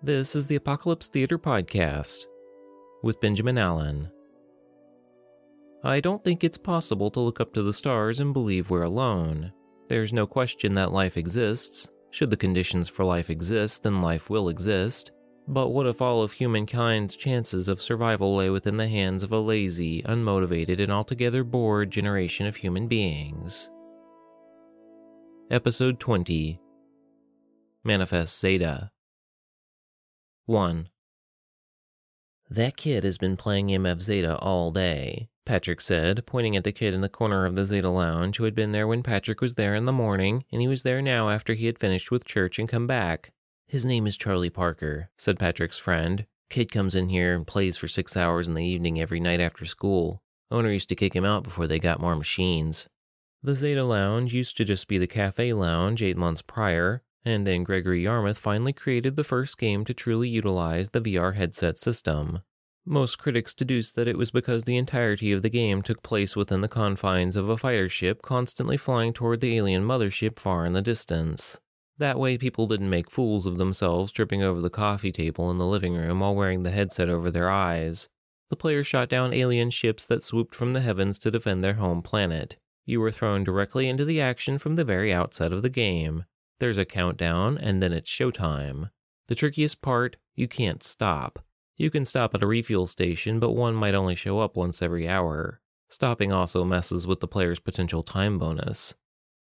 This is the Apocalypse Theater Podcast with Benjamin Allen. I don't think it's possible to look up to the stars and believe we're alone. There's no question that life exists. Should the conditions for life exist, then life will exist. But what if all of humankind's chances of survival lay within the hands of a lazy, unmotivated, and altogether bored generation of human beings? Episode 20 Manifest Zeta 1. That kid has been playing MF Zeta all day, Patrick said, pointing at the kid in the corner of the Zeta lounge who had been there when Patrick was there in the morning, and he was there now after he had finished with church and come back. His name is Charlie Parker, said Patrick's friend. Kid comes in here and plays for six hours in the evening every night after school. Owner used to kick him out before they got more machines. The Zeta Lounge used to just be the cafe lounge eight months prior, and then Gregory Yarmouth finally created the first game to truly utilize the VR headset system. Most critics deduce that it was because the entirety of the game took place within the confines of a fighter ship constantly flying toward the alien mothership far in the distance. That way, people didn't make fools of themselves tripping over the coffee table in the living room while wearing the headset over their eyes. The player shot down alien ships that swooped from the heavens to defend their home planet. You were thrown directly into the action from the very outset of the game. There's a countdown, and then it's showtime. The trickiest part, you can't stop. You can stop at a refuel station, but one might only show up once every hour. Stopping also messes with the player's potential time bonus.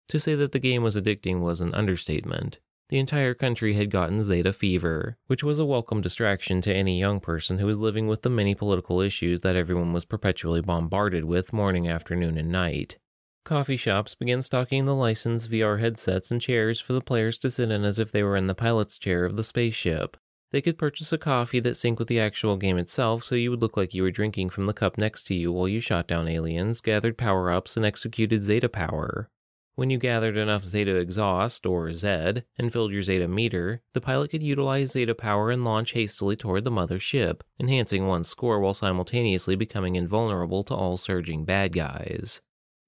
To say that the game was addicting was an understatement. The entire country had gotten Zeta fever, which was a welcome distraction to any young person who was living with the many political issues that everyone was perpetually bombarded with morning, afternoon, and night. Coffee shops began stocking the licensed VR headsets and chairs for the players to sit in as if they were in the pilot's chair of the spaceship. They could purchase a coffee that synced with the actual game itself so you would look like you were drinking from the cup next to you while you shot down aliens, gathered power ups, and executed Zeta power. When you gathered enough Zeta exhaust, or Z, and filled your Zeta meter, the pilot could utilize Zeta power and launch hastily toward the mother ship, enhancing one's score while simultaneously becoming invulnerable to all surging bad guys.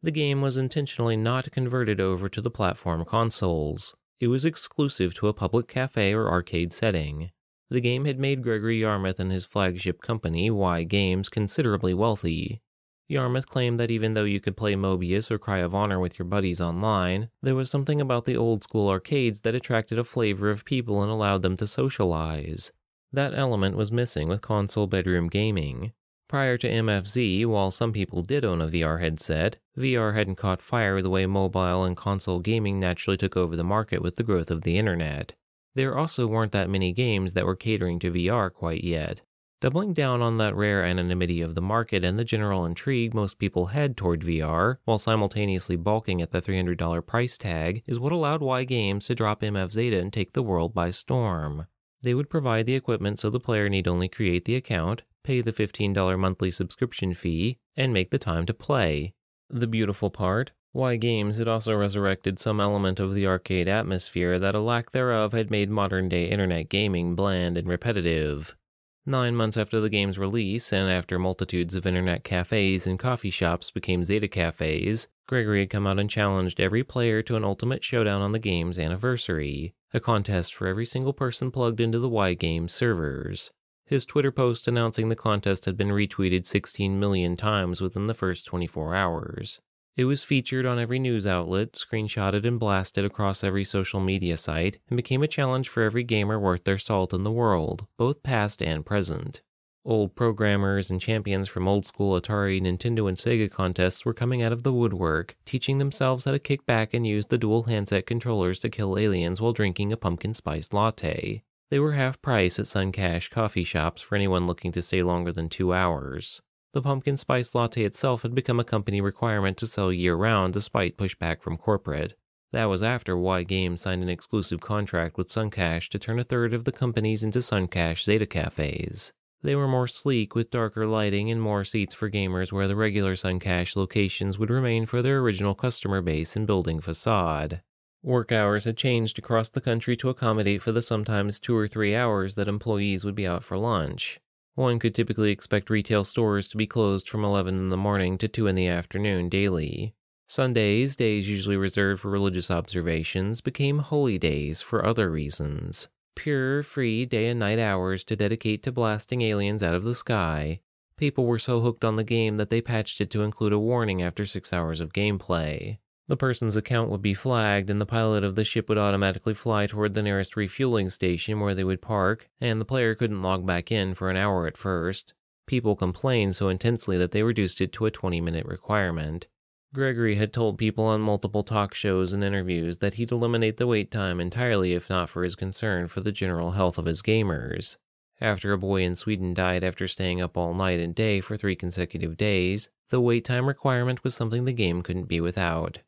The game was intentionally not converted over to the platform consoles. It was exclusive to a public cafe or arcade setting. The game had made Gregory Yarmouth and his flagship company, Y Games, considerably wealthy. Yarmouth claimed that even though you could play Mobius or Cry of Honor with your buddies online, there was something about the old school arcades that attracted a flavor of people and allowed them to socialize. That element was missing with console bedroom gaming. Prior to MFZ, while some people did own a VR headset, VR hadn't caught fire the way mobile and console gaming naturally took over the market with the growth of the internet. There also weren't that many games that were catering to VR quite yet. Doubling down on that rare anonymity of the market and the general intrigue most people had toward VR, while simultaneously balking at the $300 price tag, is what allowed Y Games to drop MF Zeta and take the world by storm. They would provide the equipment so the player need only create the account, pay the $15 monthly subscription fee, and make the time to play. The beautiful part Y Games had also resurrected some element of the arcade atmosphere that a lack thereof had made modern day internet gaming bland and repetitive. Nine months after the game's release, and after multitudes of internet cafes and coffee shops became Zeta cafes, Gregory had come out and challenged every player to an ultimate showdown on the game's anniversary, a contest for every single person plugged into the Y Games servers. His Twitter post announcing the contest had been retweeted 16 million times within the first 24 hours. It was featured on every news outlet, screenshotted and blasted across every social media site, and became a challenge for every gamer worth their salt in the world, both past and present. Old programmers and champions from old school Atari, Nintendo, and Sega contests were coming out of the woodwork, teaching themselves how to kick back and use the dual handset controllers to kill aliens while drinking a pumpkin spice latte. They were half price at Suncash coffee shops for anyone looking to stay longer than two hours. The pumpkin spice latte itself had become a company requirement to sell year round despite pushback from corporate. That was after Y Games signed an exclusive contract with Suncash to turn a third of the companies into Suncash Zeta cafes. They were more sleek with darker lighting and more seats for gamers where the regular Suncash locations would remain for their original customer base and building facade. Work hours had changed across the country to accommodate for the sometimes two or three hours that employees would be out for lunch. One could typically expect retail stores to be closed from 11 in the morning to 2 in the afternoon daily. Sundays, days usually reserved for religious observations, became holy days for other reasons. Pure, free day and night hours to dedicate to blasting aliens out of the sky. People were so hooked on the game that they patched it to include a warning after six hours of gameplay. The person's account would be flagged, and the pilot of the ship would automatically fly toward the nearest refueling station where they would park, and the player couldn't log back in for an hour at first. People complained so intensely that they reduced it to a 20 minute requirement. Gregory had told people on multiple talk shows and interviews that he'd eliminate the wait time entirely if not for his concern for the general health of his gamers. After a boy in Sweden died after staying up all night and day for three consecutive days, the wait time requirement was something the game couldn't be without.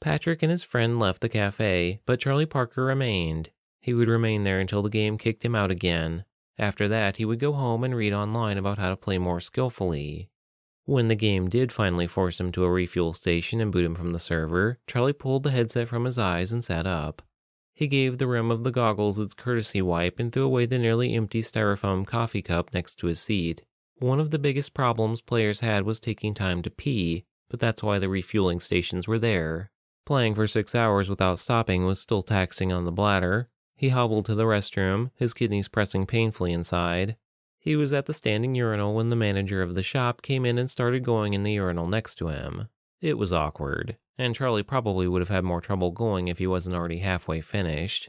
Patrick and his friend left the cafe, but Charlie Parker remained. He would remain there until the game kicked him out again. After that, he would go home and read online about how to play more skillfully. When the game did finally force him to a refuel station and boot him from the server, Charlie pulled the headset from his eyes and sat up. He gave the rim of the goggles its courtesy wipe and threw away the nearly empty styrofoam coffee cup next to his seat. One of the biggest problems players had was taking time to pee, but that's why the refueling stations were there. Playing for six hours without stopping was still taxing on the bladder. He hobbled to the restroom, his kidneys pressing painfully inside. He was at the standing urinal when the manager of the shop came in and started going in the urinal next to him. It was awkward, and Charlie probably would have had more trouble going if he wasn't already halfway finished.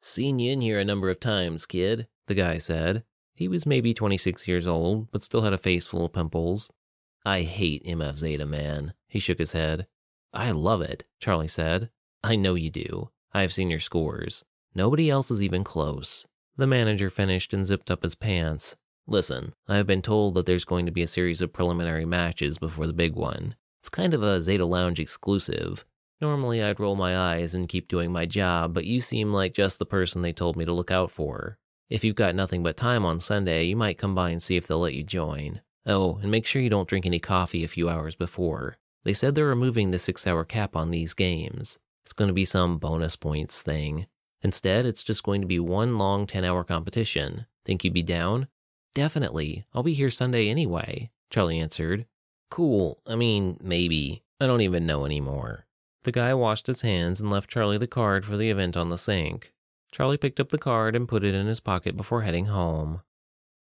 Seen you in here a number of times, kid, the guy said. He was maybe 26 years old, but still had a face full of pimples. I hate MF Zeta, man. He shook his head. I love it, Charlie said. I know you do. I've seen your scores. Nobody else is even close. The manager finished and zipped up his pants. Listen, I've been told that there's going to be a series of preliminary matches before the big one. It's kind of a Zeta Lounge exclusive. Normally, I'd roll my eyes and keep doing my job, but you seem like just the person they told me to look out for. If you've got nothing but time on Sunday, you might come by and see if they'll let you join. Oh, and make sure you don't drink any coffee a few hours before. They said they're removing the six hour cap on these games. It's going to be some bonus points thing. Instead, it's just going to be one long 10 hour competition. Think you'd be down? Definitely. I'll be here Sunday anyway, Charlie answered. Cool. I mean, maybe. I don't even know anymore. The guy washed his hands and left Charlie the card for the event on the sink. Charlie picked up the card and put it in his pocket before heading home.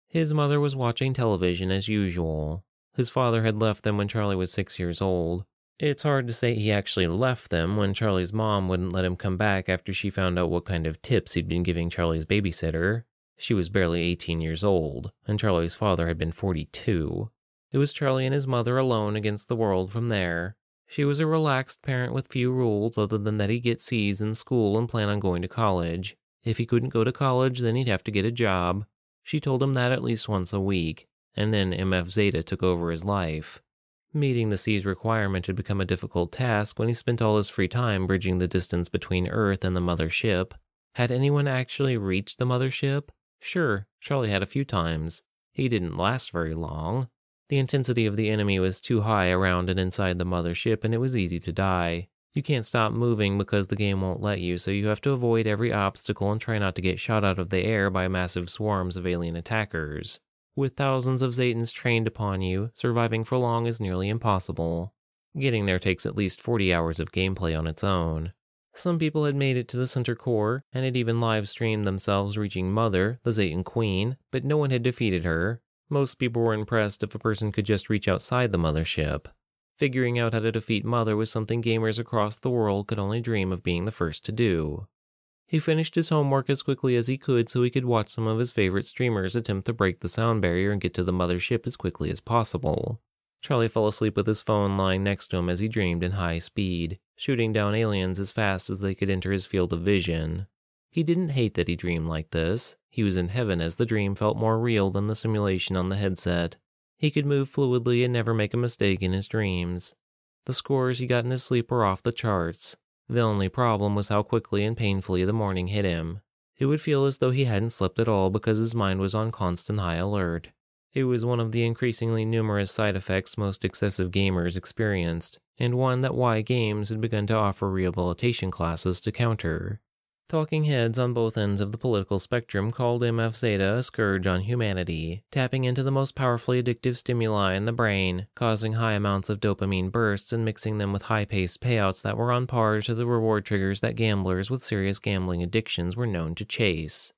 His mother was watching television as usual. His father had left them when Charlie was six years old. It's hard to say he actually left them when Charlie's mom wouldn't let him come back after she found out what kind of tips he'd been giving Charlie's babysitter. She was barely 18 years old, and Charlie's father had been 42. It was Charlie and his mother alone against the world from there. She was a relaxed parent with few rules other than that he'd get C's in school and plan on going to college. If he couldn't go to college, then he'd have to get a job. She told him that at least once a week, and then MF Zeta took over his life. Meeting the C's requirement had become a difficult task when he spent all his free time bridging the distance between Earth and the mother ship. Had anyone actually reached the mother ship? Sure, Charlie had a few times. He didn't last very long. The intensity of the enemy was too high around and inside the mother ship, and it was easy to die. You can't stop moving because the game won't let you, so you have to avoid every obstacle and try not to get shot out of the air by massive swarms of alien attackers. With thousands of Zetans trained upon you, surviving for long is nearly impossible. Getting there takes at least 40 hours of gameplay on its own. Some people had made it to the center core and had even live streamed themselves reaching Mother, the Zetan Queen, but no one had defeated her. Most people were impressed if a person could just reach outside the mothership. Figuring out how to defeat Mother was something gamers across the world could only dream of being the first to do. He finished his homework as quickly as he could so he could watch some of his favorite streamers attempt to break the sound barrier and get to the mothership as quickly as possible. Charlie fell asleep with his phone lying next to him as he dreamed in high speed, shooting down aliens as fast as they could enter his field of vision. He didn't hate that he dreamed like this. He was in heaven as the dream felt more real than the simulation on the headset. He could move fluidly and never make a mistake in his dreams. The scores he got in his sleep were off the charts, the only problem was how quickly and painfully the morning hit him. It would feel as though he hadn't slept at all because his mind was on constant high alert. It was one of the increasingly numerous side effects most excessive gamers experienced, and one that Y Games had begun to offer rehabilitation classes to counter. Talking heads on both ends of the political spectrum called MF Zeta a scourge on humanity, tapping into the most powerfully addictive stimuli in the brain, causing high amounts of dopamine bursts and mixing them with high paced payouts that were on par to the reward triggers that gamblers with serious gambling addictions were known to chase.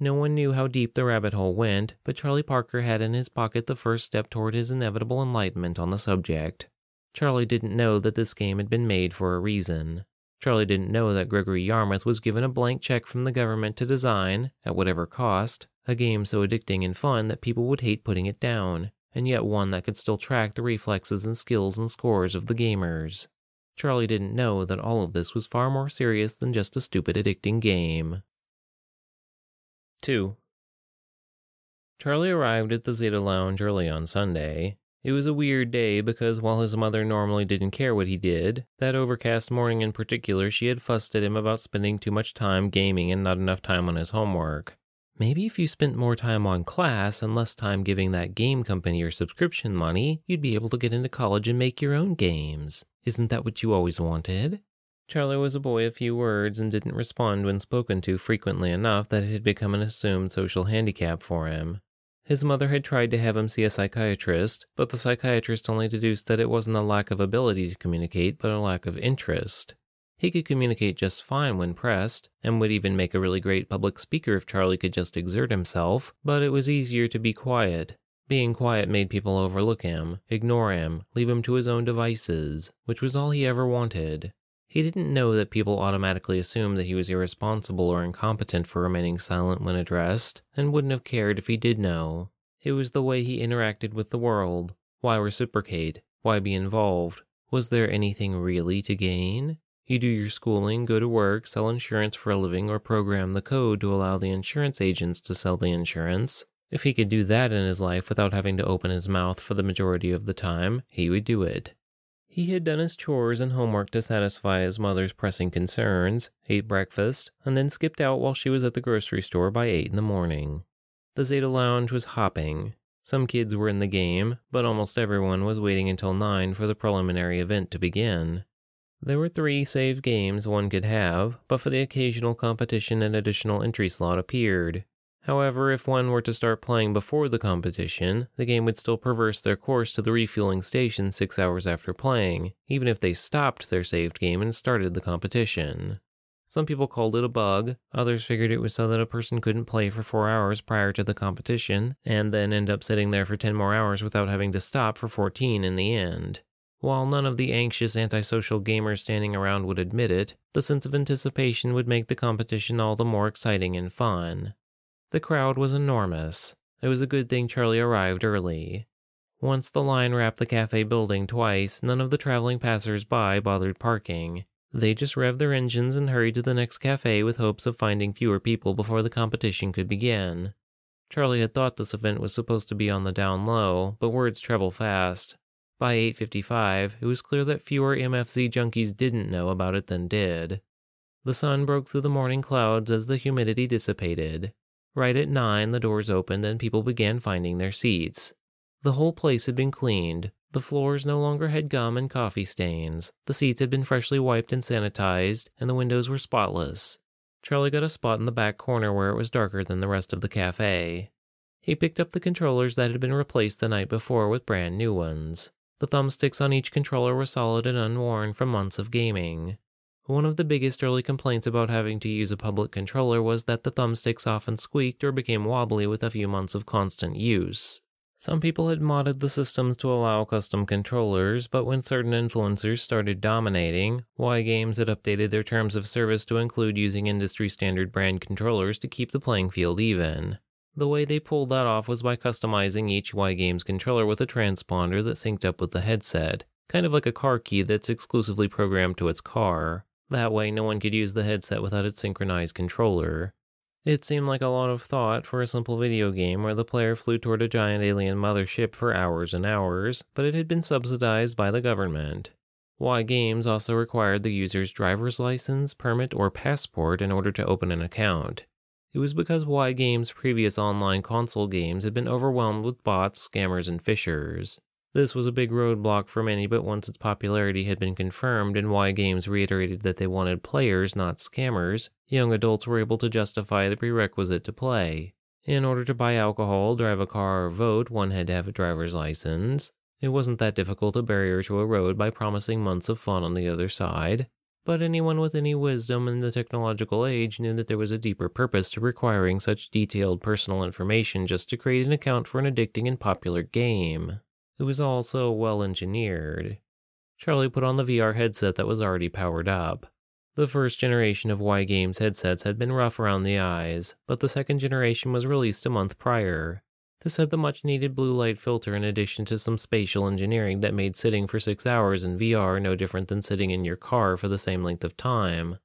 No one knew how deep the rabbit hole went, but Charlie Parker had in his pocket the first step toward his inevitable enlightenment on the subject. Charlie didn't know that this game had been made for a reason. Charlie didn't know that Gregory Yarmouth was given a blank check from the government to design, at whatever cost, a game so addicting and fun that people would hate putting it down, and yet one that could still track the reflexes and skills and scores of the gamers. Charlie didn't know that all of this was far more serious than just a stupid addicting game. 2. Charlie arrived at the Zeta Lounge early on Sunday. It was a weird day because while his mother normally didn't care what he did, that overcast morning in particular, she had fussed at him about spending too much time gaming and not enough time on his homework. Maybe if you spent more time on class and less time giving that game company your subscription money, you'd be able to get into college and make your own games. Isn't that what you always wanted? Charlie was a boy of few words and didn't respond when spoken to frequently enough that it had become an assumed social handicap for him. His mother had tried to have him see a psychiatrist, but the psychiatrist only deduced that it wasn't a lack of ability to communicate, but a lack of interest. He could communicate just fine when pressed, and would even make a really great public speaker if Charlie could just exert himself, but it was easier to be quiet. Being quiet made people overlook him, ignore him, leave him to his own devices, which was all he ever wanted. He didn't know that people automatically assumed that he was irresponsible or incompetent for remaining silent when addressed, and wouldn't have cared if he did know. It was the way he interacted with the world. Why reciprocate? Why be involved? Was there anything really to gain? You do your schooling, go to work, sell insurance for a living, or program the code to allow the insurance agents to sell the insurance. If he could do that in his life without having to open his mouth for the majority of the time, he would do it. He had done his chores and homework to satisfy his mother's pressing concerns, ate breakfast, and then skipped out while she was at the grocery store by 8 in the morning. The Zeta Lounge was hopping. Some kids were in the game, but almost everyone was waiting until 9 for the preliminary event to begin. There were three save games one could have, but for the occasional competition an additional entry slot appeared. However, if one were to start playing before the competition, the game would still traverse their course to the refueling station six hours after playing, even if they stopped their saved game and started the competition. Some people called it a bug, others figured it was so that a person couldn't play for four hours prior to the competition, and then end up sitting there for 10 more hours without having to stop for 14 in the end. While none of the anxious antisocial gamers standing around would admit it, the sense of anticipation would make the competition all the more exciting and fun. The crowd was enormous. It was a good thing Charlie arrived early. Once the line wrapped the cafe building twice, none of the traveling passers-by bothered parking. They just revved their engines and hurried to the next cafe with hopes of finding fewer people before the competition could begin. Charlie had thought this event was supposed to be on the down low, but words travel fast. By 8:55, it was clear that fewer MFZ junkies didn't know about it than did. The sun broke through the morning clouds as the humidity dissipated. Right at nine, the doors opened and people began finding their seats. The whole place had been cleaned. The floors no longer had gum and coffee stains. The seats had been freshly wiped and sanitized, and the windows were spotless. Charlie got a spot in the back corner where it was darker than the rest of the cafe. He picked up the controllers that had been replaced the night before with brand new ones. The thumbsticks on each controller were solid and unworn from months of gaming. One of the biggest early complaints about having to use a public controller was that the thumbsticks often squeaked or became wobbly with a few months of constant use. Some people had modded the systems to allow custom controllers, but when certain influencers started dominating, Y Games had updated their terms of service to include using industry standard brand controllers to keep the playing field even. The way they pulled that off was by customizing each Y Games controller with a transponder that synced up with the headset, kind of like a car key that's exclusively programmed to its car. That way, no one could use the headset without its synchronized controller. It seemed like a lot of thought for a simple video game where the player flew toward a giant alien mothership for hours and hours, but it had been subsidized by the government. Y Games also required the user's driver's license, permit, or passport in order to open an account. It was because Y Games' previous online console games had been overwhelmed with bots, scammers, and phishers. This was a big roadblock for many, but once its popularity had been confirmed and Y Games reiterated that they wanted players, not scammers, young adults were able to justify the prerequisite to play. In order to buy alcohol, drive a car, or vote, one had to have a driver's license. It wasn't that difficult a barrier to erode by promising months of fun on the other side. but anyone with any wisdom in the technological age knew that there was a deeper purpose to requiring such detailed personal information just to create an account for an addicting and popular game. It was all so well engineered. Charlie put on the VR headset that was already powered up. The first generation of Y Games headsets had been rough around the eyes, but the second generation was released a month prior. This had the much needed blue light filter in addition to some spatial engineering that made sitting for six hours in VR no different than sitting in your car for the same length of time.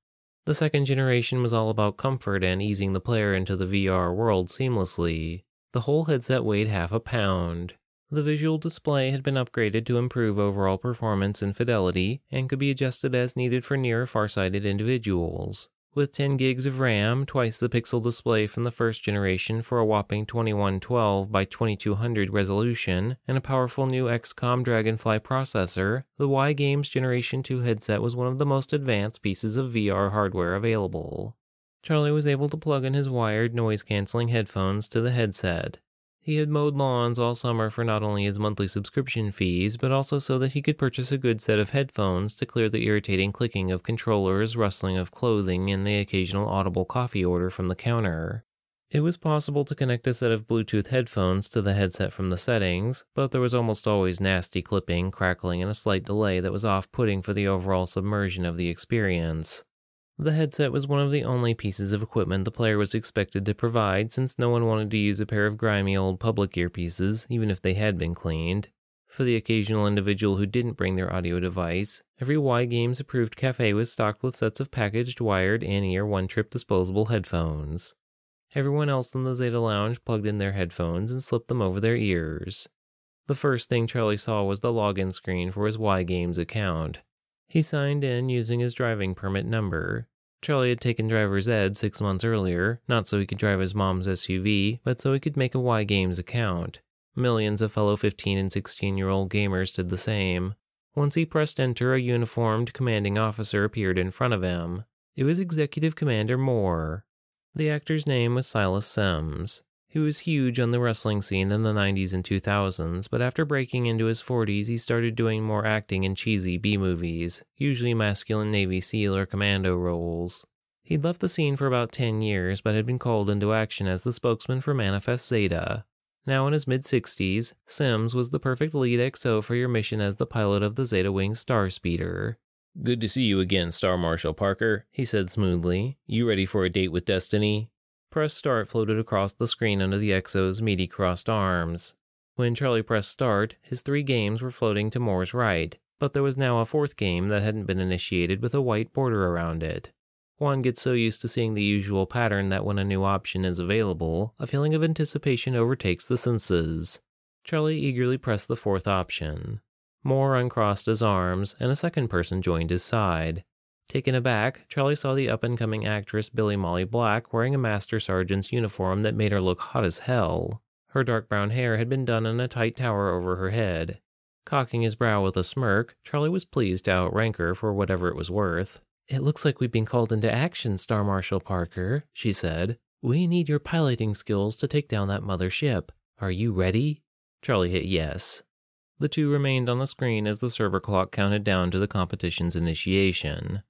The second generation was all about comfort and easing the player into the VR world seamlessly. The whole headset weighed half a pound. The visual display had been upgraded to improve overall performance and fidelity and could be adjusted as needed for near farsighted individuals with 10 gigs of RAM, twice the pixel display from the first generation for a whopping 2112 by 2200 resolution, and a powerful new XCOM Dragonfly processor, the Y Games Generation 2 headset was one of the most advanced pieces of VR hardware available. Charlie was able to plug in his wired noise canceling headphones to the headset, he had mowed lawns all summer for not only his monthly subscription fees, but also so that he could purchase a good set of headphones to clear the irritating clicking of controllers, rustling of clothing, and the occasional audible coffee order from the counter. It was possible to connect a set of Bluetooth headphones to the headset from the settings, but there was almost always nasty clipping, crackling, and a slight delay that was off putting for the overall submersion of the experience. The headset was one of the only pieces of equipment the player was expected to provide since no one wanted to use a pair of grimy old public earpieces, even if they had been cleaned. For the occasional individual who didn't bring their audio device, every Y Games approved cafe was stocked with sets of packaged wired in ear one trip disposable headphones. Everyone else in the Zeta Lounge plugged in their headphones and slipped them over their ears. The first thing Charlie saw was the login screen for his Y Games account. He signed in using his driving permit number. Charlie had taken driver's ed six months earlier, not so he could drive his mom's SUV, but so he could make a Y Games account. Millions of fellow 15 and 16 year old gamers did the same. Once he pressed enter, a uniformed commanding officer appeared in front of him. It was Executive Commander Moore. The actor's name was Silas Sims. He was huge on the wrestling scene in the 90s and 2000s, but after breaking into his 40s, he started doing more acting in cheesy B movies, usually masculine Navy SEAL or commando roles. He'd left the scene for about 10 years, but had been called into action as the spokesman for Manifest Zeta. Now in his mid 60s, Sims was the perfect lead XO for your mission as the pilot of the Zeta Wing Star Speeder. Good to see you again, Star Marshal Parker, he said smoothly. You ready for a date with Destiny? Press start floated across the screen under the XO's meaty crossed arms. When Charlie pressed start, his three games were floating to Moore's right, but there was now a fourth game that hadn't been initiated with a white border around it. One gets so used to seeing the usual pattern that when a new option is available, a feeling of anticipation overtakes the senses. Charlie eagerly pressed the fourth option. Moore uncrossed his arms, and a second person joined his side. Taken aback, Charlie saw the up and coming actress Billy Molly Black wearing a master sergeant's uniform that made her look hot as hell. Her dark brown hair had been done in a tight tower over her head. Cocking his brow with a smirk, Charlie was pleased to outrank her for whatever it was worth. It looks like we've been called into action, Star Marshal Parker, she said. We need your piloting skills to take down that mother ship. Are you ready? Charlie hit yes. The two remained on the screen as the server clock counted down to the competition's initiation.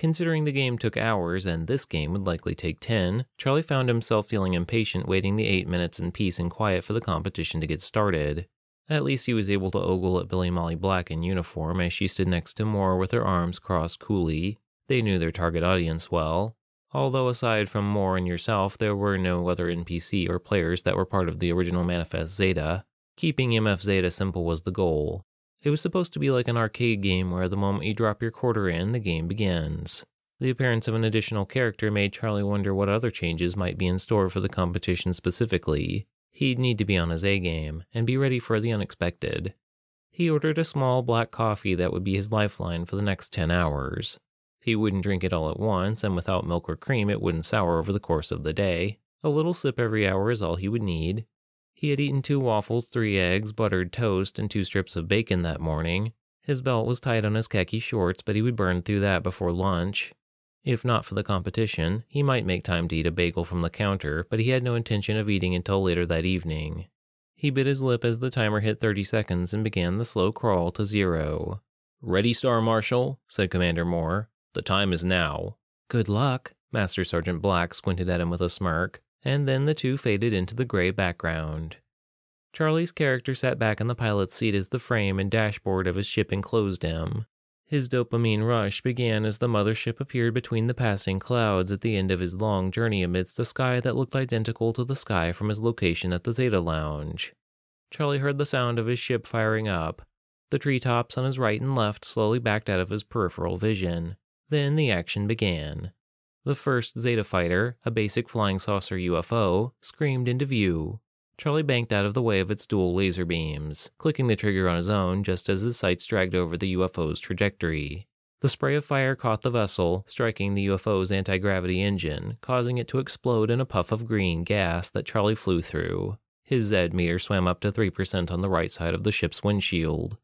Considering the game took hours and this game would likely take 10, Charlie found himself feeling impatient waiting the 8 minutes in peace and quiet for the competition to get started. At least he was able to ogle at Billy Molly Black in uniform as she stood next to Moore with her arms crossed coolly. They knew their target audience well. Although aside from Moore and yourself, there were no other NPC or players that were part of the original Manifest Zeta. Keeping MF Zeta simple was the goal. It was supposed to be like an arcade game where the moment you drop your quarter in, the game begins. The appearance of an additional character made Charlie wonder what other changes might be in store for the competition specifically. He'd need to be on his A game and be ready for the unexpected. He ordered a small black coffee that would be his lifeline for the next 10 hours. He wouldn't drink it all at once, and without milk or cream, it wouldn't sour over the course of the day. A little sip every hour is all he would need, he had eaten two waffles, three eggs, buttered toast, and two strips of bacon that morning. His belt was tight on his khaki shorts, but he would burn through that before lunch. If not for the competition, he might make time to eat a bagel from the counter, but he had no intention of eating until later that evening. He bit his lip as the timer hit 30 seconds and began the slow crawl to zero. Ready, Star Marshal, said Commander Moore. The time is now. Good luck. Master Sergeant Black squinted at him with a smirk, and then the two faded into the gray background. Charlie's character sat back in the pilot's seat as the frame and dashboard of his ship enclosed him. His dopamine rush began as the mothership appeared between the passing clouds at the end of his long journey amidst a sky that looked identical to the sky from his location at the Zeta Lounge. Charlie heard the sound of his ship firing up. The treetops on his right and left slowly backed out of his peripheral vision. Then the action began. The first Zeta fighter, a basic flying saucer UFO, screamed into view. Charlie banked out of the way of its dual laser beams, clicking the trigger on his own just as his sights dragged over the UFO's trajectory. The spray of fire caught the vessel, striking the UFO's anti gravity engine, causing it to explode in a puff of green gas that Charlie flew through. His Z meter swam up to 3% on the right side of the ship's windshield.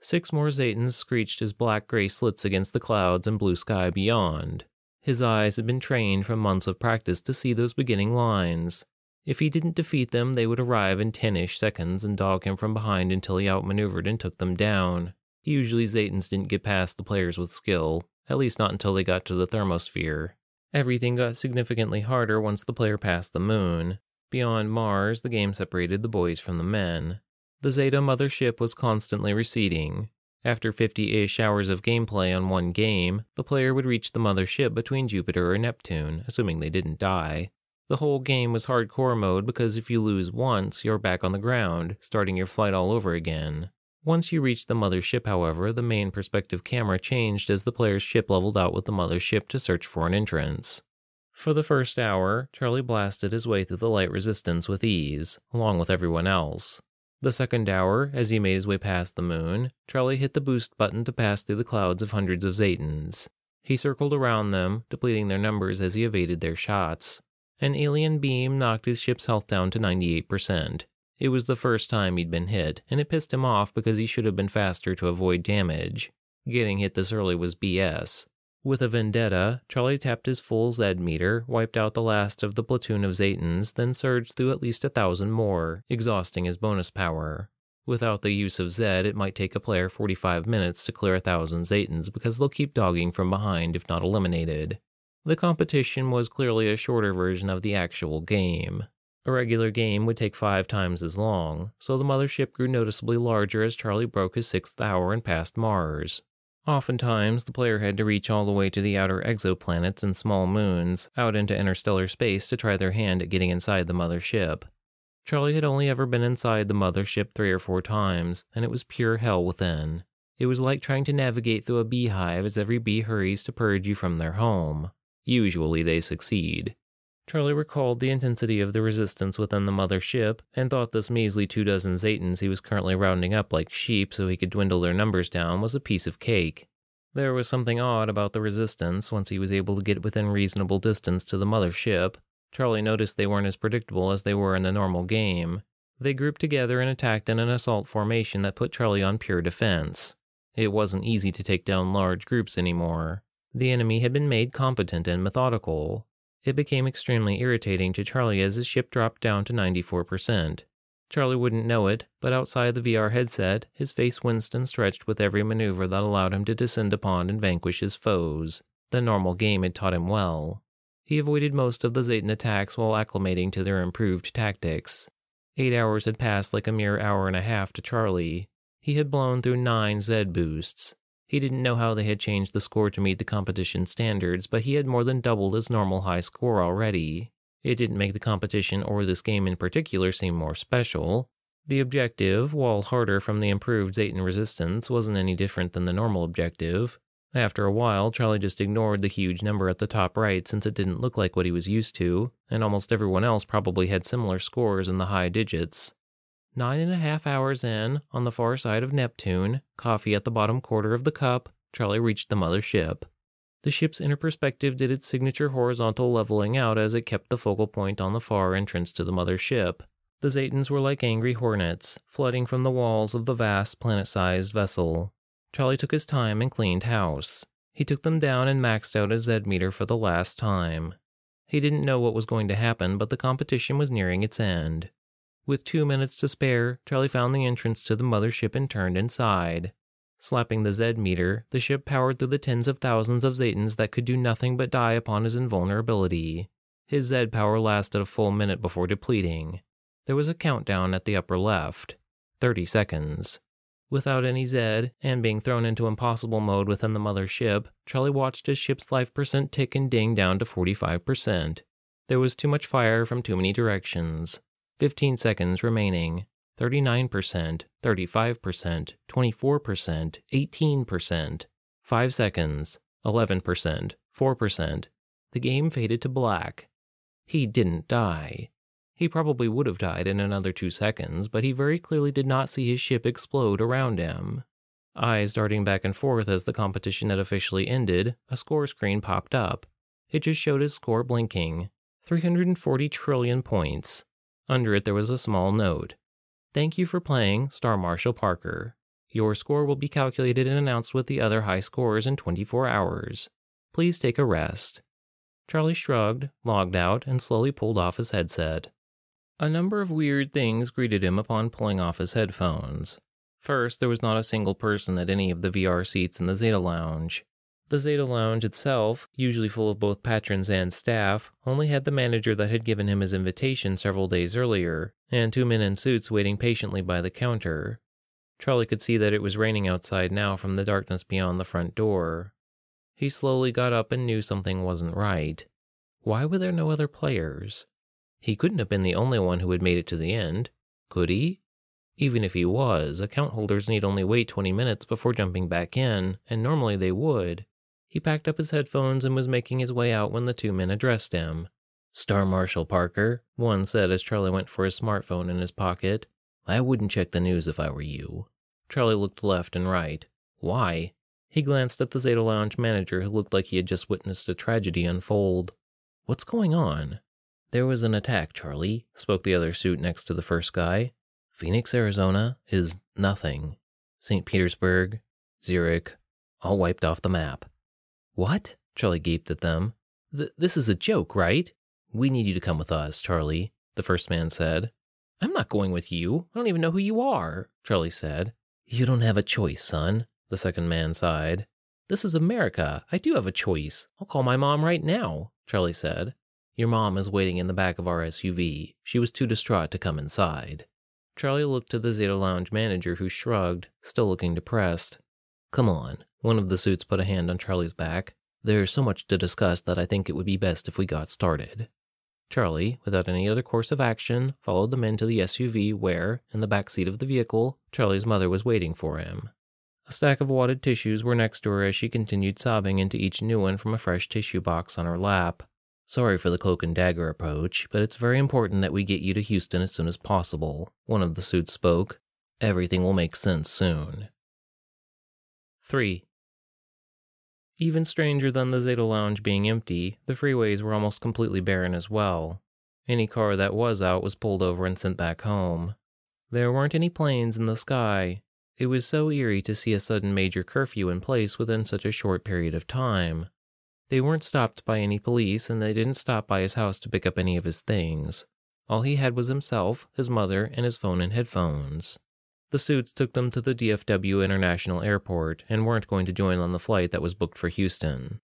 Six more Zetans screeched as black gray slits against the clouds and blue sky beyond. His eyes had been trained from months of practice to see those beginning lines, if he didn't defeat them, they would arrive in 10 ish seconds and dog him from behind until he outmaneuvered and took them down. Usually, Zetans didn't get past the players with skill, at least not until they got to the thermosphere. Everything got significantly harder once the player passed the moon. Beyond Mars, the game separated the boys from the men. The Zeta mothership was constantly receding. After 50 ish hours of gameplay on one game, the player would reach the mothership between Jupiter or Neptune, assuming they didn't die. The whole game was hardcore mode because if you lose once, you're back on the ground, starting your flight all over again. Once you reached the mothership, however, the main perspective camera changed as the player's ship leveled out with the mothership to search for an entrance. For the first hour, Charlie blasted his way through the light resistance with ease, along with everyone else. The second hour, as he made his way past the moon, Charlie hit the boost button to pass through the clouds of hundreds of Zetans. He circled around them, depleting their numbers as he evaded their shots. An alien beam knocked his ship's health down to 98%. It was the first time he'd been hit, and it pissed him off because he should have been faster to avoid damage. Getting hit this early was BS. With a vendetta, Charlie tapped his full Z meter, wiped out the last of the platoon of Zetans, then surged through at least a thousand more, exhausting his bonus power. Without the use of Z, it might take a player 45 minutes to clear a thousand Zetans because they'll keep dogging from behind if not eliminated. The competition was clearly a shorter version of the actual game. A regular game would take five times as long, so the mothership grew noticeably larger as Charlie broke his sixth hour and passed Mars. Oftentimes, the player had to reach all the way to the outer exoplanets and small moons, out into interstellar space to try their hand at getting inside the mothership. Charlie had only ever been inside the mothership three or four times, and it was pure hell within. It was like trying to navigate through a beehive as every bee hurries to purge you from their home. Usually they succeed. Charlie recalled the intensity of the resistance within the mother ship and thought this measly two dozen Zetans he was currently rounding up like sheep so he could dwindle their numbers down was a piece of cake. There was something odd about the resistance once he was able to get within reasonable distance to the mother ship. Charlie noticed they weren't as predictable as they were in the normal game. They grouped together and attacked in an assault formation that put Charlie on pure defense. It wasn't easy to take down large groups anymore. The enemy had been made competent and methodical. It became extremely irritating to Charlie as his ship dropped down to 94%. Charlie wouldn't know it, but outside the VR headset, his face winced and stretched with every maneuver that allowed him to descend upon and vanquish his foes. The normal game had taught him well. He avoided most of the Zetan attacks while acclimating to their improved tactics. Eight hours had passed like a mere hour and a half to Charlie. He had blown through nine Zed boosts. He didn't know how they had changed the score to meet the competition standards, but he had more than doubled his normal high score already. It didn't make the competition or this game in particular seem more special. The objective, while harder from the improved Zetan resistance, wasn't any different than the normal objective. After a while, Charlie just ignored the huge number at the top right since it didn't look like what he was used to, and almost everyone else probably had similar scores in the high digits. Nine and a half hours in, on the far side of Neptune, coffee at the bottom quarter of the cup, Charlie reached the mother ship. The ship's inner perspective did its signature horizontal leveling out as it kept the focal point on the far entrance to the mother ship. The Zetans were like angry hornets, flooding from the walls of the vast planet sized vessel. Charlie took his time and cleaned house. He took them down and maxed out his Z meter for the last time. He didn't know what was going to happen, but the competition was nearing its end. With two minutes to spare, Charlie found the entrance to the mothership and turned inside. Slapping the Z meter, the ship powered through the tens of thousands of Zetans that could do nothing but die upon his invulnerability. His Z power lasted a full minute before depleting. There was a countdown at the upper left 30 seconds. Without any Z and being thrown into impossible mode within the mother ship, Charlie watched his ship's life percent tick and ding down to 45%. There was too much fire from too many directions. 15 seconds remaining. 39%, 35%, 24%, 18%, 5 seconds, 11%, 4%. The game faded to black. He didn't die. He probably would have died in another two seconds, but he very clearly did not see his ship explode around him. Eyes darting back and forth as the competition had officially ended, a score screen popped up. It just showed his score blinking 340 trillion points. Under it, there was a small note Thank you for playing Star Marshal Parker. Your score will be calculated and announced with the other high scores in 24 hours. Please take a rest. Charlie shrugged, logged out, and slowly pulled off his headset. A number of weird things greeted him upon pulling off his headphones. First, there was not a single person at any of the VR seats in the Zeta Lounge. The Zeta Lounge itself, usually full of both patrons and staff, only had the manager that had given him his invitation several days earlier, and two men in suits waiting patiently by the counter. Charlie could see that it was raining outside now from the darkness beyond the front door. He slowly got up and knew something wasn't right. Why were there no other players? He couldn't have been the only one who had made it to the end, could he? Even if he was, account holders need only wait 20 minutes before jumping back in, and normally they would. He packed up his headphones and was making his way out when the two men addressed him. Star Marshal Parker, one said as Charlie went for his smartphone in his pocket. I wouldn't check the news if I were you. Charlie looked left and right. Why? He glanced at the Zeta Lounge manager who looked like he had just witnessed a tragedy unfold. What's going on? There was an attack, Charlie, spoke the other suit next to the first guy. Phoenix, Arizona is nothing. St. Petersburg, Zurich, all wiped off the map. What? Charlie gaped at them. Th- this is a joke, right? We need you to come with us, Charlie, the first man said. I'm not going with you. I don't even know who you are, Charlie said. You don't have a choice, son, the second man sighed. This is America. I do have a choice. I'll call my mom right now, Charlie said. Your mom is waiting in the back of our SUV. She was too distraught to come inside. Charlie looked to the Zeta Lounge manager who shrugged, still looking depressed. Come on, one of the suits put a hand on Charlie's back. There's so much to discuss that I think it would be best if we got started. Charlie, without any other course of action, followed the men to the SUV where, in the back seat of the vehicle, Charlie's mother was waiting for him. A stack of wadded tissues were next to her as she continued sobbing into each new one from a fresh tissue box on her lap. Sorry for the cloak and dagger approach, but it's very important that we get you to Houston as soon as possible, one of the suits spoke. Everything will make sense soon. 3. Even stranger than the Zeta Lounge being empty, the freeways were almost completely barren as well. Any car that was out was pulled over and sent back home. There weren't any planes in the sky. It was so eerie to see a sudden major curfew in place within such a short period of time. They weren't stopped by any police, and they didn't stop by his house to pick up any of his things. All he had was himself, his mother, and his phone and headphones. The suits took them to the DFW International Airport and weren't going to join on the flight that was booked for Houston.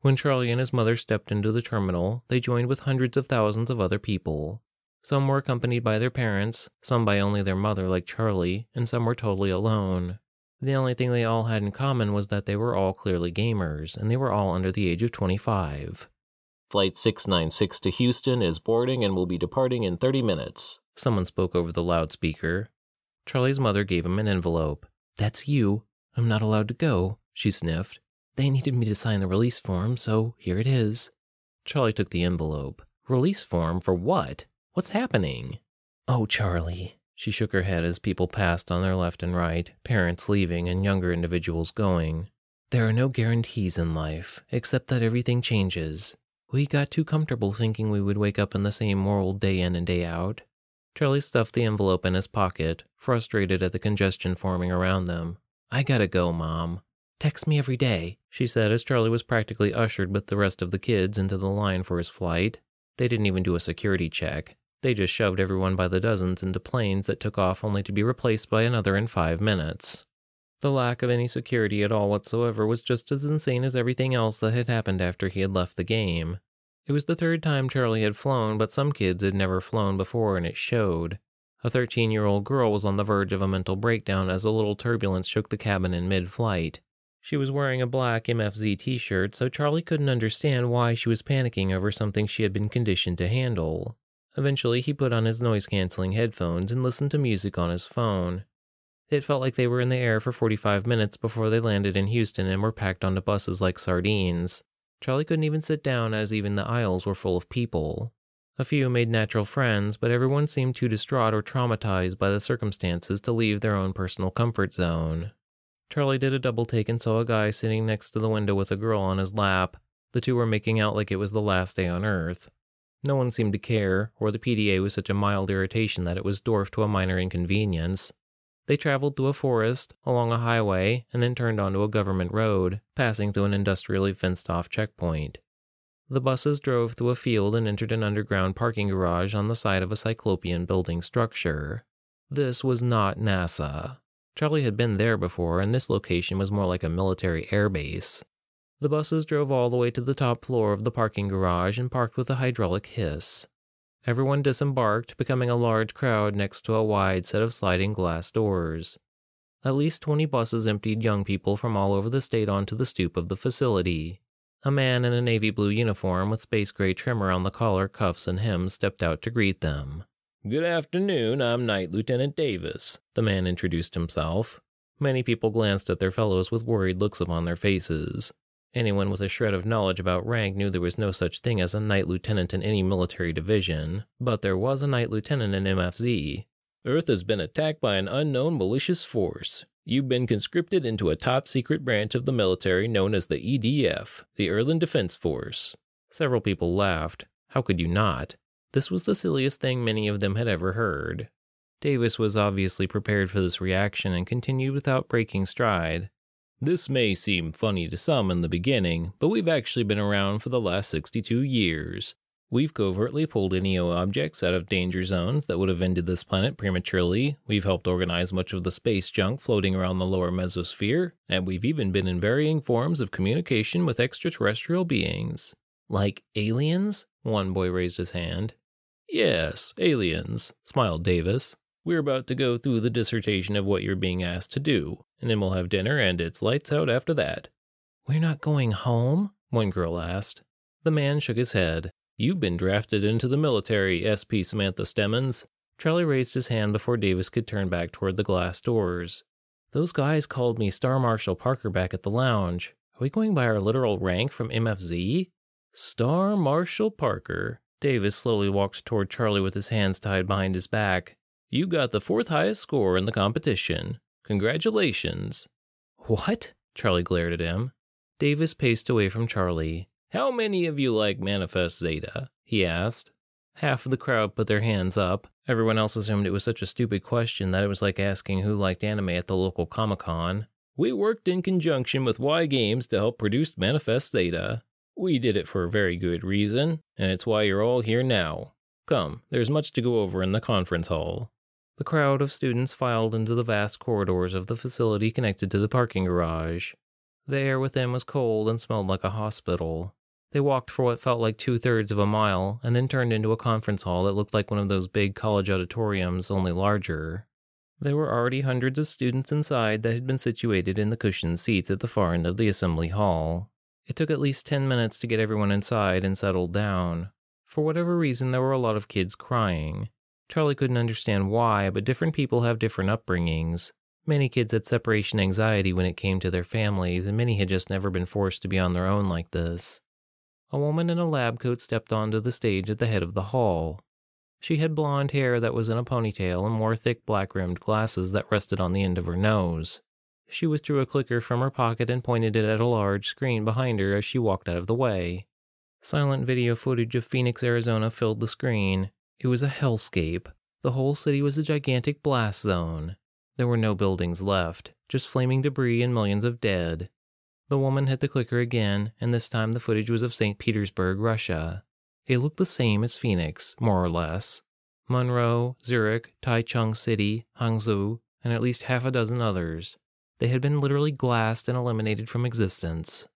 When Charlie and his mother stepped into the terminal, they joined with hundreds of thousands of other people. Some were accompanied by their parents, some by only their mother, like Charlie, and some were totally alone. The only thing they all had in common was that they were all clearly gamers, and they were all under the age of 25. Flight 696 to Houston is boarding and will be departing in 30 minutes. Someone spoke over the loudspeaker. Charlie's mother gave him an envelope. That's you. I'm not allowed to go, she sniffed. They needed me to sign the release form, so here it is. Charlie took the envelope. Release form for what? What's happening? Oh, Charlie. She shook her head as people passed on their left and right, parents leaving and younger individuals going. There are no guarantees in life, except that everything changes. We got too comfortable thinking we would wake up in the same world day in and day out. Charlie stuffed the envelope in his pocket, frustrated at the congestion forming around them. I gotta go, Mom. Text me every day, she said as Charlie was practically ushered with the rest of the kids into the line for his flight. They didn't even do a security check. They just shoved everyone by the dozens into planes that took off only to be replaced by another in five minutes. The lack of any security at all whatsoever was just as insane as everything else that had happened after he had left the game. It was the third time Charlie had flown, but some kids had never flown before and it showed. A 13 year old girl was on the verge of a mental breakdown as a little turbulence shook the cabin in mid flight. She was wearing a black MFZ t shirt, so Charlie couldn't understand why she was panicking over something she had been conditioned to handle. Eventually, he put on his noise canceling headphones and listened to music on his phone. It felt like they were in the air for 45 minutes before they landed in Houston and were packed onto buses like sardines. Charlie couldn't even sit down as even the aisles were full of people. A few made natural friends, but everyone seemed too distraught or traumatized by the circumstances to leave their own personal comfort zone. Charlie did a double take and saw a guy sitting next to the window with a girl on his lap. The two were making out like it was the last day on Earth. No one seemed to care, or the PDA was such a mild irritation that it was dwarfed to a minor inconvenience. They traveled through a forest, along a highway, and then turned onto a government road, passing through an industrially fenced off checkpoint. The buses drove through a field and entered an underground parking garage on the side of a cyclopean building structure. This was not NASA. Charlie had been there before, and this location was more like a military airbase. The buses drove all the way to the top floor of the parking garage and parked with a hydraulic hiss. Everyone disembarked, becoming a large crowd next to a wide set of sliding glass doors. At least 20 buses emptied young people from all over the state onto the stoop of the facility. A man in a navy blue uniform with space gray trim around the collar, cuffs, and hem stepped out to greet them. Good afternoon, I'm Night Lieutenant Davis, the man introduced himself. Many people glanced at their fellows with worried looks upon their faces. Anyone with a shred of knowledge about rank knew there was no such thing as a knight lieutenant in any military division, but there was a knight lieutenant in MFZ. Earth has been attacked by an unknown malicious force. You've been conscripted into a top secret branch of the military known as the EDF, the Erland Defense Force. Several people laughed. How could you not? This was the silliest thing many of them had ever heard. Davis was obviously prepared for this reaction and continued without breaking stride. This may seem funny to some in the beginning, but we've actually been around for the last 62 years. We've covertly pulled NEO objects out of danger zones that would have ended this planet prematurely. We've helped organize much of the space junk floating around the lower mesosphere, and we've even been in varying forms of communication with extraterrestrial beings. Like aliens? One boy raised his hand. Yes, aliens, smiled Davis. We're about to go through the dissertation of what you're being asked to do, and then we'll have dinner and it's lights out after that. We're not going home? One girl asked. The man shook his head. You've been drafted into the military, SP Samantha Stemmons. Charlie raised his hand before Davis could turn back toward the glass doors. Those guys called me Star Marshal Parker back at the lounge. Are we going by our literal rank from MFZ? Star Marshal Parker. Davis slowly walked toward Charlie with his hands tied behind his back. You got the fourth highest score in the competition. Congratulations. What? Charlie glared at him. Davis paced away from Charlie. How many of you like Manifest Zeta? he asked. Half of the crowd put their hands up. Everyone else assumed it was such a stupid question that it was like asking who liked anime at the local Comic Con. We worked in conjunction with Y Games to help produce Manifest Zeta. We did it for a very good reason, and it's why you're all here now. Come, there's much to go over in the conference hall. The crowd of students filed into the vast corridors of the facility connected to the parking garage. The air within was cold and smelled like a hospital. They walked for what felt like two thirds of a mile and then turned into a conference hall that looked like one of those big college auditoriums, only larger. There were already hundreds of students inside that had been situated in the cushioned seats at the far end of the assembly hall. It took at least 10 minutes to get everyone inside and settled down. For whatever reason, there were a lot of kids crying. Charlie couldn't understand why, but different people have different upbringings. Many kids had separation anxiety when it came to their families, and many had just never been forced to be on their own like this. A woman in a lab coat stepped onto the stage at the head of the hall. She had blonde hair that was in a ponytail and wore thick black rimmed glasses that rested on the end of her nose. She withdrew a clicker from her pocket and pointed it at a large screen behind her as she walked out of the way. Silent video footage of Phoenix, Arizona filled the screen. It was a hellscape. The whole city was a gigantic blast zone. There were no buildings left, just flaming debris and millions of dead. The woman hit the clicker again, and this time the footage was of St. Petersburg, Russia. It looked the same as Phoenix, more or less. Monroe, Zurich, Taichung City, Hangzhou, and at least half a dozen others. They had been literally glassed and eliminated from existence.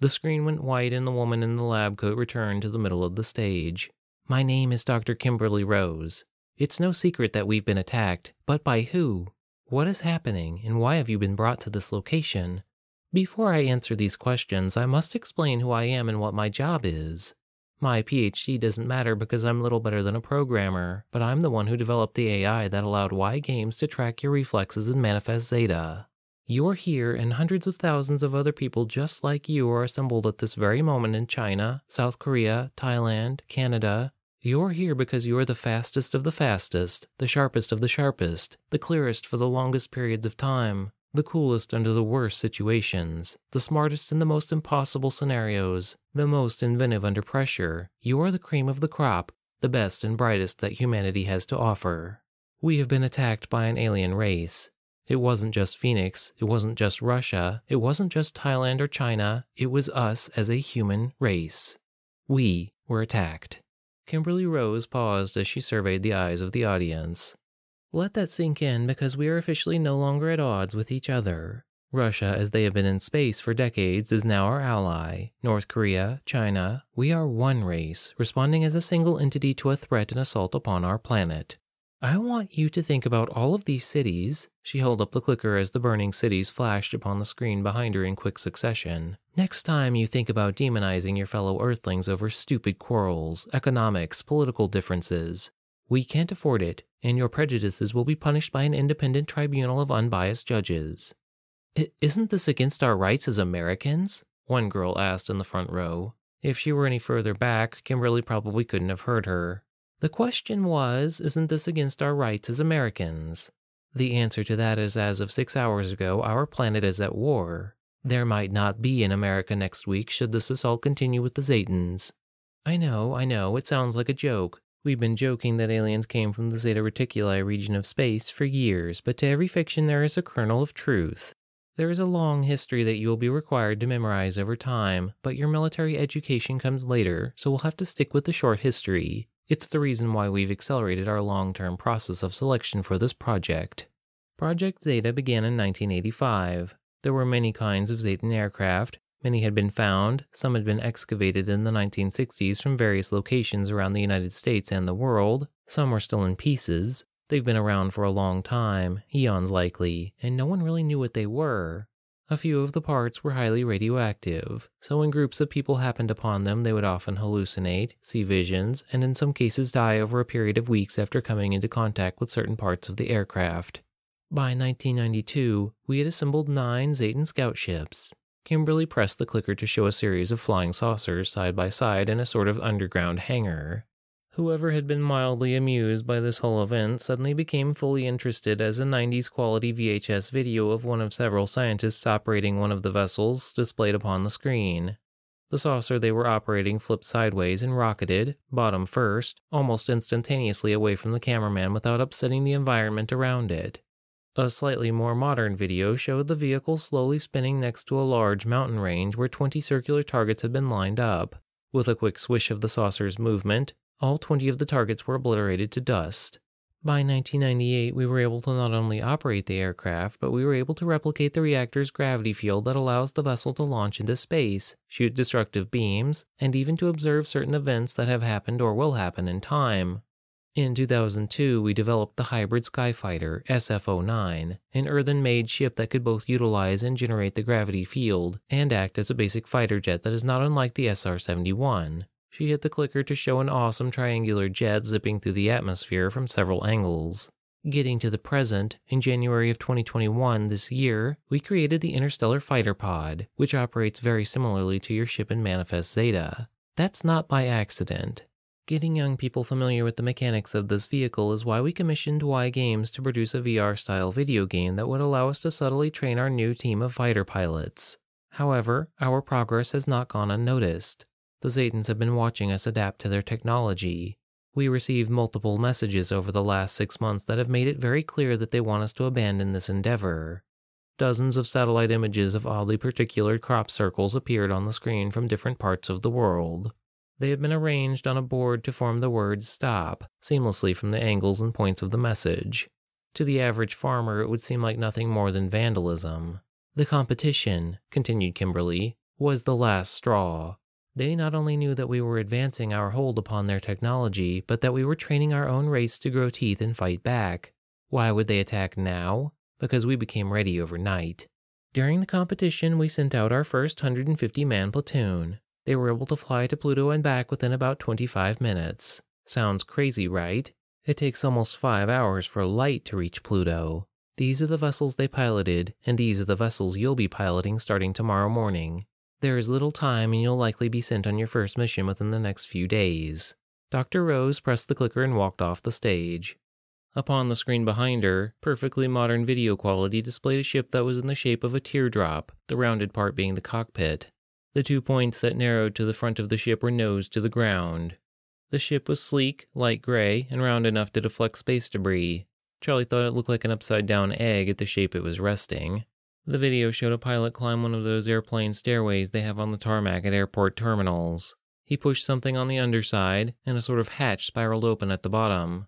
The screen went white and the woman in the lab coat returned to the middle of the stage. My name is Dr. Kimberly Rose. It's no secret that we've been attacked, but by who? What is happening, and why have you been brought to this location? Before I answer these questions, I must explain who I am and what my job is. My PhD doesn't matter because I'm little better than a programmer, but I'm the one who developed the AI that allowed Y Games to track your reflexes in Manifest Zeta. You're here, and hundreds of thousands of other people just like you are assembled at this very moment in China, South Korea, Thailand, Canada. You're here because you are the fastest of the fastest, the sharpest of the sharpest, the clearest for the longest periods of time, the coolest under the worst situations, the smartest in the most impossible scenarios, the most inventive under pressure. You are the cream of the crop, the best and brightest that humanity has to offer. We have been attacked by an alien race. It wasn't just Phoenix, it wasn't just Russia, it wasn't just Thailand or China, it was us as a human race. We were attacked. Kimberly Rose paused as she surveyed the eyes of the audience. Let that sink in because we are officially no longer at odds with each other. Russia, as they have been in space for decades, is now our ally. North Korea, China, we are one race, responding as a single entity to a threat and assault upon our planet. I want you to think about all of these cities. She held up the clicker as the burning cities flashed upon the screen behind her in quick succession. Next time you think about demonizing your fellow Earthlings over stupid quarrels, economics, political differences, we can't afford it, and your prejudices will be punished by an independent tribunal of unbiased judges. I- isn't this against our rights as Americans? One girl asked in the front row. If she were any further back, Kimberly probably couldn't have heard her. The question was, isn't this against our rights as Americans? The answer to that is as of six hours ago, our planet is at war. There might not be an America next week should this assault continue with the Zetans. I know, I know, it sounds like a joke. We've been joking that aliens came from the Zeta Reticuli region of space for years, but to every fiction there is a kernel of truth. There is a long history that you will be required to memorize over time, but your military education comes later, so we'll have to stick with the short history. It's the reason why we've accelerated our long term process of selection for this project. Project Zeta began in 1985. There were many kinds of Zetan aircraft. Many had been found, some had been excavated in the 1960s from various locations around the United States and the world, some were still in pieces. They've been around for a long time, eons likely, and no one really knew what they were. A few of the parts were highly radioactive, so when groups of people happened upon them, they would often hallucinate, see visions, and in some cases die over a period of weeks after coming into contact with certain parts of the aircraft. By 1992, we had assembled nine Zetan scout ships. Kimberly pressed the clicker to show a series of flying saucers side by side in a sort of underground hangar. Whoever had been mildly amused by this whole event suddenly became fully interested as a 90s quality VHS video of one of several scientists operating one of the vessels displayed upon the screen. The saucer they were operating flipped sideways and rocketed, bottom first, almost instantaneously away from the cameraman without upsetting the environment around it. A slightly more modern video showed the vehicle slowly spinning next to a large mountain range where 20 circular targets had been lined up. With a quick swish of the saucer's movement, all 20 of the targets were obliterated to dust. By 1998, we were able to not only operate the aircraft, but we were able to replicate the reactor's gravity field that allows the vessel to launch into space, shoot destructive beams, and even to observe certain events that have happened or will happen in time. In 2002, we developed the hybrid Skyfighter SF 09, an earthen made ship that could both utilize and generate the gravity field and act as a basic fighter jet that is not unlike the SR 71. She hit the clicker to show an awesome triangular jet zipping through the atmosphere from several angles. Getting to the present, in January of 2021 this year, we created the Interstellar Fighter Pod, which operates very similarly to your ship in Manifest Zeta. That's not by accident. Getting young people familiar with the mechanics of this vehicle is why we commissioned Y Games to produce a VR style video game that would allow us to subtly train our new team of fighter pilots. However, our progress has not gone unnoticed. The Zetans have been watching us adapt to their technology. We received multiple messages over the last six months that have made it very clear that they want us to abandon this endeavor. Dozens of satellite images of oddly particulared crop circles appeared on the screen from different parts of the world. They have been arranged on a board to form the word stop seamlessly from the angles and points of the message. To the average farmer, it would seem like nothing more than vandalism. The competition, continued Kimberly, was the last straw. They not only knew that we were advancing our hold upon their technology, but that we were training our own race to grow teeth and fight back. Why would they attack now? Because we became ready overnight. During the competition, we sent out our first 150 man platoon. They were able to fly to Pluto and back within about 25 minutes. Sounds crazy, right? It takes almost five hours for light to reach Pluto. These are the vessels they piloted, and these are the vessels you'll be piloting starting tomorrow morning. There is little time, and you'll likely be sent on your first mission within the next few days. Dr. Rose pressed the clicker and walked off the stage. Upon the screen behind her, perfectly modern video quality displayed a ship that was in the shape of a teardrop, the rounded part being the cockpit. The two points that narrowed to the front of the ship were nose to the ground. The ship was sleek, light gray, and round enough to deflect space debris. Charlie thought it looked like an upside down egg at the shape it was resting. The video showed a pilot climb one of those airplane stairways they have on the tarmac at airport terminals. He pushed something on the underside, and a sort of hatch spiraled open at the bottom.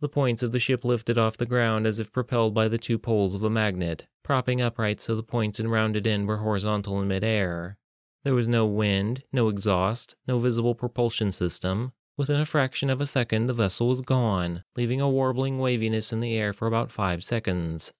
The points of the ship lifted off the ground as if propelled by the two poles of a magnet, propping upright so the points and rounded end were horizontal in midair. There was no wind, no exhaust, no visible propulsion system. Within a fraction of a second, the vessel was gone, leaving a warbling waviness in the air for about five seconds.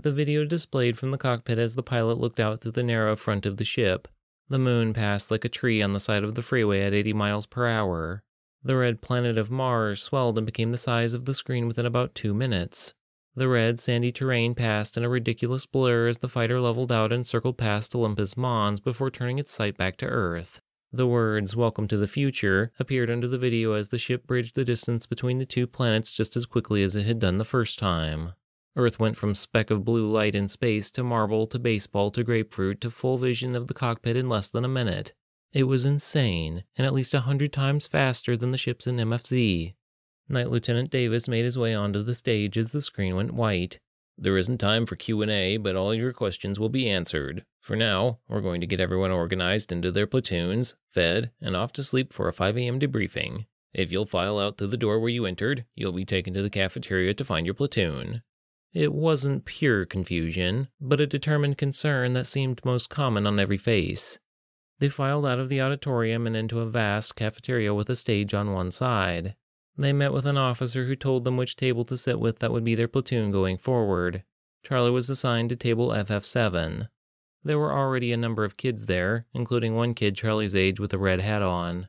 The video displayed from the cockpit as the pilot looked out through the narrow front of the ship. The moon passed like a tree on the side of the freeway at 80 miles per hour. The red planet of Mars swelled and became the size of the screen within about two minutes. The red, sandy terrain passed in a ridiculous blur as the fighter leveled out and circled past Olympus Mons before turning its sight back to Earth. The words, Welcome to the Future, appeared under the video as the ship bridged the distance between the two planets just as quickly as it had done the first time. Earth went from speck of blue light in space to marble to baseball to grapefruit to full vision of the cockpit in less than a minute. It was insane, and at least a hundred times faster than the ships in MFZ. Night Lieutenant Davis made his way onto the stage as the screen went white. There isn't time for Q&A, but all your questions will be answered. For now, we're going to get everyone organized into their platoons, fed, and off to sleep for a 5 a.m. debriefing. If you'll file out through the door where you entered, you'll be taken to the cafeteria to find your platoon. It wasn't pure confusion, but a determined concern that seemed most common on every face. They filed out of the auditorium and into a vast cafeteria with a stage on one side. They met with an officer who told them which table to sit with that would be their platoon going forward. Charlie was assigned to table FF7. There were already a number of kids there, including one kid Charlie's age with a red hat on.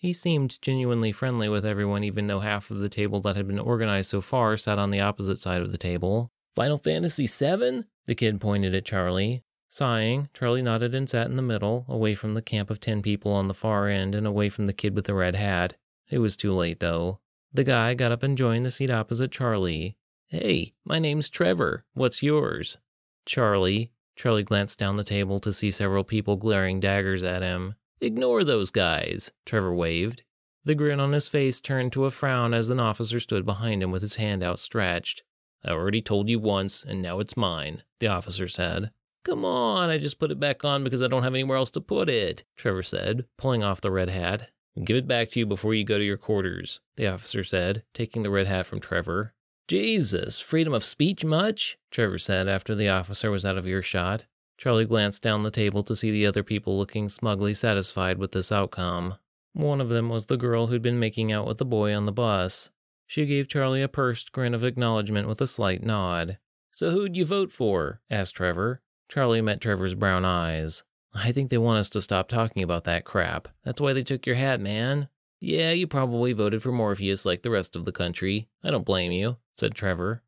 He seemed genuinely friendly with everyone, even though half of the table that had been organized so far sat on the opposite side of the table. Final Fantasy VII? The kid pointed at Charlie. Sighing, Charlie nodded and sat in the middle, away from the camp of ten people on the far end and away from the kid with the red hat. It was too late, though. The guy got up and joined the seat opposite Charlie. Hey, my name's Trevor. What's yours? Charlie. Charlie glanced down the table to see several people glaring daggers at him. Ignore those guys, Trevor waved. The grin on his face turned to a frown as an officer stood behind him with his hand outstretched. I already told you once, and now it's mine, the officer said. Come on, I just put it back on because I don't have anywhere else to put it, Trevor said, pulling off the red hat. Give it back to you before you go to your quarters, the officer said, taking the red hat from Trevor. Jesus, freedom of speech much? Trevor said after the officer was out of earshot. Charlie glanced down the table to see the other people looking smugly satisfied with this outcome. One of them was the girl who'd been making out with the boy on the bus. She gave Charlie a pursed grin of acknowledgement with a slight nod. So who'd you vote for? asked Trevor. Charlie met Trevor's brown eyes. I think they want us to stop talking about that crap. That's why they took your hat, man. Yeah, you probably voted for Morpheus like the rest of the country. I don't blame you, said Trevor.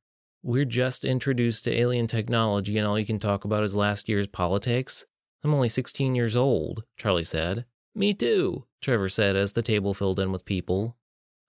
We're just introduced to alien technology and all you can talk about is last year's politics. I'm only 16 years old, Charlie said. Me too, Trevor said as the table filled in with people.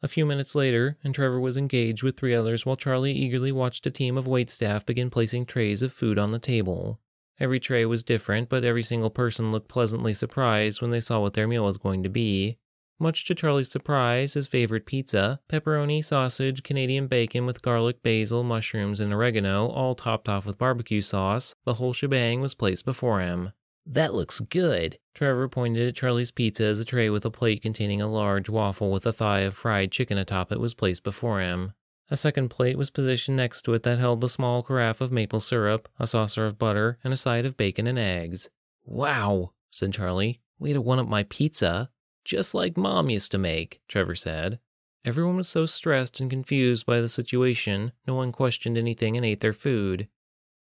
A few minutes later, and Trevor was engaged with three others while Charlie eagerly watched a team of waitstaff begin placing trays of food on the table. Every tray was different, but every single person looked pleasantly surprised when they saw what their meal was going to be. Much to Charlie's surprise, his favorite pizza, pepperoni, sausage, Canadian bacon with garlic, basil, mushrooms, and oregano, all topped off with barbecue sauce, the whole shebang was placed before him. That looks good. Trevor pointed at Charlie's pizza as a tray with a plate containing a large waffle with a thigh of fried chicken atop it was placed before him. A second plate was positioned next to it that held the small carafe of maple syrup, a saucer of butter, and a side of bacon and eggs. Wow, said Charlie. Way to one up my pizza. Just like mom used to make, Trevor said. Everyone was so stressed and confused by the situation, no one questioned anything and ate their food.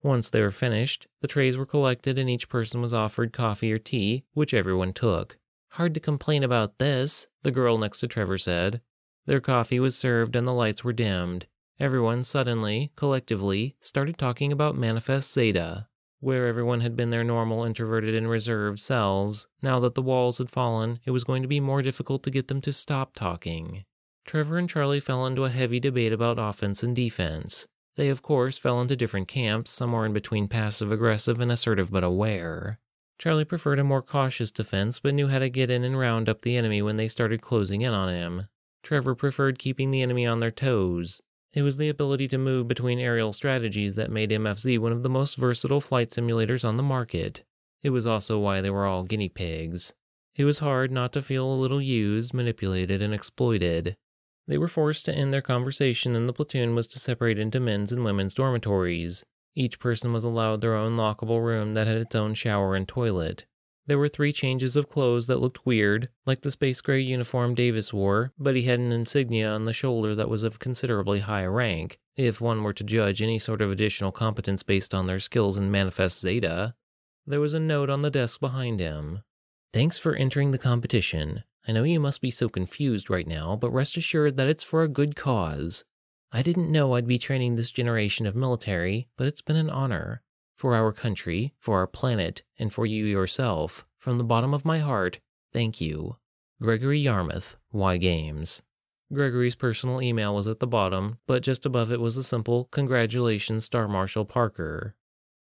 Once they were finished, the trays were collected and each person was offered coffee or tea, which everyone took. Hard to complain about this, the girl next to Trevor said. Their coffee was served and the lights were dimmed. Everyone suddenly, collectively, started talking about Manifest Zeta. Where everyone had been their normal, introverted, and reserved selves, now that the walls had fallen, it was going to be more difficult to get them to stop talking. Trevor and Charlie fell into a heavy debate about offense and defense. They, of course, fell into different camps, somewhere in between passive aggressive and assertive but aware. Charlie preferred a more cautious defense, but knew how to get in and round up the enemy when they started closing in on him. Trevor preferred keeping the enemy on their toes. It was the ability to move between aerial strategies that made MFZ one of the most versatile flight simulators on the market. It was also why they were all guinea pigs. It was hard not to feel a little used, manipulated, and exploited. They were forced to end their conversation, and the platoon was to separate into men's and women's dormitories. Each person was allowed their own lockable room that had its own shower and toilet. There were three changes of clothes that looked weird, like the space gray uniform Davis wore, but he had an insignia on the shoulder that was of considerably high rank, if one were to judge any sort of additional competence based on their skills in Manifest Zeta. There was a note on the desk behind him. Thanks for entering the competition. I know you must be so confused right now, but rest assured that it's for a good cause. I didn't know I'd be training this generation of military, but it's been an honor for our country, for our planet, and for you yourself, from the bottom of my heart, thank you. Gregory Yarmouth, Y Games. Gregory's personal email was at the bottom, but just above it was a simple Congratulations, Star Marshal Parker.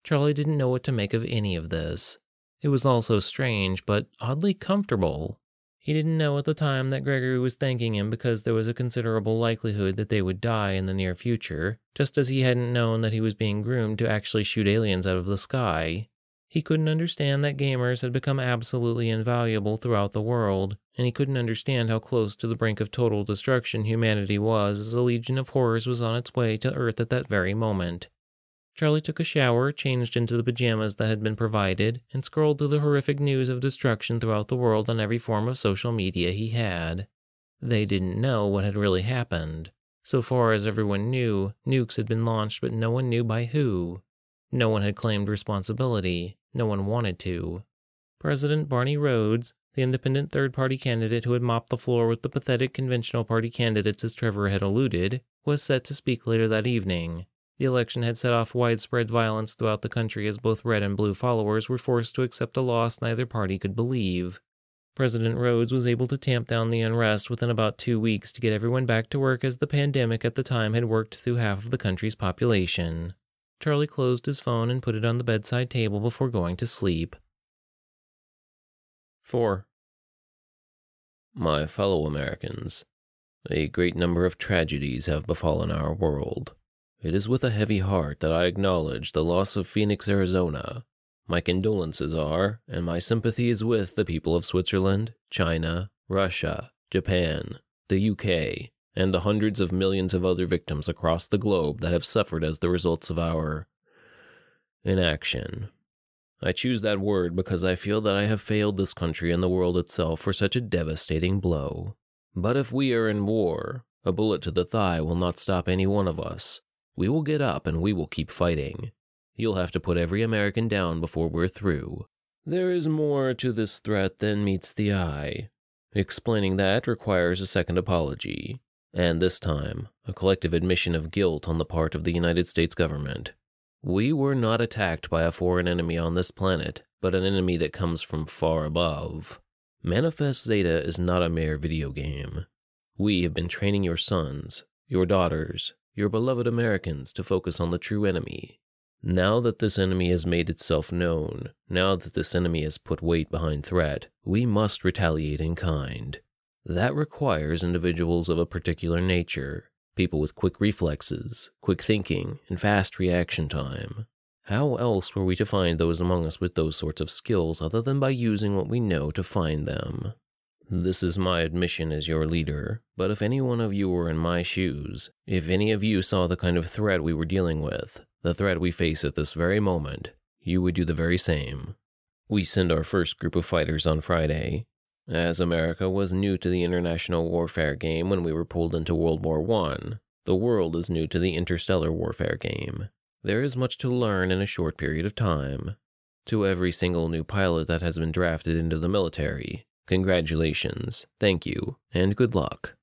Charlie didn't know what to make of any of this. It was all so strange, but oddly comfortable. He didn't know at the time that Gregory was thanking him because there was a considerable likelihood that they would die in the near future, just as he hadn't known that he was being groomed to actually shoot aliens out of the sky. He couldn't understand that gamers had become absolutely invaluable throughout the world, and he couldn't understand how close to the brink of total destruction humanity was as a legion of horrors was on its way to Earth at that very moment. Charlie took a shower, changed into the pajamas that had been provided, and scrolled through the horrific news of destruction throughout the world on every form of social media he had. They didn't know what had really happened. So far as everyone knew, nukes had been launched, but no one knew by who. No one had claimed responsibility. No one wanted to. President Barney Rhodes, the independent third party candidate who had mopped the floor with the pathetic conventional party candidates as Trevor had alluded, was set to speak later that evening. The election had set off widespread violence throughout the country as both red and blue followers were forced to accept a loss neither party could believe. President Rhodes was able to tamp down the unrest within about two weeks to get everyone back to work as the pandemic at the time had worked through half of the country's population. Charlie closed his phone and put it on the bedside table before going to sleep. 4. My fellow Americans, a great number of tragedies have befallen our world. It is with a heavy heart that I acknowledge the loss of Phoenix, Arizona. My condolences are, and my sympathy is with the people of Switzerland, China, Russia, Japan, the UK, and the hundreds of millions of other victims across the globe that have suffered as the results of our inaction. I choose that word because I feel that I have failed this country and the world itself for such a devastating blow. But if we are in war, a bullet to the thigh will not stop any one of us, we will get up and we will keep fighting. You'll have to put every American down before we're through. There is more to this threat than meets the eye. Explaining that requires a second apology, and this time, a collective admission of guilt on the part of the United States government. We were not attacked by a foreign enemy on this planet, but an enemy that comes from far above. Manifest Zeta is not a mere video game. We have been training your sons, your daughters, your beloved Americans to focus on the true enemy. Now that this enemy has made itself known, now that this enemy has put weight behind threat, we must retaliate in kind. That requires individuals of a particular nature, people with quick reflexes, quick thinking, and fast reaction time. How else were we to find those among us with those sorts of skills other than by using what we know to find them? This is my admission as your leader, but if any one of you were in my shoes, if any of you saw the kind of threat we were dealing with, the threat we face at this very moment, you would do the very same. We send our first group of fighters on Friday. As America was new to the international warfare game when we were pulled into World War I, the world is new to the interstellar warfare game. There is much to learn in a short period of time. To every single new pilot that has been drafted into the military, congratulations, thank you, and good luck.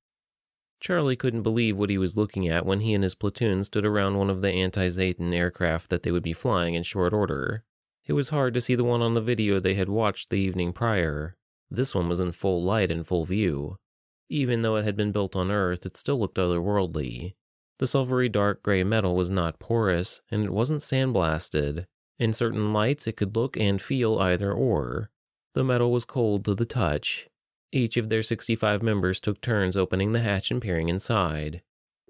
Charlie couldn't believe what he was looking at when he and his platoon stood around one of the anti Zetan aircraft that they would be flying in short order. It was hard to see the one on the video they had watched the evening prior. This one was in full light and full view. Even though it had been built on Earth, it still looked otherworldly. The silvery dark gray metal was not porous, and it wasn't sandblasted. In certain lights, it could look and feel either or. The metal was cold to the touch. Each of their 65 members took turns opening the hatch and peering inside.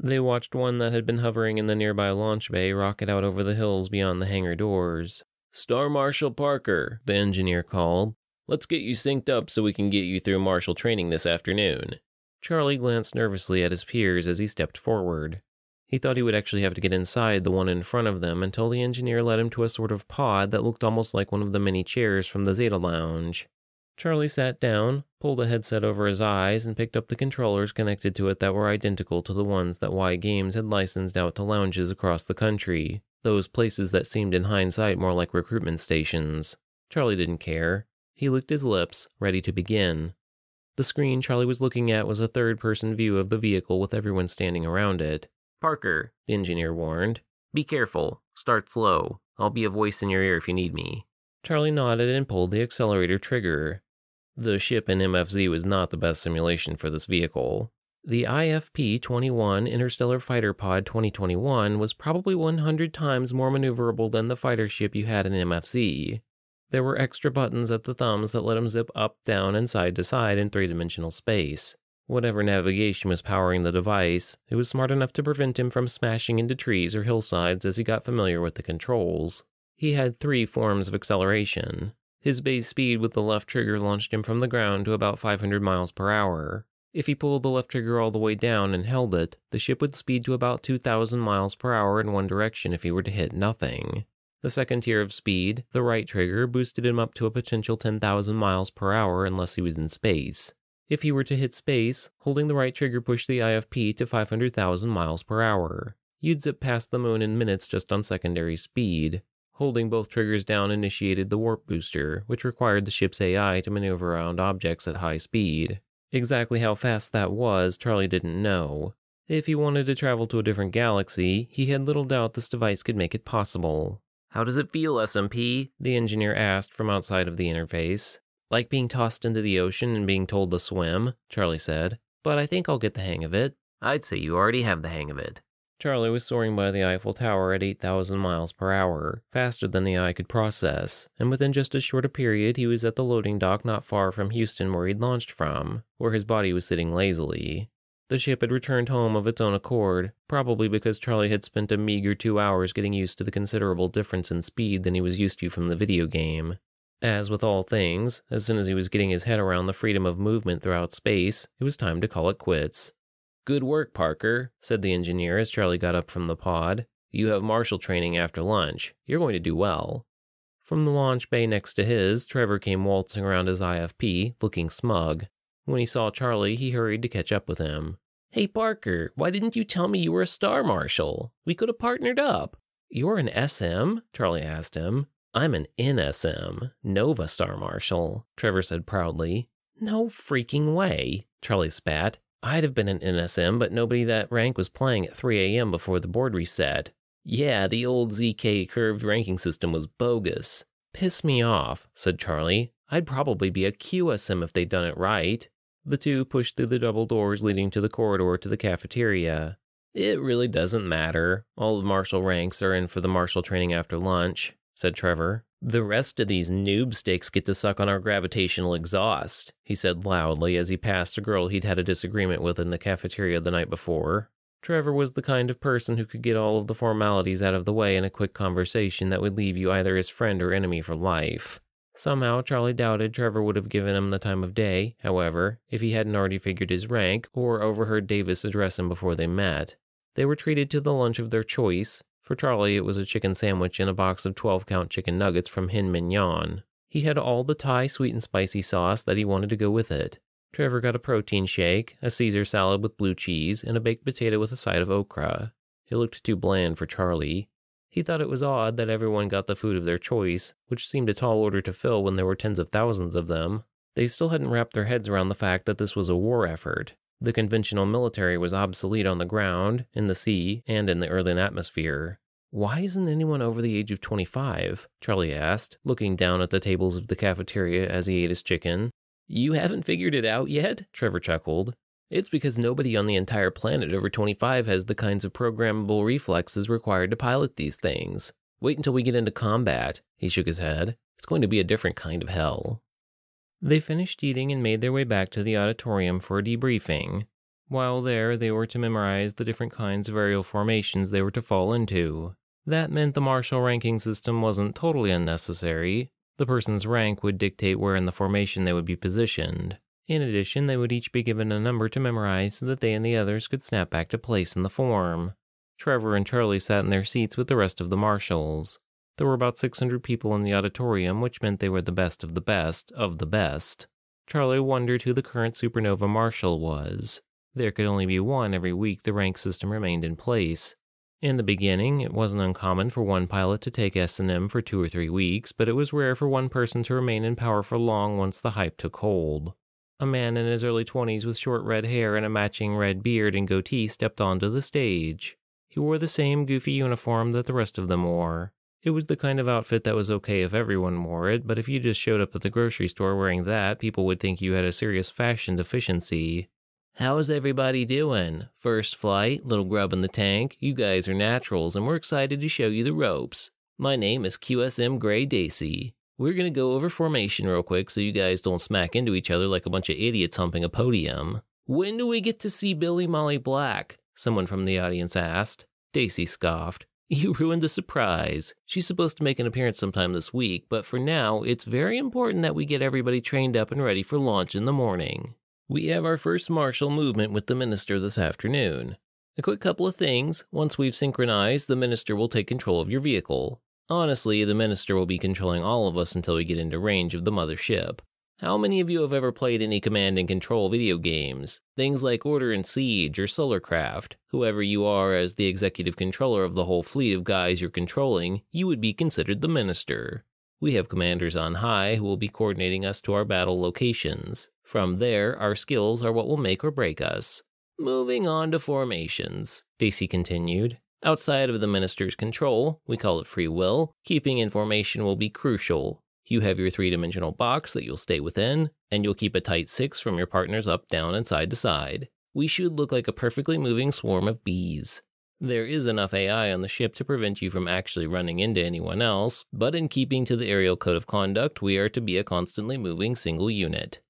They watched one that had been hovering in the nearby launch bay rocket out over the hills beyond the hangar doors. Star Marshal Parker, the engineer called. Let's get you synced up so we can get you through martial training this afternoon. Charlie glanced nervously at his peers as he stepped forward. He thought he would actually have to get inside the one in front of them until the engineer led him to a sort of pod that looked almost like one of the many chairs from the Zeta Lounge. Charlie sat down, pulled a headset over his eyes, and picked up the controllers connected to it that were identical to the ones that Y Games had licensed out to lounges across the country, those places that seemed in hindsight more like recruitment stations. Charlie didn't care. He licked his lips, ready to begin. The screen Charlie was looking at was a third person view of the vehicle with everyone standing around it. Parker, the engineer warned. Be careful. Start slow. I'll be a voice in your ear if you need me. Charlie nodded and pulled the accelerator trigger. The ship in MFZ was not the best simulation for this vehicle. The IFP 21 Interstellar Fighter Pod 2021 was probably 100 times more maneuverable than the fighter ship you had in MFZ. There were extra buttons at the thumbs that let him zip up, down, and side to side in three dimensional space. Whatever navigation was powering the device, it was smart enough to prevent him from smashing into trees or hillsides as he got familiar with the controls. He had three forms of acceleration. His base speed with the left trigger launched him from the ground to about 500 miles per hour. If he pulled the left trigger all the way down and held it, the ship would speed to about 2,000 miles per hour in one direction if he were to hit nothing. The second tier of speed, the right trigger, boosted him up to a potential 10,000 miles per hour unless he was in space. If he were to hit space, holding the right trigger pushed the IFP to 500,000 miles per hour. You'd zip past the moon in minutes just on secondary speed. Holding both triggers down initiated the warp booster, which required the ship's AI to maneuver around objects at high speed. Exactly how fast that was, Charlie didn't know. If he wanted to travel to a different galaxy, he had little doubt this device could make it possible. How does it feel, SMP? The engineer asked from outside of the interface. Like being tossed into the ocean and being told to swim, Charlie said. But I think I'll get the hang of it. I'd say you already have the hang of it. Charlie was soaring by the Eiffel Tower at 8,000 miles per hour, faster than the eye could process, and within just as short a period he was at the loading dock not far from Houston where he'd launched from, where his body was sitting lazily. The ship had returned home of its own accord, probably because Charlie had spent a meager two hours getting used to the considerable difference in speed than he was used to from the video game. As with all things, as soon as he was getting his head around the freedom of movement throughout space, it was time to call it quits. Good work, Parker, said the engineer as Charlie got up from the pod. You have martial training after lunch. You're going to do well. From the launch bay next to his, Trevor came waltzing around his IFP, looking smug. When he saw Charlie, he hurried to catch up with him. Hey, Parker, why didn't you tell me you were a star marshal? We could have partnered up. You're an SM? Charlie asked him. I'm an NSM, Nova Star Marshal, Trevor said proudly. No freaking way, Charlie spat. I'd have been an NSM, but nobody that rank was playing at 3 a.m. before the board reset. Yeah, the old ZK curved ranking system was bogus. Piss me off, said Charlie. I'd probably be a QSM if they'd done it right. The two pushed through the double doors leading to the corridor to the cafeteria. It really doesn't matter. All the marshal ranks are in for the martial training after lunch, said Trevor. The rest of these noob sticks get to suck on our gravitational exhaust, he said loudly as he passed a girl he'd had a disagreement with in the cafeteria the night before. Trevor was the kind of person who could get all of the formalities out of the way in a quick conversation that would leave you either his friend or enemy for life. Somehow, Charlie doubted Trevor would have given him the time of day, however, if he hadn't already figured his rank or overheard Davis address him before they met. They were treated to the lunch of their choice. For Charlie, it was a chicken sandwich and a box of 12 count chicken nuggets from Hin Mignon. He had all the Thai sweet and spicy sauce that he wanted to go with it. Trevor got a protein shake, a Caesar salad with blue cheese, and a baked potato with a side of okra. It looked too bland for Charlie. He thought it was odd that everyone got the food of their choice, which seemed a tall order to fill when there were tens of thousands of them. They still hadn't wrapped their heads around the fact that this was a war effort. The conventional military was obsolete on the ground, in the sea, and in the earthen atmosphere. Why isn't anyone over the age of 25? Charlie asked, looking down at the tables of the cafeteria as he ate his chicken. You haven't figured it out yet? Trevor chuckled. It's because nobody on the entire planet over 25 has the kinds of programmable reflexes required to pilot these things. Wait until we get into combat. He shook his head. It's going to be a different kind of hell. They finished eating and made their way back to the auditorium for a debriefing. While there, they were to memorize the different kinds of aerial formations they were to fall into. That meant the martial ranking system wasn't totally unnecessary. The person's rank would dictate where in the formation they would be positioned. In addition, they would each be given a number to memorize so that they and the others could snap back to place in the form. Trevor and Charlie sat in their seats with the rest of the marshals. There were about 600 people in the auditorium, which meant they were the best of the best of the best. Charlie wondered who the current supernova marshal was. There could only be one every week the rank system remained in place. In the beginning, it wasn't uncommon for one pilot to take SNM for two or three weeks, but it was rare for one person to remain in power for long once the hype took hold. A man in his early 20s with short red hair and a matching red beard and goatee stepped onto the stage. He wore the same goofy uniform that the rest of them wore. It was the kind of outfit that was okay if everyone wore it, but if you just showed up at the grocery store wearing that, people would think you had a serious fashion deficiency. How's everybody doing? First flight, little grub in the tank. You guys are naturals, and we're excited to show you the ropes. My name is QSM Gray Dacey. We're to go over formation real quick so you guys don't smack into each other like a bunch of idiots humping a podium. When do we get to see Billy Molly Black? Someone from the audience asked. Dacey scoffed. You ruined the surprise. She's supposed to make an appearance sometime this week, but for now, it's very important that we get everybody trained up and ready for launch in the morning. We have our first martial movement with the minister this afternoon. A quick couple of things. Once we've synchronized, the minister will take control of your vehicle. Honestly, the minister will be controlling all of us until we get into range of the mother ship. How many of you have ever played any command and control video games? Things like Order and Siege or Solarcraft. Whoever you are as the executive controller of the whole fleet of guys you're controlling, you would be considered the minister. We have commanders on high who will be coordinating us to our battle locations. From there, our skills are what will make or break us. Moving on to formations, Dacey continued. Outside of the minister's control, we call it free will, keeping information will be crucial. You have your three dimensional box that you'll stay within, and you'll keep a tight six from your partners up, down, and side to side. We should look like a perfectly moving swarm of bees. There is enough AI on the ship to prevent you from actually running into anyone else, but in keeping to the aerial code of conduct, we are to be a constantly moving single unit.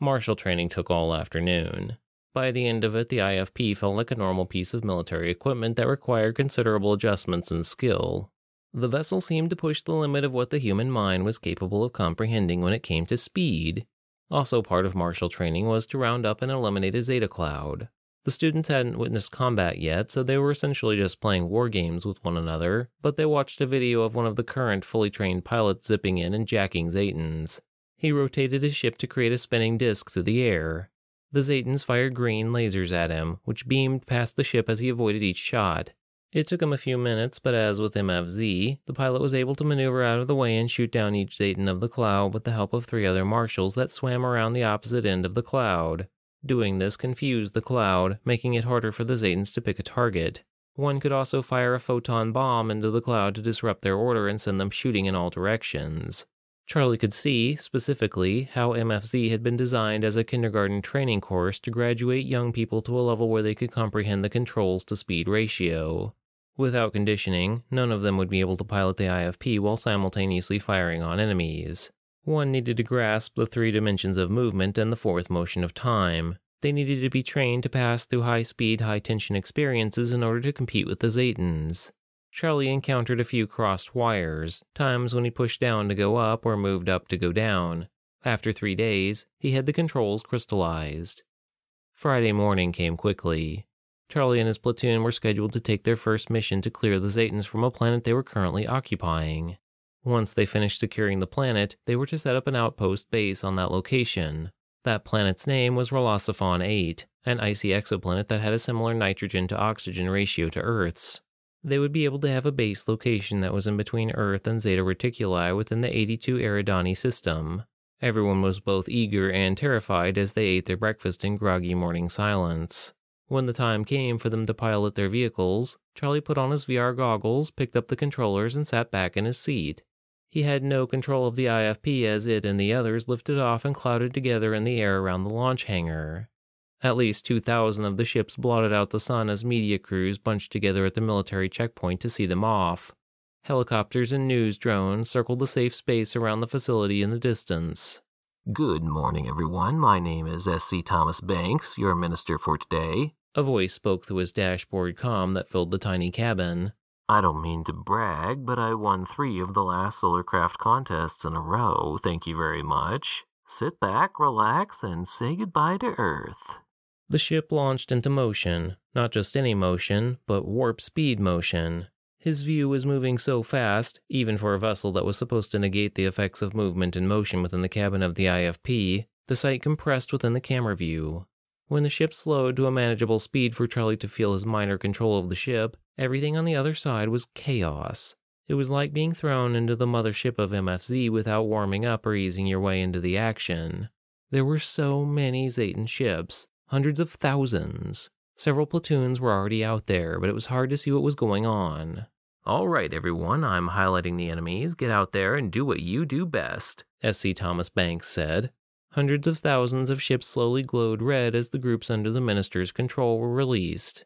Martial training took all afternoon. By the end of it, the IFP felt like a normal piece of military equipment that required considerable adjustments and skill. The vessel seemed to push the limit of what the human mind was capable of comprehending when it came to speed. Also, part of martial training was to round up and eliminate a Zeta cloud. The students hadn't witnessed combat yet, so they were essentially just playing war games with one another, but they watched a video of one of the current fully trained pilots zipping in and jacking Zetans. He rotated his ship to create a spinning disk through the air. The Zetans fired green lasers at him, which beamed past the ship as he avoided each shot. It took him a few minutes, but as with MFZ, the pilot was able to maneuver out of the way and shoot down each Zetan of the cloud with the help of three other marshals that swam around the opposite end of the cloud. Doing this confused the cloud, making it harder for the Zetans to pick a target. One could also fire a photon bomb into the cloud to disrupt their order and send them shooting in all directions. Charlie could see, specifically, how MFZ had been designed as a kindergarten training course to graduate young people to a level where they could comprehend the controls to speed ratio. Without conditioning, none of them would be able to pilot the IFP while simultaneously firing on enemies. One needed to grasp the three dimensions of movement and the fourth motion of time. They needed to be trained to pass through high speed, high tension experiences in order to compete with the Zetans. Charlie encountered a few crossed wires, times when he pushed down to go up or moved up to go down. After three days, he had the controls crystallized. Friday morning came quickly. Charlie and his platoon were scheduled to take their first mission to clear the Zetans from a planet they were currently occupying. Once they finished securing the planet, they were to set up an outpost base on that location. That planet's name was Rolosophon 8, an icy exoplanet that had a similar nitrogen to oxygen ratio to Earth's. They would be able to have a base location that was in between Earth and Zeta Reticuli within the 82 Eridani system. Everyone was both eager and terrified as they ate their breakfast in groggy morning silence. When the time came for them to pilot their vehicles, Charlie put on his VR goggles, picked up the controllers, and sat back in his seat. He had no control of the IFP as it and the others lifted off and clouded together in the air around the launch hangar. At least 2,000 of the ships blotted out the sun as media crews bunched together at the military checkpoint to see them off. Helicopters and news drones circled the safe space around the facility in the distance. Good morning, everyone. My name is S.C. Thomas Banks, your minister for today. A voice spoke through his dashboard com that filled the tiny cabin. I don't mean to brag, but I won three of the last Solarcraft contests in a row. Thank you very much. Sit back, relax, and say goodbye to Earth. The ship launched into motion, not just any motion, but warp speed motion. His view was moving so fast, even for a vessel that was supposed to negate the effects of movement and motion within the cabin of the IFP, the sight compressed within the camera view. When the ship slowed to a manageable speed for Charlie to feel his minor control of the ship, everything on the other side was chaos. It was like being thrown into the mothership of MFZ without warming up or easing your way into the action. There were so many Zetan ships, hundreds of thousands. Several platoons were already out there, but it was hard to see what was going on. All right, everyone, I'm highlighting the enemies. Get out there and do what you do best, S.C. Thomas Banks said. Hundreds of thousands of ships slowly glowed red as the groups under the minister's control were released.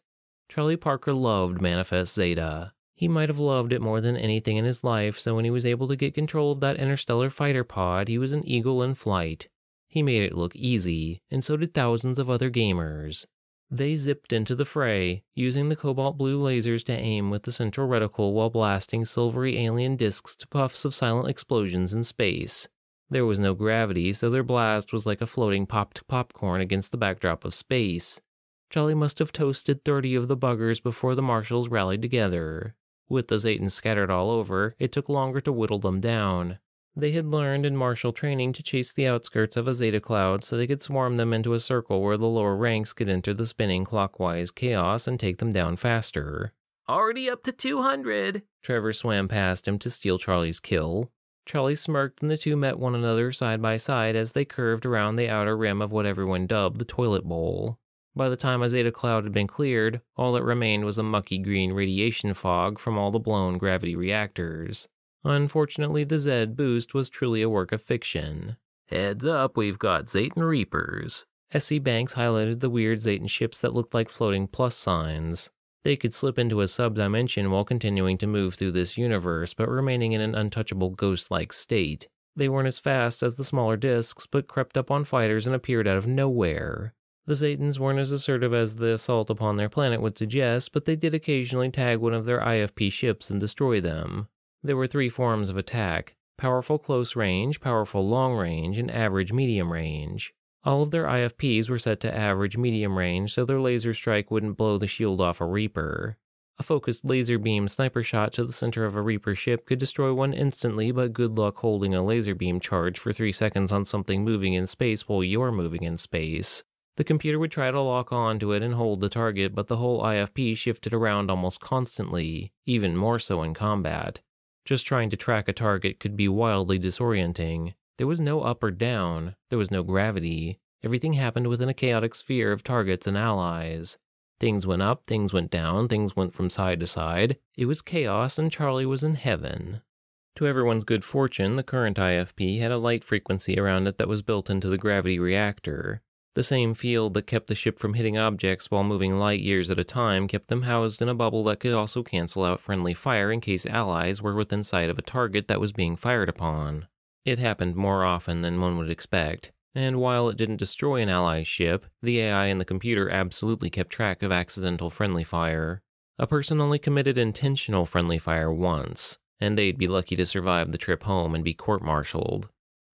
Charlie Parker loved Manifest Zeta. He might have loved it more than anything in his life, so when he was able to get control of that interstellar fighter pod, he was an eagle in flight. He made it look easy, and so did thousands of other gamers. They zipped into the fray, using the cobalt blue lasers to aim with the central reticle while blasting silvery alien discs to puffs of silent explosions in space. There was no gravity, so their blast was like a floating popped popcorn against the backdrop of space. Charlie must have toasted 30 of the buggers before the marshals rallied together. With the Zetans scattered all over, it took longer to whittle them down. They had learned in martial training to chase the outskirts of a Zeta cloud so they could swarm them into a circle where the lower ranks could enter the spinning clockwise chaos and take them down faster. Already up to 200. Trevor swam past him to steal Charlie's kill. Charlie smirked and the two met one another side by side as they curved around the outer rim of what everyone dubbed the toilet bowl. By the time a Zeta cloud had been cleared, all that remained was a mucky green radiation fog from all the blown gravity reactors. Unfortunately, the Zed boost was truly a work of fiction. Heads up, we've got Zetan Reapers. S.C. Banks highlighted the weird Zetan ships that looked like floating plus signs. They could slip into a subdimension while continuing to move through this universe, but remaining in an untouchable ghost like state. They weren't as fast as the smaller discs, but crept up on fighters and appeared out of nowhere. The Zetans weren't as assertive as the assault upon their planet would suggest, but they did occasionally tag one of their IFP ships and destroy them. There were three forms of attack powerful close range, powerful long range, and average medium range. All of their IFPs were set to average medium range so their laser strike wouldn't blow the shield off a Reaper. A focused laser beam sniper shot to the center of a Reaper ship could destroy one instantly, but good luck holding a laser beam charge for three seconds on something moving in space while you're moving in space. The computer would try to lock onto it and hold the target, but the whole IFP shifted around almost constantly, even more so in combat. Just trying to track a target could be wildly disorienting. There was no up or down, there was no gravity. Everything happened within a chaotic sphere of targets and allies. Things went up, things went down, things went from side to side. It was chaos, and Charlie was in heaven. To everyone's good fortune, the current IFP had a light frequency around it that was built into the gravity reactor. The same field that kept the ship from hitting objects while moving light years at a time kept them housed in a bubble that could also cancel out friendly fire in case allies were within sight of a target that was being fired upon. It happened more often than one would expect, and while it didn't destroy an ally's ship, the AI in the computer absolutely kept track of accidental friendly fire. A person only committed intentional friendly fire once, and they'd be lucky to survive the trip home and be court martialed.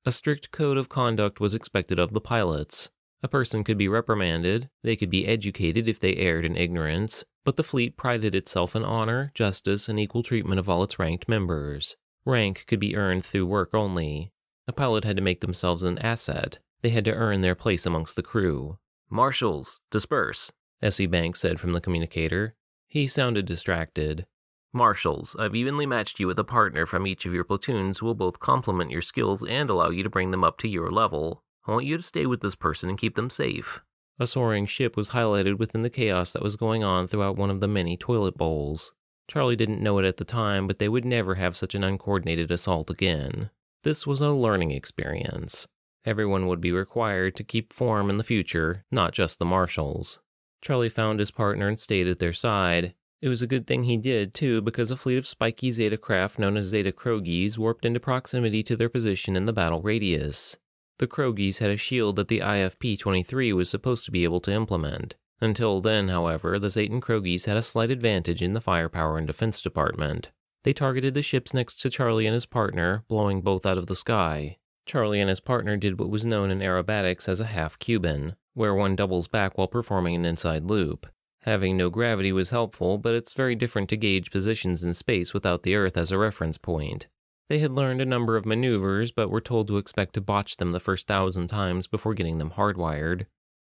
A strict code of conduct was expected of the pilots. A person could be reprimanded, they could be educated if they erred in ignorance, but the fleet prided itself in honor, justice, and equal treatment of all its ranked members. Rank could be earned through work only. A pilot had to make themselves an asset. They had to earn their place amongst the crew. Marshals, disperse, S.C. Banks said from the communicator. He sounded distracted. Marshals, I've evenly matched you with a partner from each of your platoons who will both complement your skills and allow you to bring them up to your level. I want you to stay with this person and keep them safe. A soaring ship was highlighted within the chaos that was going on throughout one of the many toilet bowls. Charlie didn't know it at the time, but they would never have such an uncoordinated assault again. This was a learning experience. Everyone would be required to keep form in the future, not just the marshals. Charlie found his partner and stayed at their side. It was a good thing he did, too, because a fleet of spiky Zeta craft known as Zeta Krogies warped into proximity to their position in the battle radius. The Krogies had a shield that the IFP 23 was supposed to be able to implement. Until then, however, the Zetan Krogies had a slight advantage in the firepower and defense department. They targeted the ships next to Charlie and his partner, blowing both out of the sky. Charlie and his partner did what was known in aerobatics as a half Cuban, where one doubles back while performing an inside loop. Having no gravity was helpful, but it's very different to gauge positions in space without the Earth as a reference point. They had learned a number of maneuvers, but were told to expect to botch them the first thousand times before getting them hardwired.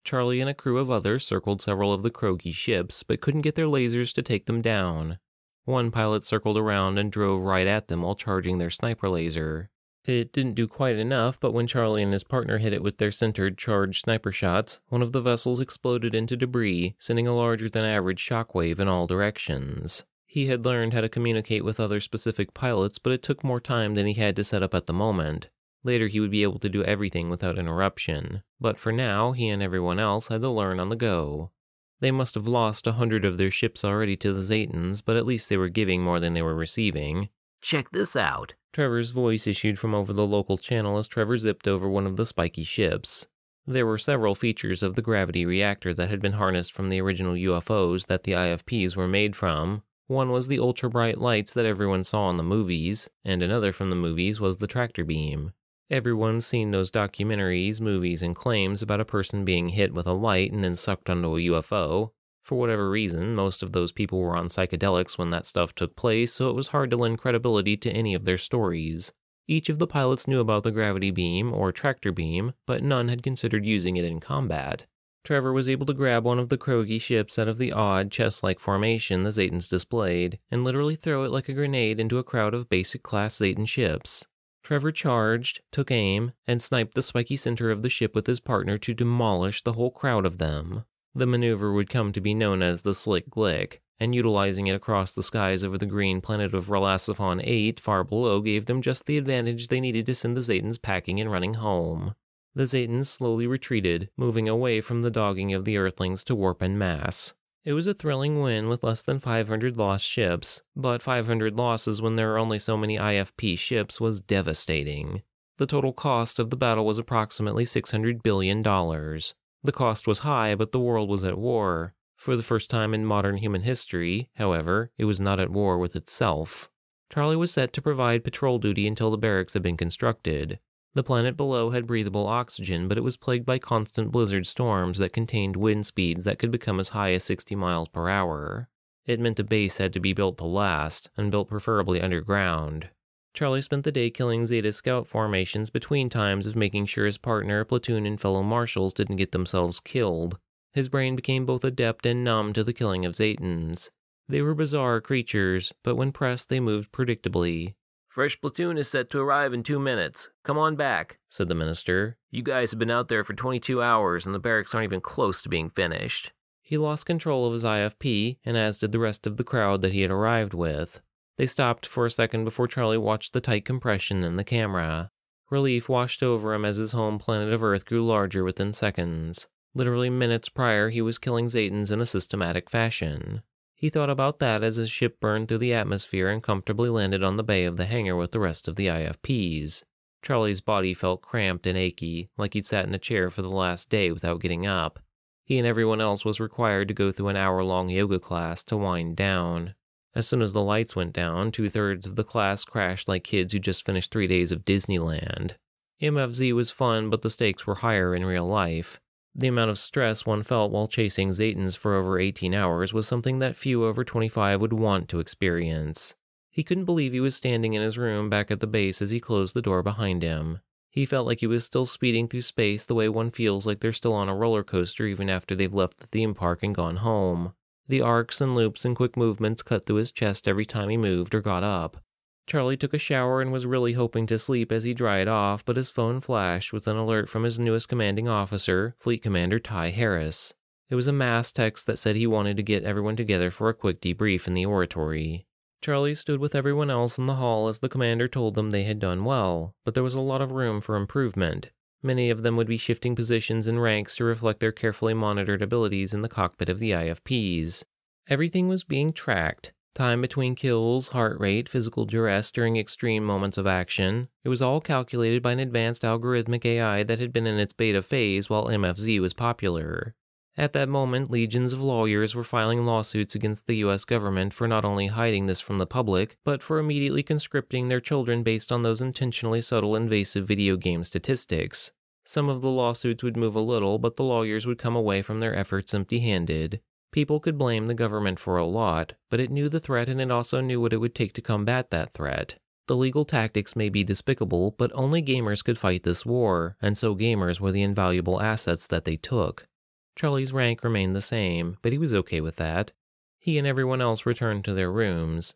Charlie and a crew of others circled several of the Krogi ships, but couldn't get their lasers to take them down. One pilot circled around and drove right at them while charging their sniper laser. It didn't do quite enough, but when Charlie and his partner hit it with their centered charged sniper shots, one of the vessels exploded into debris, sending a larger than average shockwave in all directions. He had learned how to communicate with other specific pilots, but it took more time than he had to set up at the moment. Later, he would be able to do everything without interruption, but for now, he and everyone else had to learn on the go. They must have lost a hundred of their ships already to the Zetans, but at least they were giving more than they were receiving. Check this out. Trevor's voice issued from over the local channel as Trevor zipped over one of the spiky ships. There were several features of the gravity reactor that had been harnessed from the original UFOs that the IFPs were made from. One was the ultra bright lights that everyone saw in the movies, and another from the movies was the tractor beam. Everyone's seen those documentaries, movies, and claims about a person being hit with a light and then sucked onto a UFO, for whatever reason, most of those people were on psychedelics when that stuff took place, so it was hard to lend credibility to any of their stories. Each of the pilots knew about the gravity beam or tractor beam, but none had considered using it in combat. Trevor was able to grab one of the Krogi ships out of the odd, chest like formation the Zetans displayed, and literally throw it like a grenade into a crowd of basic class Zetan ships. Trevor charged, took aim, and sniped the spiky center of the ship with his partner to demolish the whole crowd of them. The maneuver would come to be known as the Slick Glick, and utilizing it across the skies over the green planet of Relasiphon 8 far below gave them just the advantage they needed to send the Zetans packing and running home. The Zetans slowly retreated, moving away from the dogging of the Earthlings to warp en masse. It was a thrilling win with less than 500 lost ships, but 500 losses when there are only so many IFP ships was devastating. The total cost of the battle was approximately $600 billion. The cost was high, but the world was at war. For the first time in modern human history, however, it was not at war with itself. Charlie was set to provide patrol duty until the barracks had been constructed. The planet below had breathable oxygen, but it was plagued by constant blizzard storms that contained wind speeds that could become as high as 60 miles per hour. It meant a base had to be built to last, and built preferably underground. Charlie spent the day killing Zeta scout formations between times of making sure his partner, platoon, and fellow marshals didn't get themselves killed. His brain became both adept and numb to the killing of Zetans. They were bizarre creatures, but when pressed, they moved predictably. Fresh platoon is set to arrive in two minutes. Come on back, said the minister. You guys have been out there for 22 hours, and the barracks aren't even close to being finished. He lost control of his IFP, and as did the rest of the crowd that he had arrived with. They stopped for a second before Charlie watched the tight compression in the camera. Relief washed over him as his home planet of Earth grew larger within seconds. Literally minutes prior, he was killing Zetans in a systematic fashion. He thought about that as his ship burned through the atmosphere and comfortably landed on the bay of the hangar with the rest of the IFPs. Charlie's body felt cramped and achy, like he'd sat in a chair for the last day without getting up. He and everyone else was required to go through an hour long yoga class to wind down. As soon as the lights went down, two thirds of the class crashed like kids who just finished three days of Disneyland. MFZ was fun, but the stakes were higher in real life. The amount of stress one felt while chasing Zetans for over 18 hours was something that few over 25 would want to experience. He couldn't believe he was standing in his room back at the base as he closed the door behind him. He felt like he was still speeding through space the way one feels like they're still on a roller coaster even after they've left the theme park and gone home. The arcs and loops and quick movements cut through his chest every time he moved or got up. Charlie took a shower and was really hoping to sleep as he dried off, but his phone flashed with an alert from his newest commanding officer, Fleet Commander Ty Harris. It was a mass text that said he wanted to get everyone together for a quick debrief in the oratory. Charlie stood with everyone else in the hall as the commander told them they had done well, but there was a lot of room for improvement. Many of them would be shifting positions and ranks to reflect their carefully monitored abilities in the cockpit of the IFPs. Everything was being tracked, Time between kills, heart rate, physical duress during extreme moments of action. It was all calculated by an advanced algorithmic AI that had been in its beta phase while MFZ was popular. At that moment, legions of lawyers were filing lawsuits against the US government for not only hiding this from the public, but for immediately conscripting their children based on those intentionally subtle invasive video game statistics. Some of the lawsuits would move a little, but the lawyers would come away from their efforts empty handed. People could blame the government for a lot, but it knew the threat and it also knew what it would take to combat that threat. The legal tactics may be despicable, but only gamers could fight this war, and so gamers were the invaluable assets that they took. Charlie's rank remained the same, but he was okay with that. He and everyone else returned to their rooms.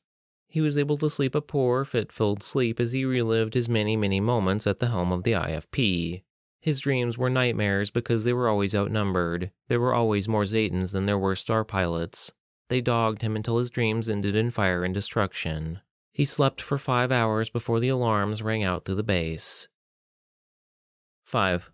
He was able to sleep a poor, fit filled sleep as he relived his many, many moments at the helm of the IFP. His dreams were nightmares because they were always outnumbered. There were always more Zetans than there were star pilots. They dogged him until his dreams ended in fire and destruction. He slept for five hours before the alarms rang out through the base. 5.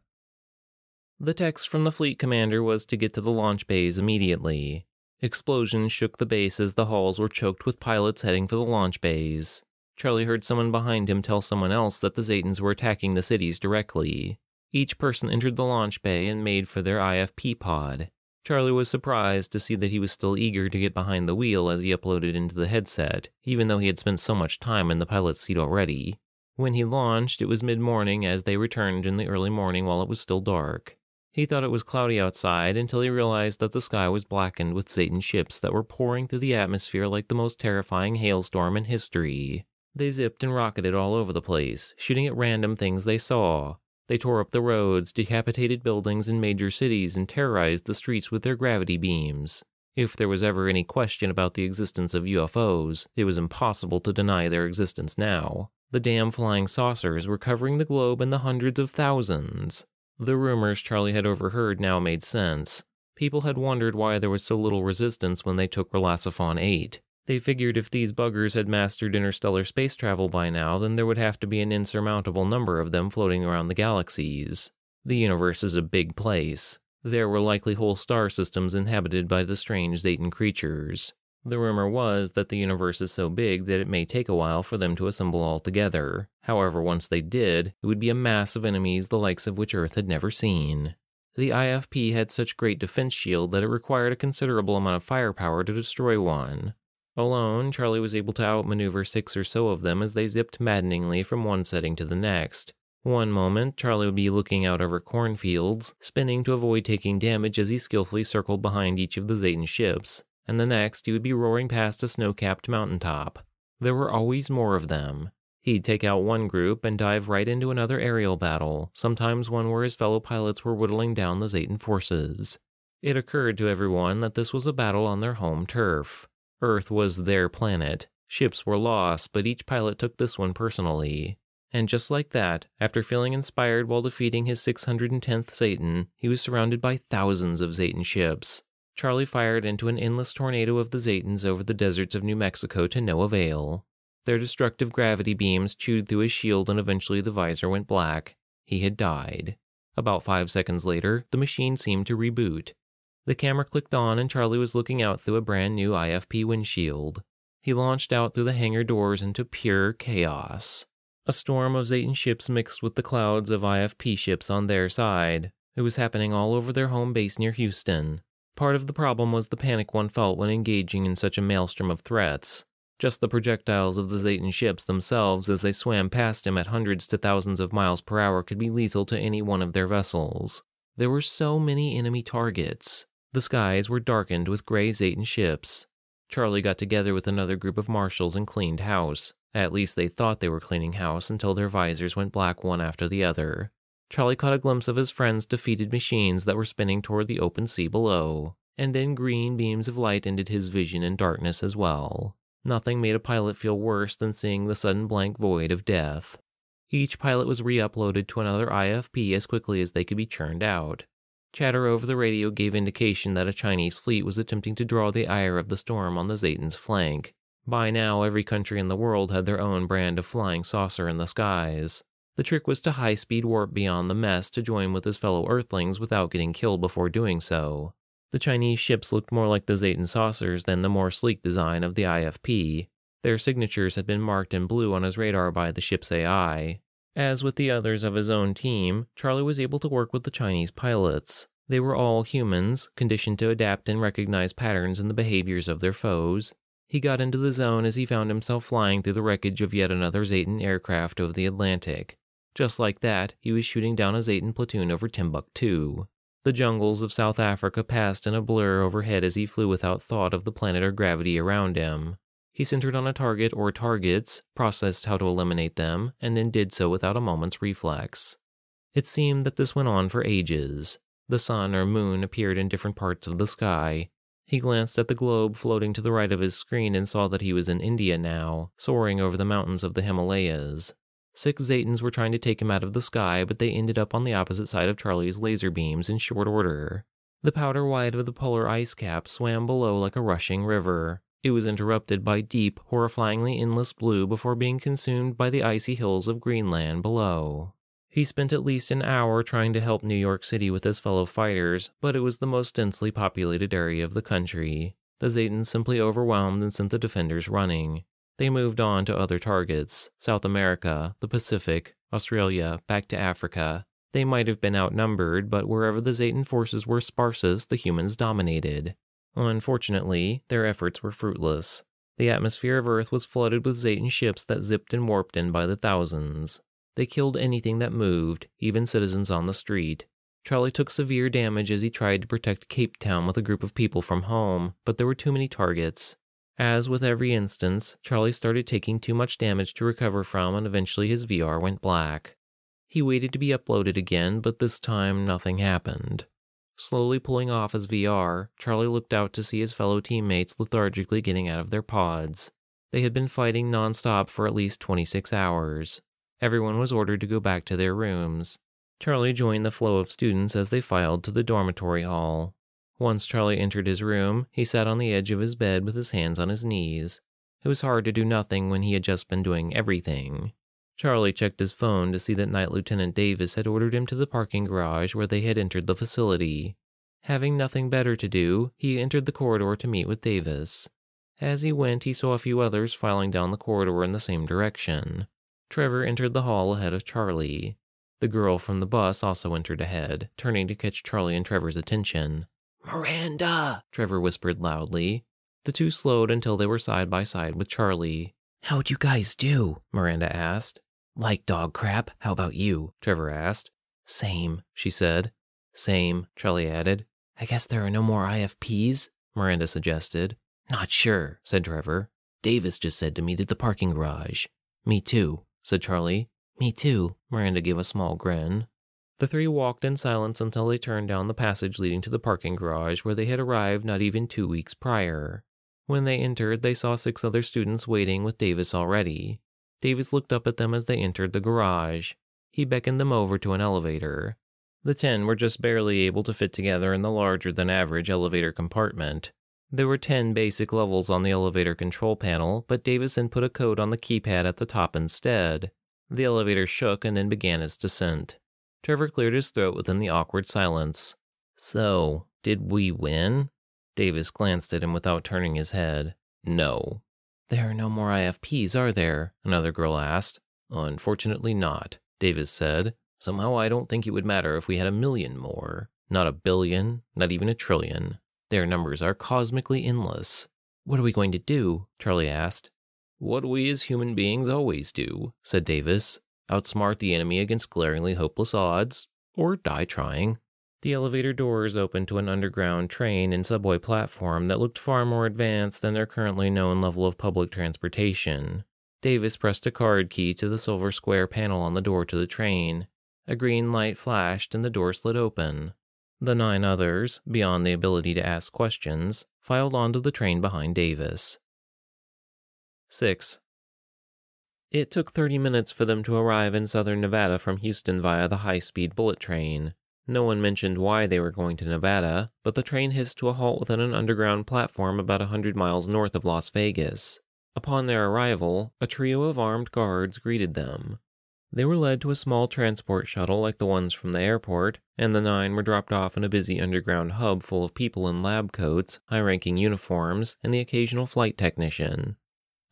The text from the fleet commander was to get to the launch bays immediately. Explosions shook the base as the halls were choked with pilots heading for the launch bays. Charlie heard someone behind him tell someone else that the Zetans were attacking the cities directly. Each person entered the launch bay and made for their IFP pod. Charlie was surprised to see that he was still eager to get behind the wheel as he uploaded into the headset, even though he had spent so much time in the pilot's seat already. When he launched, it was mid morning as they returned in the early morning while it was still dark. He thought it was cloudy outside until he realized that the sky was blackened with Zetan ships that were pouring through the atmosphere like the most terrifying hailstorm in history. They zipped and rocketed all over the place, shooting at random things they saw. They tore up the roads, decapitated buildings in major cities, and terrorized the streets with their gravity beams. If there was ever any question about the existence of UFOs, it was impossible to deny their existence now. The damn flying saucers were covering the globe in the hundreds of thousands. The rumors Charlie had overheard now made sense. People had wondered why there was so little resistance when they took Relacifon 8. They figured if these buggers had mastered interstellar space travel by now, then there would have to be an insurmountable number of them floating around the galaxies. The universe is a big place. There were likely whole star systems inhabited by the strange Zetan creatures. The rumor was that the universe is so big that it may take a while for them to assemble all together. However, once they did, it would be a mass of enemies the likes of which Earth had never seen. The IFP had such great defense shield that it required a considerable amount of firepower to destroy one. Alone, Charlie was able to outmaneuver six or so of them as they zipped maddeningly from one setting to the next. One moment, Charlie would be looking out over cornfields, spinning to avoid taking damage as he skillfully circled behind each of the Zetan ships, and the next he would be roaring past a snow capped mountaintop. There were always more of them. He'd take out one group and dive right into another aerial battle, sometimes one where his fellow pilots were whittling down the Zetan forces. It occurred to everyone that this was a battle on their home turf. Earth was their planet. Ships were lost, but each pilot took this one personally. And just like that, after feeling inspired while defeating his 610th Zetan, he was surrounded by thousands of Zetan ships. Charlie fired into an endless tornado of the Zetans over the deserts of New Mexico to no avail. Their destructive gravity beams chewed through his shield and eventually the visor went black. He had died. About five seconds later, the machine seemed to reboot. The camera clicked on and Charlie was looking out through a brand new IFP windshield. He launched out through the hangar doors into pure chaos. A storm of Zetan ships mixed with the clouds of IFP ships on their side. It was happening all over their home base near Houston. Part of the problem was the panic one felt when engaging in such a maelstrom of threats. Just the projectiles of the Zetan ships themselves as they swam past him at hundreds to thousands of miles per hour could be lethal to any one of their vessels. There were so many enemy targets. The skies were darkened with gray Zetan ships. Charlie got together with another group of marshals and cleaned house. At least they thought they were cleaning house until their visors went black one after the other. Charlie caught a glimpse of his friend's defeated machines that were spinning toward the open sea below, and then green beams of light ended his vision in darkness as well. Nothing made a pilot feel worse than seeing the sudden blank void of death. Each pilot was re uploaded to another IFP as quickly as they could be churned out. Chatter over the radio gave indication that a Chinese fleet was attempting to draw the ire of the storm on the Zetan's flank. By now, every country in the world had their own brand of flying saucer in the skies. The trick was to high speed warp beyond the mess to join with his fellow Earthlings without getting killed before doing so. The Chinese ships looked more like the Zetan saucers than the more sleek design of the IFP. Their signatures had been marked in blue on his radar by the ship's AI. As with the others of his own team, Charlie was able to work with the Chinese pilots. They were all humans, conditioned to adapt and recognize patterns in the behaviors of their foes. He got into the zone as he found himself flying through the wreckage of yet another Zetan aircraft over the Atlantic. Just like that, he was shooting down a Zetan platoon over Timbuktu. The jungles of South Africa passed in a blur overhead as he flew without thought of the planet or gravity around him. He centered on a target or targets, processed how to eliminate them, and then did so without a moment's reflex. It seemed that this went on for ages. The sun or moon appeared in different parts of the sky. He glanced at the globe floating to the right of his screen and saw that he was in India now, soaring over the mountains of the Himalayas. Six Zetans were trying to take him out of the sky, but they ended up on the opposite side of Charlie's laser beams in short order. The powder white of the polar ice cap swam below like a rushing river. It was interrupted by deep, horrifyingly endless blue before being consumed by the icy hills of Greenland below. He spent at least an hour trying to help New York City with his fellow fighters, but it was the most densely populated area of the country. The Zetans simply overwhelmed and sent the defenders running. They moved on to other targets South America, the Pacific, Australia, back to Africa. They might have been outnumbered, but wherever the Zetan forces were sparsest, the humans dominated. Unfortunately, their efforts were fruitless. The atmosphere of Earth was flooded with Zetan ships that zipped and warped in by the thousands. They killed anything that moved, even citizens on the street. Charlie took severe damage as he tried to protect Cape Town with a group of people from home, but there were too many targets. As with every instance, Charlie started taking too much damage to recover from, and eventually his VR went black. He waited to be uploaded again, but this time nothing happened. Slowly pulling off his VR, Charlie looked out to see his fellow teammates lethargically getting out of their pods. They had been fighting nonstop for at least 26 hours. Everyone was ordered to go back to their rooms. Charlie joined the flow of students as they filed to the dormitory hall. Once Charlie entered his room, he sat on the edge of his bed with his hands on his knees. It was hard to do nothing when he had just been doing everything. Charlie checked his phone to see that Night Lieutenant Davis had ordered him to the parking garage where they had entered the facility. Having nothing better to do, he entered the corridor to meet with Davis. As he went, he saw a few others filing down the corridor in the same direction. Trevor entered the hall ahead of Charlie. The girl from the bus also entered ahead, turning to catch Charlie and Trevor's attention. Miranda, Trevor whispered loudly. The two slowed until they were side by side with Charlie. How'd you guys do? Miranda asked. Like dog crap. How about you? Trevor asked. Same, she said. Same, Charlie added. I guess there are no more IFPs? Miranda suggested. Not sure, said Trevor. Davis just said to meet at the parking garage. Me too, said Charlie. Me too. Miranda gave a small grin. The three walked in silence until they turned down the passage leading to the parking garage where they had arrived not even two weeks prior. When they entered, they saw six other students waiting with Davis already. Davis looked up at them as they entered the garage. He beckoned them over to an elevator. The ten were just barely able to fit together in the larger than average elevator compartment. There were 10 basic levels on the elevator control panel, but Davison put a code on the keypad at the top instead. The elevator shook and then began its descent. Trevor cleared his throat within the awkward silence. So, did we win? Davis glanced at him without turning his head. No. There are no more IFPs, are there? Another girl asked. Unfortunately not, Davis said. Somehow I don't think it would matter if we had a million more. Not a billion, not even a trillion. Their numbers are cosmically endless. What are we going to do? Charlie asked. What we as human beings always do, said Davis. Outsmart the enemy against glaringly hopeless odds, or die trying. The elevator doors opened to an underground train and subway platform that looked far more advanced than their currently known level of public transportation. Davis pressed a card key to the silver square panel on the door to the train. A green light flashed and the door slid open. The nine others, beyond the ability to ask questions, filed onto the train behind Davis. 6. It took 30 minutes for them to arrive in southern Nevada from Houston via the high speed bullet train. No one mentioned why they were going to Nevada, but the train hissed to a halt within an underground platform about a hundred miles north of Las Vegas. Upon their arrival, a trio of armed guards greeted them. They were led to a small transport shuttle like the ones from the airport, and the nine were dropped off in a busy underground hub full of people in lab coats, high ranking uniforms, and the occasional flight technician.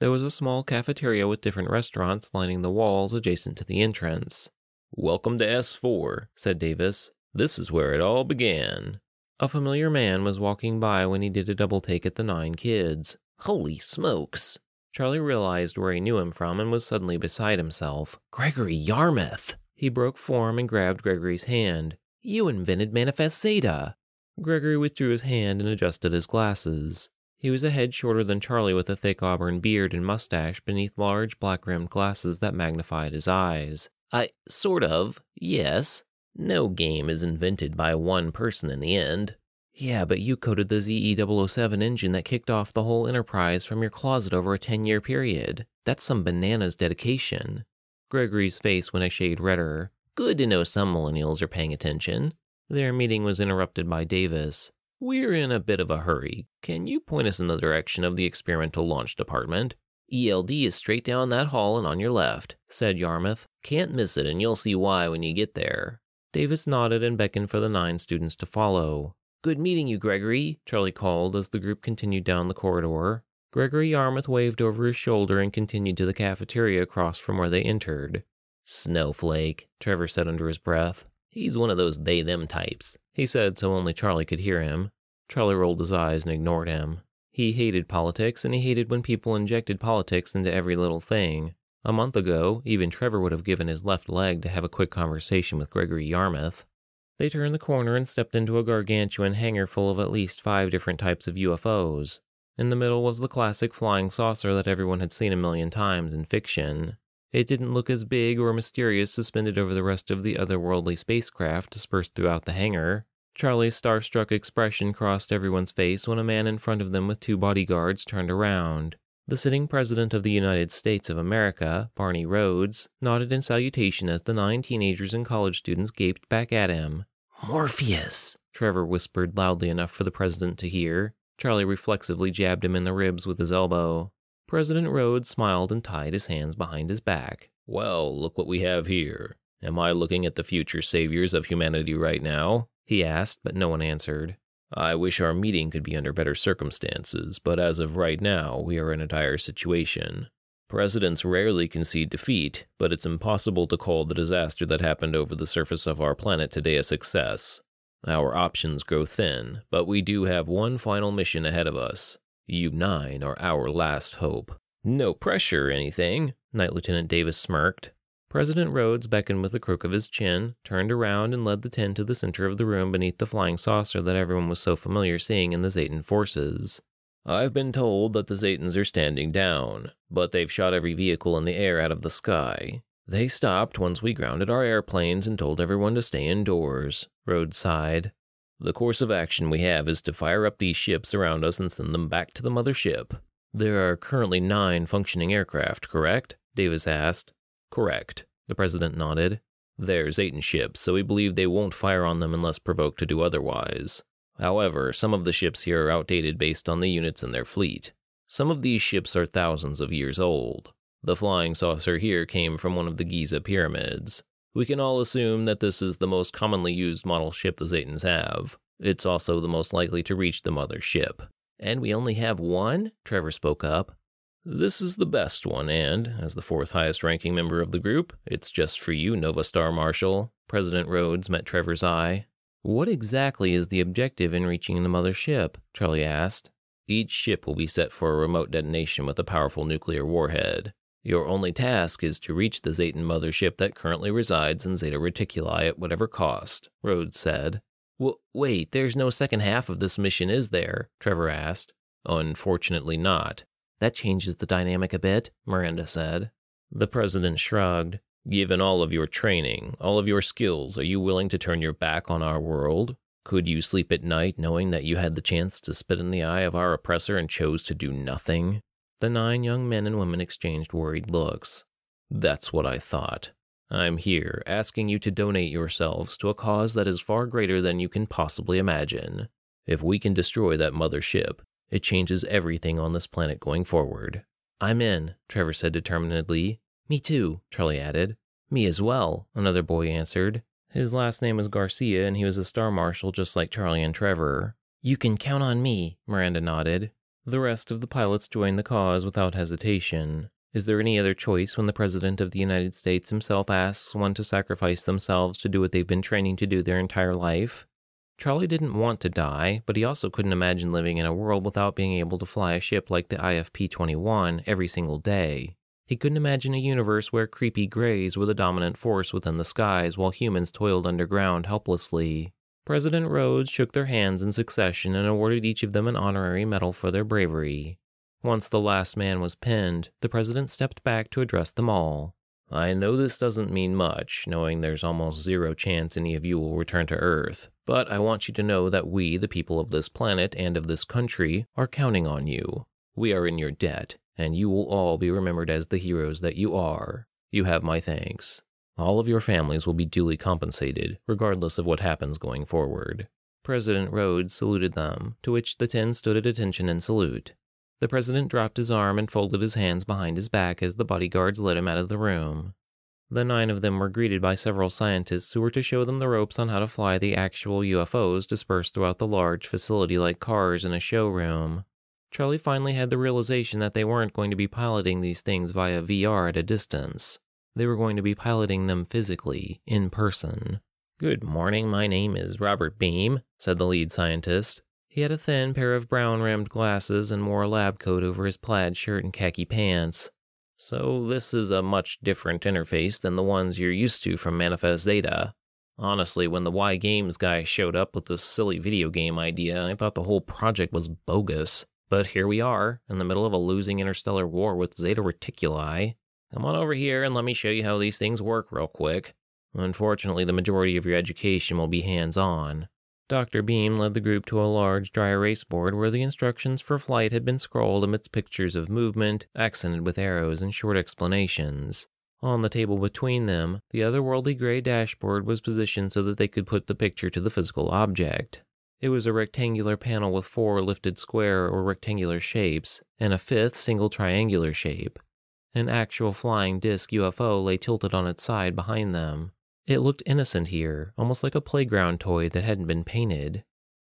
There was a small cafeteria with different restaurants lining the walls adjacent to the entrance. Welcome to S4, said Davis. This is where it all began. A familiar man was walking by when he did a double take at the nine kids. Holy smokes! Charlie realized where he knew him from and was suddenly beside himself. Gregory Yarmouth! He broke form and grabbed Gregory's hand. You invented Manifest Zeta! Gregory withdrew his hand and adjusted his glasses. He was a head shorter than Charlie with a thick auburn beard and mustache beneath large black rimmed glasses that magnified his eyes. I sort of, yes. No game is invented by one person in the end. Yeah, but you coded the ZE007 engine that kicked off the whole enterprise from your closet over a 10 year period. That's some bananas dedication. Gregory's face went a shade redder. Good to know some millennials are paying attention. Their meeting was interrupted by Davis. We're in a bit of a hurry. Can you point us in the direction of the experimental launch department? ELD is straight down that hall and on your left, said Yarmouth. Can't miss it, and you'll see why when you get there. Davis nodded and beckoned for the nine students to follow. Good meeting you, Gregory, Charlie called as the group continued down the corridor. Gregory Yarmouth waved over his shoulder and continued to the cafeteria across from where they entered. Snowflake, Trevor said under his breath. He's one of those they them types. He said so only Charlie could hear him. Charlie rolled his eyes and ignored him. He hated politics, and he hated when people injected politics into every little thing. A month ago, even Trevor would have given his left leg to have a quick conversation with Gregory Yarmouth. They turned the corner and stepped into a gargantuan hangar full of at least five different types of UFOs. In the middle was the classic flying saucer that everyone had seen a million times in fiction. It didn't look as big or mysterious suspended over the rest of the otherworldly spacecraft dispersed throughout the hangar. Charlie's starstruck expression crossed everyone's face when a man in front of them with two bodyguards turned around. The sitting president of the United States of America, Barney Rhodes, nodded in salutation as the nine teenagers and college students gaped back at him. Morpheus, Trevor whispered loudly enough for the president to hear. Charlie reflexively jabbed him in the ribs with his elbow. President Rhodes smiled and tied his hands behind his back. Well, look what we have here. Am I looking at the future saviors of humanity right now? He asked, but no one answered. I wish our meeting could be under better circumstances, but as of right now, we are in a dire situation. Presidents rarely concede defeat, but it's impossible to call the disaster that happened over the surface of our planet today a success. Our options grow thin, but we do have one final mission ahead of us you nine are our last hope. No pressure or anything, Night Lieutenant Davis smirked. President Rhodes beckoned with the crook of his chin, turned around, and led the ten to the center of the room beneath the flying saucer that everyone was so familiar seeing in the Zetan forces. I've been told that the Zetans are standing down, but they've shot every vehicle in the air out of the sky. They stopped once we grounded our airplanes and told everyone to stay indoors, Rhodes sighed. The course of action we have is to fire up these ships around us and send them back to the mothership. There are currently nine functioning aircraft, correct? Davis asked. Correct. The president nodded. They're ships, so we believe they won't fire on them unless provoked to do otherwise. However, some of the ships here are outdated based on the units in their fleet. Some of these ships are thousands of years old. The flying saucer here came from one of the Giza pyramids. We can all assume that this is the most commonly used model ship the Zetans have. It's also the most likely to reach the mother ship. And we only have one? Trevor spoke up. This is the best one, and, as the fourth highest ranking member of the group, it's just for you, Nova Star Marshal. President Rhodes met Trevor's eye. What exactly is the objective in reaching the mother ship? Charlie asked. Each ship will be set for a remote detonation with a powerful nuclear warhead. Your only task is to reach the Zetan mothership that currently resides in Zeta Reticuli at whatever cost, Rhodes said. W- wait, there's no second half of this mission, is there? Trevor asked. Unfortunately not. That changes the dynamic a bit, Miranda said. The president shrugged. Given all of your training, all of your skills, are you willing to turn your back on our world? Could you sleep at night knowing that you had the chance to spit in the eye of our oppressor and chose to do nothing? The nine young men and women exchanged worried looks. That's what I thought. I'm here asking you to donate yourselves to a cause that is far greater than you can possibly imagine. If we can destroy that mother ship, it changes everything on this planet going forward. I'm in, Trevor said determinedly. Me too, Charlie added. Me as well, another boy answered. His last name was Garcia, and he was a star marshal just like Charlie and Trevor. You can count on me, Miranda nodded. The rest of the pilots joined the cause without hesitation. Is there any other choice when the President of the United States himself asks one to sacrifice themselves to do what they've been training to do their entire life? Charlie didn't want to die, but he also couldn't imagine living in a world without being able to fly a ship like the IFP 21 every single day. He couldn't imagine a universe where creepy grays were the dominant force within the skies while humans toiled underground helplessly. President Rhodes shook their hands in succession and awarded each of them an honorary medal for their bravery. Once the last man was pinned, the president stepped back to address them all. I know this doesn't mean much, knowing there's almost zero chance any of you will return to Earth, but I want you to know that we, the people of this planet and of this country, are counting on you. We are in your debt, and you will all be remembered as the heroes that you are. You have my thanks. All of your families will be duly compensated, regardless of what happens going forward. President Rhodes saluted them, to which the ten stood at attention and salute. The president dropped his arm and folded his hands behind his back as the bodyguards led him out of the room. The nine of them were greeted by several scientists who were to show them the ropes on how to fly the actual UFOs dispersed throughout the large facility like cars in a showroom. Charlie finally had the realization that they weren't going to be piloting these things via VR at a distance. They were going to be piloting them physically, in person. Good morning, my name is Robert Beam, said the lead scientist. He had a thin pair of brown rimmed glasses and wore a lab coat over his plaid shirt and khaki pants. So, this is a much different interface than the ones you're used to from Manifest Zeta. Honestly, when the Y Games guy showed up with this silly video game idea, I thought the whole project was bogus. But here we are, in the middle of a losing interstellar war with Zeta Reticuli. Come on over here and let me show you how these things work real quick. Unfortunately, the majority of your education will be hands on. Dr. Beam led the group to a large dry erase board where the instructions for flight had been scrawled amidst pictures of movement, accented with arrows and short explanations. On the table between them, the otherworldly gray dashboard was positioned so that they could put the picture to the physical object. It was a rectangular panel with four lifted square or rectangular shapes, and a fifth single triangular shape. An actual flying disc UFO lay tilted on its side behind them. It looked innocent here, almost like a playground toy that hadn't been painted.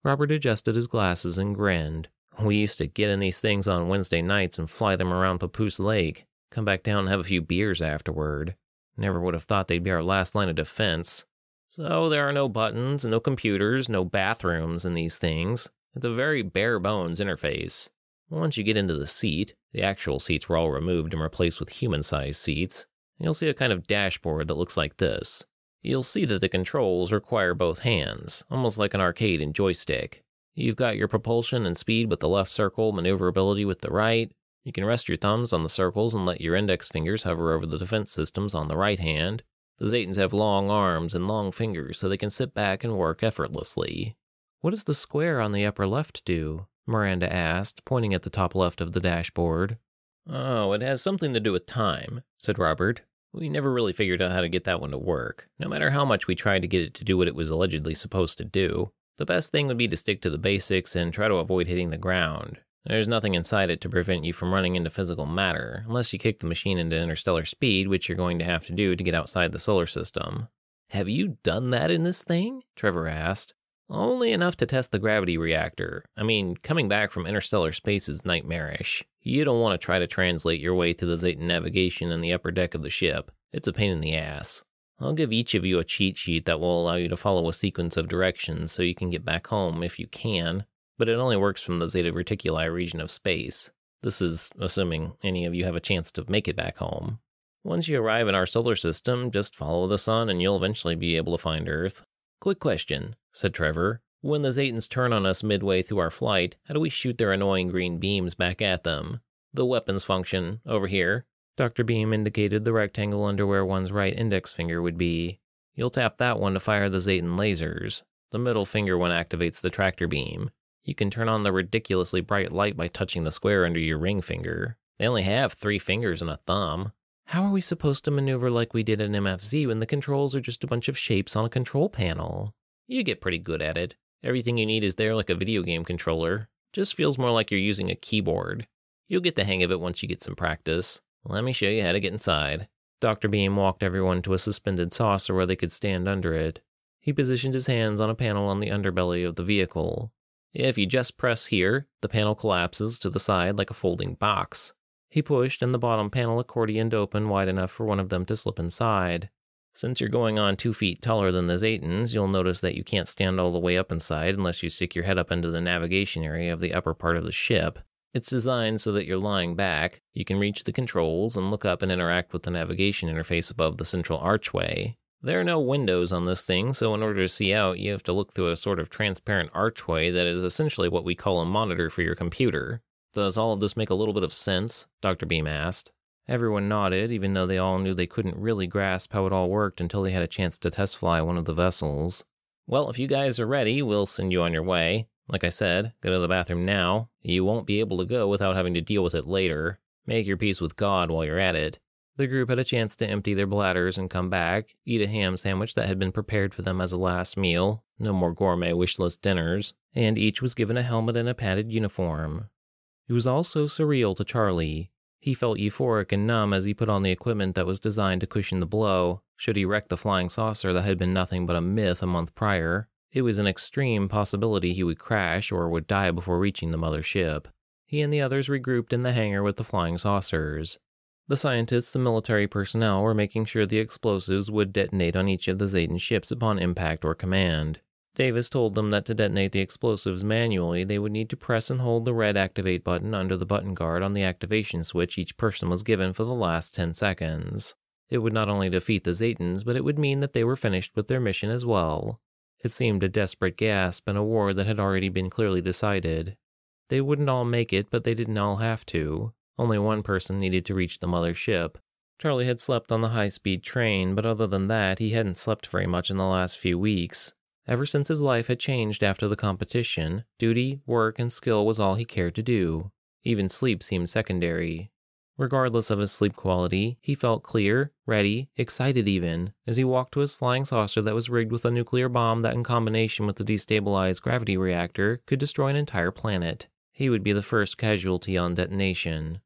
Robert adjusted his glasses and grinned. We used to get in these things on Wednesday nights and fly them around Papoose Lake, come back down and have a few beers afterward. Never would have thought they'd be our last line of defense. So there are no buttons, no computers, no bathrooms in these things. It's a very bare bones interface. Once you get into the seat, the actual seats were all removed and replaced with human sized seats. You'll see a kind of dashboard that looks like this. You'll see that the controls require both hands, almost like an arcade and joystick. You've got your propulsion and speed with the left circle, maneuverability with the right. You can rest your thumbs on the circles and let your index fingers hover over the defense systems on the right hand. The Zetans have long arms and long fingers so they can sit back and work effortlessly. What does the square on the upper left do? Miranda asked, pointing at the top left of the dashboard. Oh, it has something to do with time, said Robert. We never really figured out how to get that one to work, no matter how much we tried to get it to do what it was allegedly supposed to do. The best thing would be to stick to the basics and try to avoid hitting the ground. There's nothing inside it to prevent you from running into physical matter, unless you kick the machine into interstellar speed, which you're going to have to do to get outside the solar system. Have you done that in this thing? Trevor asked. Only enough to test the gravity reactor. I mean, coming back from interstellar space is nightmarish. You don't want to try to translate your way through the Zetan navigation in the upper deck of the ship. It's a pain in the ass. I'll give each of you a cheat sheet that will allow you to follow a sequence of directions so you can get back home if you can, but it only works from the Zeta Reticuli region of space. This is assuming any of you have a chance to make it back home. Once you arrive in our solar system, just follow the sun and you'll eventually be able to find Earth. Quick question, said Trevor. When the Zetans turn on us midway through our flight, how do we shoot their annoying green beams back at them? The weapons function, over here. Dr. Beam indicated the rectangle under where one's right index finger would be. You'll tap that one to fire the Zetan lasers. The middle finger one activates the tractor beam. You can turn on the ridiculously bright light by touching the square under your ring finger. They only have three fingers and a thumb. How are we supposed to maneuver like we did in MFZ when the controls are just a bunch of shapes on a control panel? You get pretty good at it. Everything you need is there like a video game controller. Just feels more like you're using a keyboard. You'll get the hang of it once you get some practice. Let me show you how to get inside. Dr. Beam walked everyone to a suspended saucer where they could stand under it. He positioned his hands on a panel on the underbelly of the vehicle. If you just press here, the panel collapses to the side like a folding box. He pushed, and the bottom panel accordioned open wide enough for one of them to slip inside. Since you're going on two feet taller than the Zetans, you'll notice that you can't stand all the way up inside unless you stick your head up into the navigation area of the upper part of the ship. It's designed so that you're lying back, you can reach the controls and look up and interact with the navigation interface above the central archway. There are no windows on this thing, so in order to see out, you have to look through a sort of transparent archway that is essentially what we call a monitor for your computer. Does all of this make a little bit of sense? Dr. Beam asked. Everyone nodded, even though they all knew they couldn't really grasp how it all worked until they had a chance to test fly one of the vessels. Well, if you guys are ready, we'll send you on your way. Like I said, go to the bathroom now. You won't be able to go without having to deal with it later. Make your peace with God while you're at it. The group had a chance to empty their bladders and come back, eat a ham sandwich that had been prepared for them as a last meal, no more gourmet wish list dinners, and each was given a helmet and a padded uniform. It was all so surreal to Charlie. He felt euphoric and numb as he put on the equipment that was designed to cushion the blow, should he wreck the flying saucer that had been nothing but a myth a month prior. It was an extreme possibility he would crash or would die before reaching the mother ship. He and the others regrouped in the hangar with the flying saucers. The scientists and military personnel were making sure the explosives would detonate on each of the Zetan ships upon impact or command. Davis told them that to detonate the explosives manually, they would need to press and hold the red activate button under the button guard on the activation switch each person was given for the last 10 seconds. It would not only defeat the Zetans, but it would mean that they were finished with their mission as well. It seemed a desperate gasp in a war that had already been clearly decided. They wouldn't all make it, but they didn't all have to. Only one person needed to reach the mother ship. Charlie had slept on the high speed train, but other than that, he hadn't slept very much in the last few weeks. Ever since his life had changed after the competition, duty, work, and skill was all he cared to do. Even sleep seemed secondary. Regardless of his sleep quality, he felt clear, ready, excited even, as he walked to his flying saucer that was rigged with a nuclear bomb that, in combination with the destabilized gravity reactor, could destroy an entire planet. He would be the first casualty on detonation.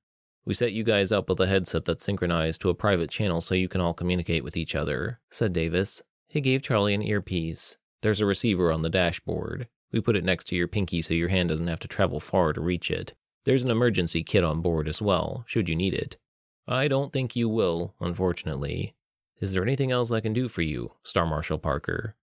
We set you guys up with a headset that's synchronized to a private channel so you can all communicate with each other, said Davis. He gave Charlie an earpiece. There's a receiver on the dashboard. We put it next to your pinky so your hand doesn't have to travel far to reach it. There's an emergency kit on board as well, should you need it. I don't think you will, unfortunately. Is there anything else I can do for you, Star Marshal Parker?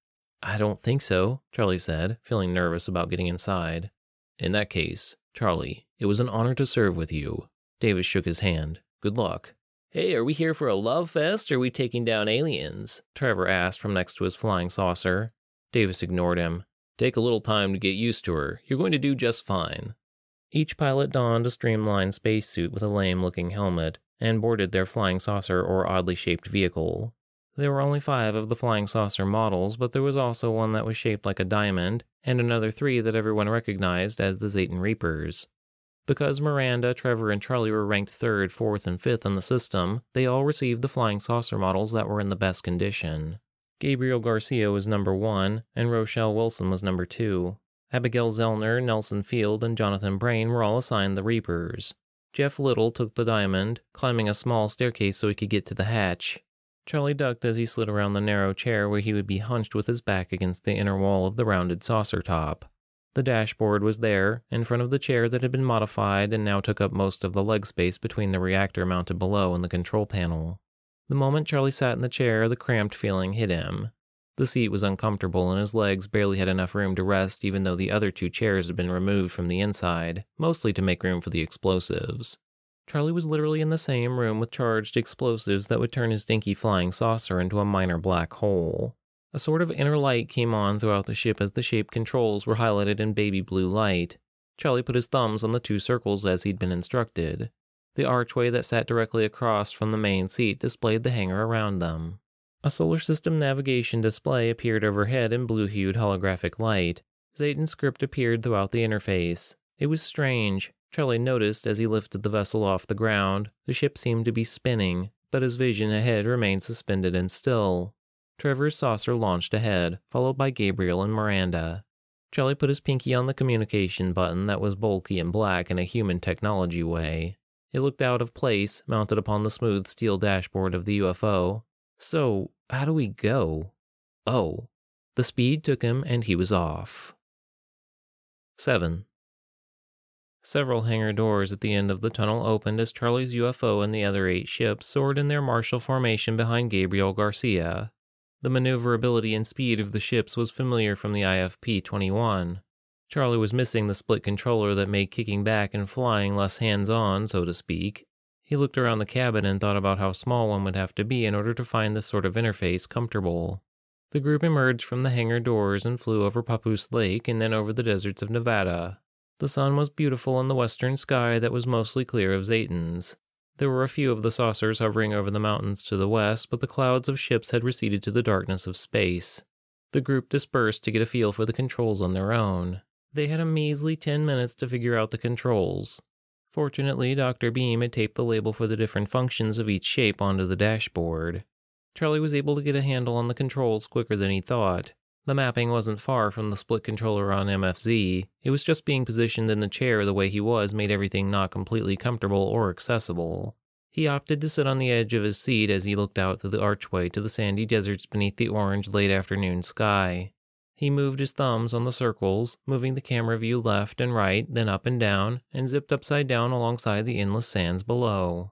I don't think so, Charlie said, feeling nervous about getting inside. In that case, Charlie, it was an honor to serve with you. Davis shook his hand. Good luck. Hey, are we here for a love fest or are we taking down aliens? Trevor asked from next to his flying saucer. Davis ignored him. Take a little time to get used to her. You're going to do just fine. Each pilot donned a streamlined spacesuit with a lame looking helmet and boarded their flying saucer or oddly shaped vehicle. There were only five of the flying saucer models, but there was also one that was shaped like a diamond, and another three that everyone recognized as the Zetan Reapers. Because Miranda, Trevor, and Charlie were ranked third, fourth, and fifth in the system, they all received the flying saucer models that were in the best condition. Gabriel Garcia was number one, and Rochelle Wilson was number two. Abigail Zellner, Nelson Field, and Jonathan Brain were all assigned the Reapers. Jeff Little took the diamond, climbing a small staircase so he could get to the hatch. Charlie ducked as he slid around the narrow chair where he would be hunched with his back against the inner wall of the rounded saucer top. The dashboard was there, in front of the chair that had been modified and now took up most of the leg space between the reactor mounted below and the control panel. The moment Charlie sat in the chair, the cramped feeling hit him. The seat was uncomfortable and his legs barely had enough room to rest, even though the other two chairs had been removed from the inside, mostly to make room for the explosives. Charlie was literally in the same room with charged explosives that would turn his dinky flying saucer into a minor black hole. A sort of inner light came on throughout the ship as the shape controls were highlighted in baby blue light. Charlie put his thumbs on the two circles as he'd been instructed. The archway that sat directly across from the main seat displayed the hangar around them. A solar system navigation display appeared overhead in blue hued holographic light. Zetan's script appeared throughout the interface. It was strange. Charlie noticed as he lifted the vessel off the ground. The ship seemed to be spinning, but his vision ahead remained suspended and still. Trevor's saucer launched ahead, followed by Gabriel and Miranda. Charlie put his pinky on the communication button that was bulky and black in a human technology way. It looked out of place, mounted upon the smooth steel dashboard of the UFO. So, how do we go? Oh, the speed took him and he was off. 7. Several hangar doors at the end of the tunnel opened as Charlie's UFO and the other eight ships soared in their martial formation behind Gabriel Garcia. The maneuverability and speed of the ships was familiar from the IFP 21. Charlie was missing the split controller that made kicking back and flying less hands on, so to speak. He looked around the cabin and thought about how small one would have to be in order to find this sort of interface comfortable. The group emerged from the hangar doors and flew over Papoose Lake and then over the deserts of Nevada. The sun was beautiful in the western sky that was mostly clear of Zetans. There were a few of the saucers hovering over the mountains to the west, but the clouds of ships had receded to the darkness of space. The group dispersed to get a feel for the controls on their own. They had a measly 10 minutes to figure out the controls. Fortunately, Dr. Beam had taped the label for the different functions of each shape onto the dashboard. Charlie was able to get a handle on the controls quicker than he thought. The mapping wasn't far from the split controller on MFZ. It was just being positioned in the chair the way he was made everything not completely comfortable or accessible. He opted to sit on the edge of his seat as he looked out through the archway to the sandy deserts beneath the orange late afternoon sky. He moved his thumbs on the circles, moving the camera view left and right, then up and down, and zipped upside down alongside the endless sands below.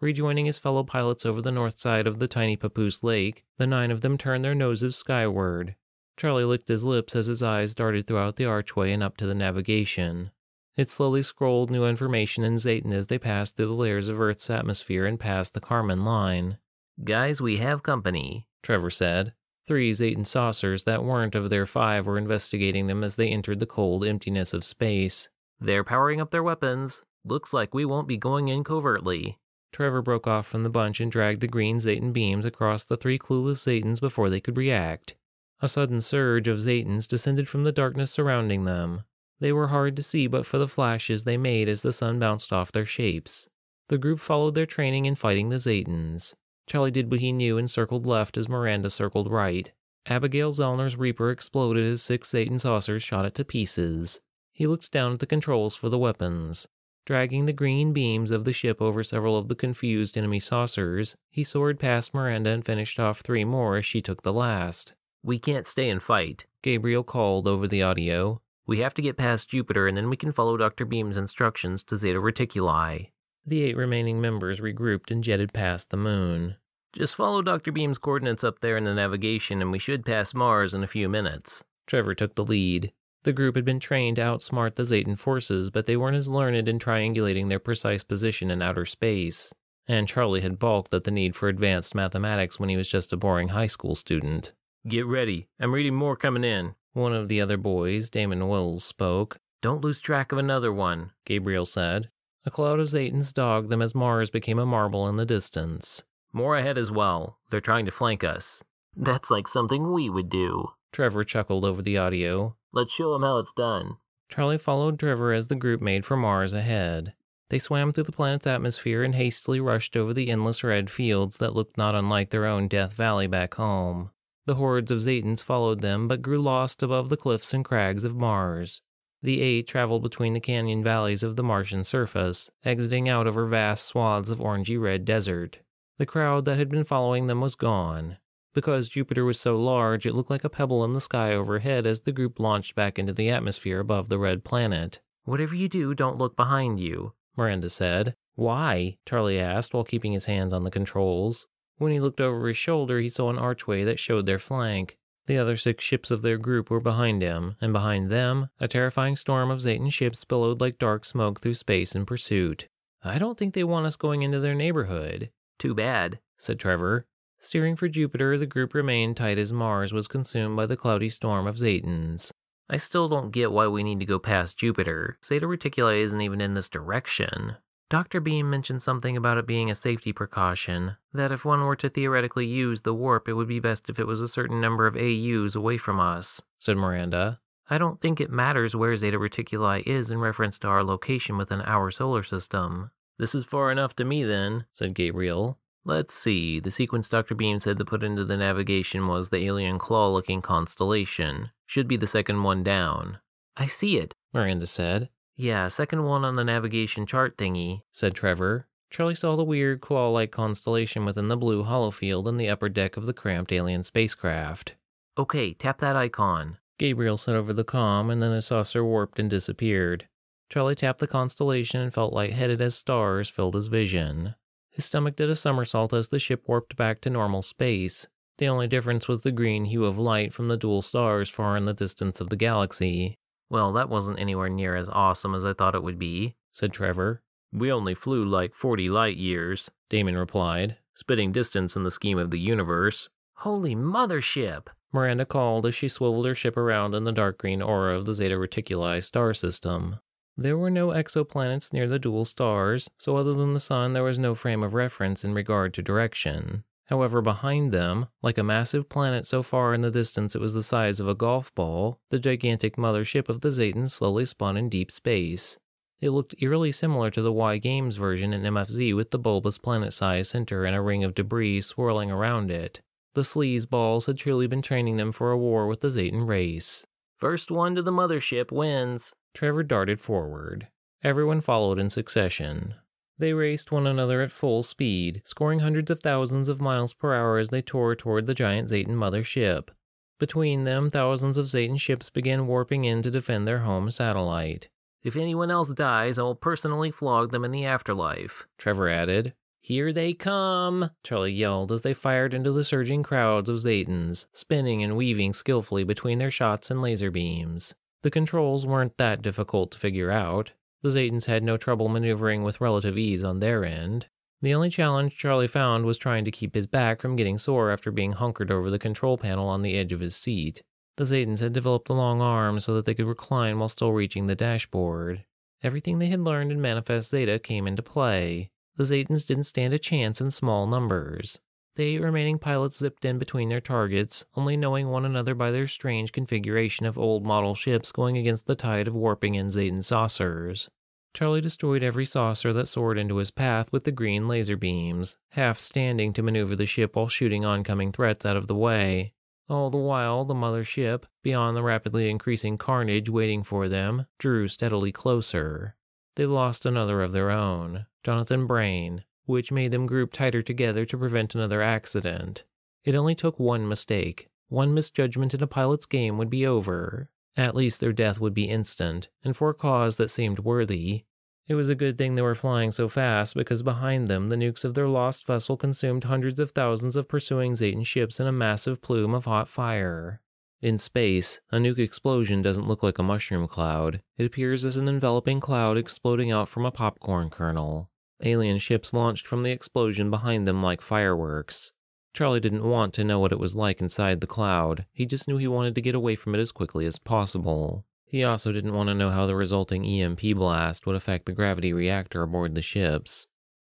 Rejoining his fellow pilots over the north side of the tiny Papoose Lake, the nine of them turned their noses skyward. Charlie licked his lips as his eyes darted throughout the archway and up to the navigation. It slowly scrolled new information in Zetan as they passed through the layers of Earth's atmosphere and passed the Kármán line. Guys, we have company, Trevor said. Three Zetan saucers that weren't of their five were investigating them as they entered the cold emptiness of space. They're powering up their weapons. Looks like we won't be going in covertly. Trevor broke off from the bunch and dragged the green Zetan beams across the three clueless Zetans before they could react. A sudden surge of Zetans descended from the darkness surrounding them. They were hard to see but for the flashes they made as the sun bounced off their shapes. The group followed their training in fighting the Zetans. Charlie did what he knew and circled left as Miranda circled right. Abigail Zellner's Reaper exploded as six Zetan saucers shot it to pieces. He looked down at the controls for the weapons. Dragging the green beams of the ship over several of the confused enemy saucers, he soared past Miranda and finished off three more as she took the last. We can't stay and fight, Gabriel called over the audio. We have to get past Jupiter and then we can follow Dr. Beam's instructions to Zeta Reticuli. The eight remaining members regrouped and jetted past the moon. Just follow Dr. Beam's coordinates up there in the navigation and we should pass Mars in a few minutes. Trevor took the lead. The group had been trained to outsmart the Zetan forces, but they weren't as learned in triangulating their precise position in outer space. And Charlie had balked at the need for advanced mathematics when he was just a boring high school student. Get ready. I'm reading more coming in. One of the other boys, Damon Wills, spoke. Don't lose track of another one, Gabriel said. A cloud of Zetans dogged them as Mars became a marble in the distance. More ahead as well. They're trying to flank us. That's like something we would do. Trevor chuckled over the audio. Let's show them how it's done. Charlie followed Trevor as the group made for Mars ahead. They swam through the planet's atmosphere and hastily rushed over the endless red fields that looked not unlike their own Death Valley back home. The hordes of Zetans followed them, but grew lost above the cliffs and crags of Mars. The eight traveled between the canyon valleys of the Martian surface, exiting out over vast swaths of orangey red desert. The crowd that had been following them was gone. Because Jupiter was so large, it looked like a pebble in the sky overhead as the group launched back into the atmosphere above the red planet. Whatever you do, don't look behind you, Miranda said. Why? Charlie asked while keeping his hands on the controls. When he looked over his shoulder, he saw an archway that showed their flank. The other six ships of their group were behind him, and behind them, a terrifying storm of Zetan ships billowed like dark smoke through space in pursuit. I don't think they want us going into their neighborhood. Too bad, said Trevor. Steering for Jupiter, the group remained tight as Mars was consumed by the cloudy storm of Zetans. I still don't get why we need to go past Jupiter. Zeta Reticuli isn't even in this direction. Dr. Beam mentioned something about it being a safety precaution, that if one were to theoretically use the warp, it would be best if it was a certain number of AUs away from us, said Miranda. I don't think it matters where Zeta Reticuli is in reference to our location within our solar system. This is far enough to me, then, said Gabriel. Let's see, the sequence Dr. Beam said to put into the navigation was the alien claw looking constellation. Should be the second one down. I see it, Miranda said. Yeah, second one on the navigation chart thingy, said Trevor. Charlie saw the weird claw like constellation within the blue hollow field in the upper deck of the cramped alien spacecraft. Okay, tap that icon. Gabriel said over the com, and then the saucer warped and disappeared. Charlie tapped the constellation and felt lightheaded as stars filled his vision. His stomach did a somersault as the ship warped back to normal space. The only difference was the green hue of light from the dual stars far in the distance of the galaxy. Well, that wasn't anywhere near as awesome as I thought it would be, said Trevor. We only flew like 40 light years, Damon replied, spitting distance in the scheme of the universe. Holy mothership! Miranda called as she swiveled her ship around in the dark green aura of the Zeta Reticuli star system. There were no exoplanets near the dual stars, so other than the sun, there was no frame of reference in regard to direction. However, behind them, like a massive planet so far in the distance it was the size of a golf ball, the gigantic mothership of the Zetans slowly spun in deep space. It looked eerily similar to the Y Games version in MFZ with the bulbous planet sized center and a ring of debris swirling around it. The sleaze balls had truly been training them for a war with the Zetan race. First one to the mothership wins, Trevor darted forward. Everyone followed in succession. They raced one another at full speed, scoring hundreds of thousands of miles per hour as they tore toward the giant Zetan mother ship. Between them, thousands of Zetan ships began warping in to defend their home satellite. If anyone else dies, I will personally flog them in the afterlife, Trevor added. Here they come, Charlie yelled as they fired into the surging crowds of Zetans, spinning and weaving skillfully between their shots and laser beams. The controls weren't that difficult to figure out. The Zetans had no trouble maneuvering with relative ease on their end. The only challenge Charlie found was trying to keep his back from getting sore after being hunkered over the control panel on the edge of his seat. The Zetans had developed a long arms so that they could recline while still reaching the dashboard. Everything they had learned in Manifest Zeta came into play. The Zetans didn't stand a chance in small numbers. The eight remaining pilots zipped in between their targets, only knowing one another by their strange configuration of old model ships going against the tide of warping in Zetan saucers. Charlie destroyed every saucer that soared into his path with the green laser beams, half standing to maneuver the ship while shooting oncoming threats out of the way. All the while, the mother ship, beyond the rapidly increasing carnage waiting for them, drew steadily closer. They lost another of their own, Jonathan Brain, which made them group tighter together to prevent another accident. It only took one mistake. One misjudgment in a pilot's game would be over. At least their death would be instant, and for a cause that seemed worthy. It was a good thing they were flying so fast because behind them the nukes of their lost vessel consumed hundreds of thousands of pursuing Zetan ships in a massive plume of hot fire. In space, a nuke explosion doesn't look like a mushroom cloud. It appears as an enveloping cloud exploding out from a popcorn kernel. Alien ships launched from the explosion behind them like fireworks. Charlie didn't want to know what it was like inside the cloud. He just knew he wanted to get away from it as quickly as possible. He also didn't want to know how the resulting EMP blast would affect the gravity reactor aboard the ships.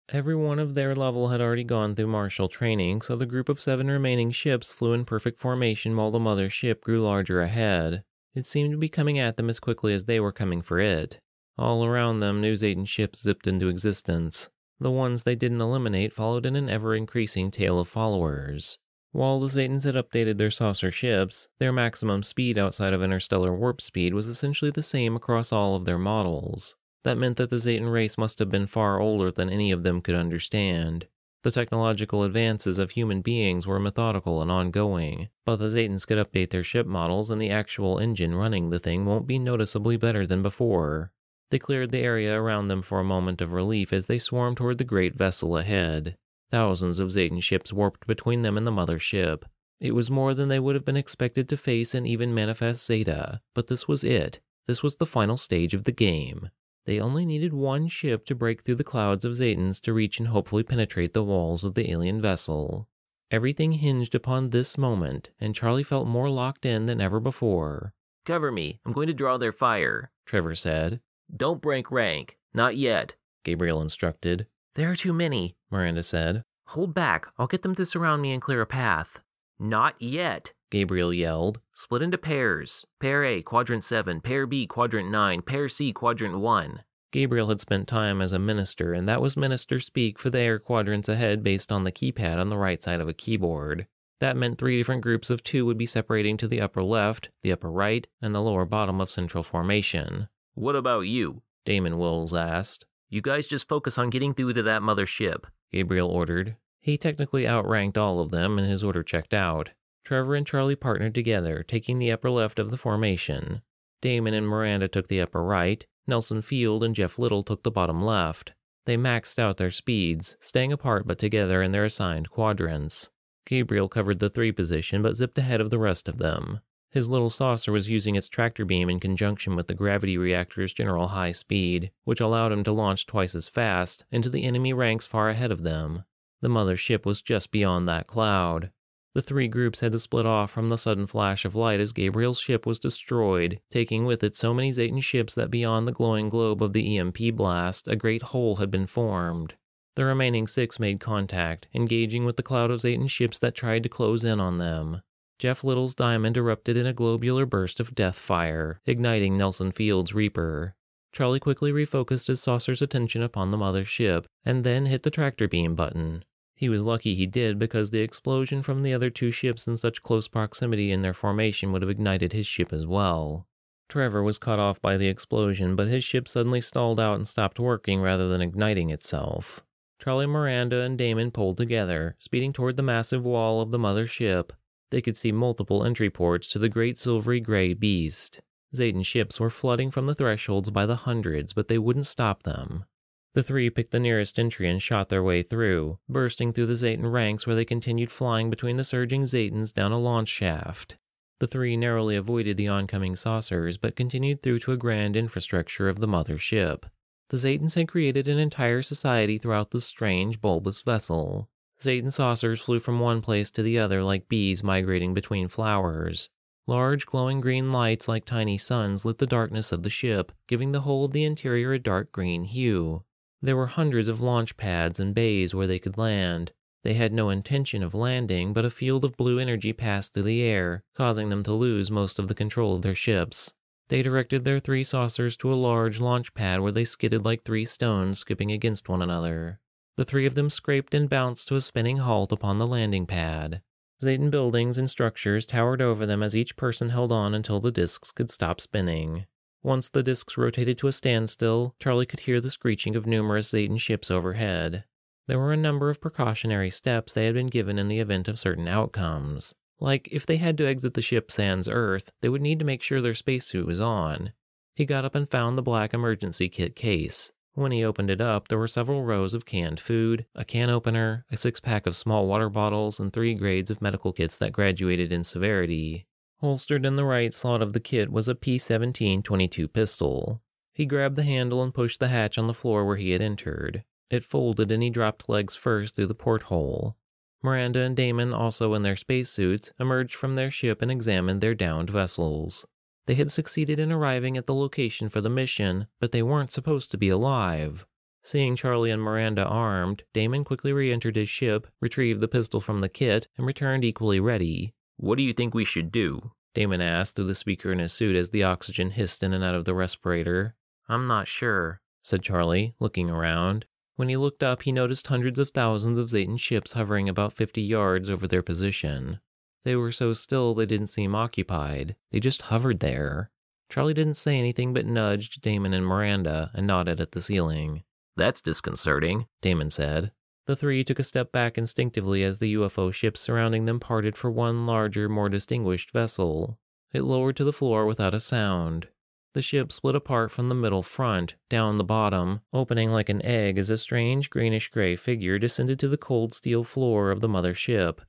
Every one of their level had already gone through martial training, so the group of seven remaining ships flew in perfect formation while the mother ship grew larger ahead. It seemed to be coming at them as quickly as they were coming for it. All around them, new Zetan ships zipped into existence. The ones they didn't eliminate followed in an ever increasing tail of followers. While the Zetans had updated their saucer ships, their maximum speed outside of interstellar warp speed was essentially the same across all of their models. That meant that the Zetan race must have been far older than any of them could understand. The technological advances of human beings were methodical and ongoing, but the Zetans could update their ship models and the actual engine running the thing won't be noticeably better than before. They cleared the area around them for a moment of relief as they swarmed toward the great vessel ahead. Thousands of Zetan ships warped between them and the mother ship. It was more than they would have been expected to face in even Manifest Zeta, but this was it. This was the final stage of the game. They only needed one ship to break through the clouds of Zetans to reach and hopefully penetrate the walls of the alien vessel. Everything hinged upon this moment, and Charlie felt more locked in than ever before. Cover me. I'm going to draw their fire, Trevor said. Don't break rank. Not yet, Gabriel instructed. There are too many, Miranda said. Hold back. I'll get them to surround me and clear a path. Not yet, Gabriel yelled. Split into pairs. Pair A, quadrant 7. Pair B, quadrant 9. Pair C, quadrant 1. Gabriel had spent time as a minister, and that was minister speak for the air quadrants ahead based on the keypad on the right side of a keyboard. That meant three different groups of two would be separating to the upper left, the upper right, and the lower bottom of central formation. What about you? Damon Wills asked. You guys just focus on getting through to that mother ship, Gabriel ordered. He technically outranked all of them, and his order checked out. Trevor and Charlie partnered together, taking the upper left of the formation. Damon and Miranda took the upper right. Nelson Field and Jeff Little took the bottom left. They maxed out their speeds, staying apart but together in their assigned quadrants. Gabriel covered the three position but zipped ahead of the rest of them. His little saucer was using its tractor beam in conjunction with the gravity reactor's general high speed, which allowed him to launch twice as fast into the enemy ranks far ahead of them. The mother ship was just beyond that cloud. The three groups had to split off from the sudden flash of light as Gabriel's ship was destroyed, taking with it so many Zetan ships that beyond the glowing globe of the EMP blast, a great hole had been formed. The remaining six made contact, engaging with the cloud of Zetan ships that tried to close in on them. Jeff Little's diamond erupted in a globular burst of death fire, igniting Nelson Field's Reaper. Charlie quickly refocused his saucer's attention upon the mother ship, and then hit the tractor beam button. He was lucky he did because the explosion from the other two ships in such close proximity in their formation would have ignited his ship as well. Trevor was cut off by the explosion, but his ship suddenly stalled out and stopped working rather than igniting itself. Charlie Miranda and Damon pulled together, speeding toward the massive wall of the mother ship. They could see multiple entry ports to the great silvery gray beast. Zetan ships were flooding from the thresholds by the hundreds, but they wouldn't stop them. The three picked the nearest entry and shot their way through, bursting through the Zetan ranks where they continued flying between the surging Zetans down a launch shaft. The three narrowly avoided the oncoming saucers, but continued through to a grand infrastructure of the mother ship. The Zetans had created an entire society throughout this strange, bulbous vessel. Zetan saucers flew from one place to the other like bees migrating between flowers. Large glowing green lights like tiny suns lit the darkness of the ship, giving the whole of the interior a dark green hue. There were hundreds of launch pads and bays where they could land. They had no intention of landing, but a field of blue energy passed through the air, causing them to lose most of the control of their ships. They directed their three saucers to a large launch pad where they skidded like three stones skipping against one another. The three of them scraped and bounced to a spinning halt upon the landing pad. Zetan buildings and structures towered over them as each person held on until the discs could stop spinning. Once the discs rotated to a standstill, Charlie could hear the screeching of numerous Zetan ships overhead. There were a number of precautionary steps they had been given in the event of certain outcomes. Like, if they had to exit the ship sans Earth, they would need to make sure their spacesuit was on. He got up and found the black emergency kit case. When he opened it up, there were several rows of canned food, a can opener, a six pack of small water bottles, and three grades of medical kits that graduated in severity. Holstered in the right slot of the kit was a P17 22 pistol. He grabbed the handle and pushed the hatch on the floor where he had entered. It folded and he dropped legs first through the porthole. Miranda and Damon, also in their spacesuits, emerged from their ship and examined their downed vessels. They had succeeded in arriving at the location for the mission, but they weren't supposed to be alive. Seeing Charlie and Miranda armed, Damon quickly re entered his ship, retrieved the pistol from the kit, and returned equally ready. What do you think we should do? Damon asked through the speaker in his suit as the oxygen hissed in and out of the respirator. I'm not sure, said Charlie, looking around. When he looked up, he noticed hundreds of thousands of Zetan ships hovering about 50 yards over their position. They were so still they didn't seem occupied. They just hovered there. Charlie didn't say anything but nudged Damon and Miranda and nodded at the ceiling. That's disconcerting, Damon said. The three took a step back instinctively as the UFO ships surrounding them parted for one larger, more distinguished vessel. It lowered to the floor without a sound. The ship split apart from the middle front, down the bottom, opening like an egg as a strange greenish gray figure descended to the cold steel floor of the mother ship.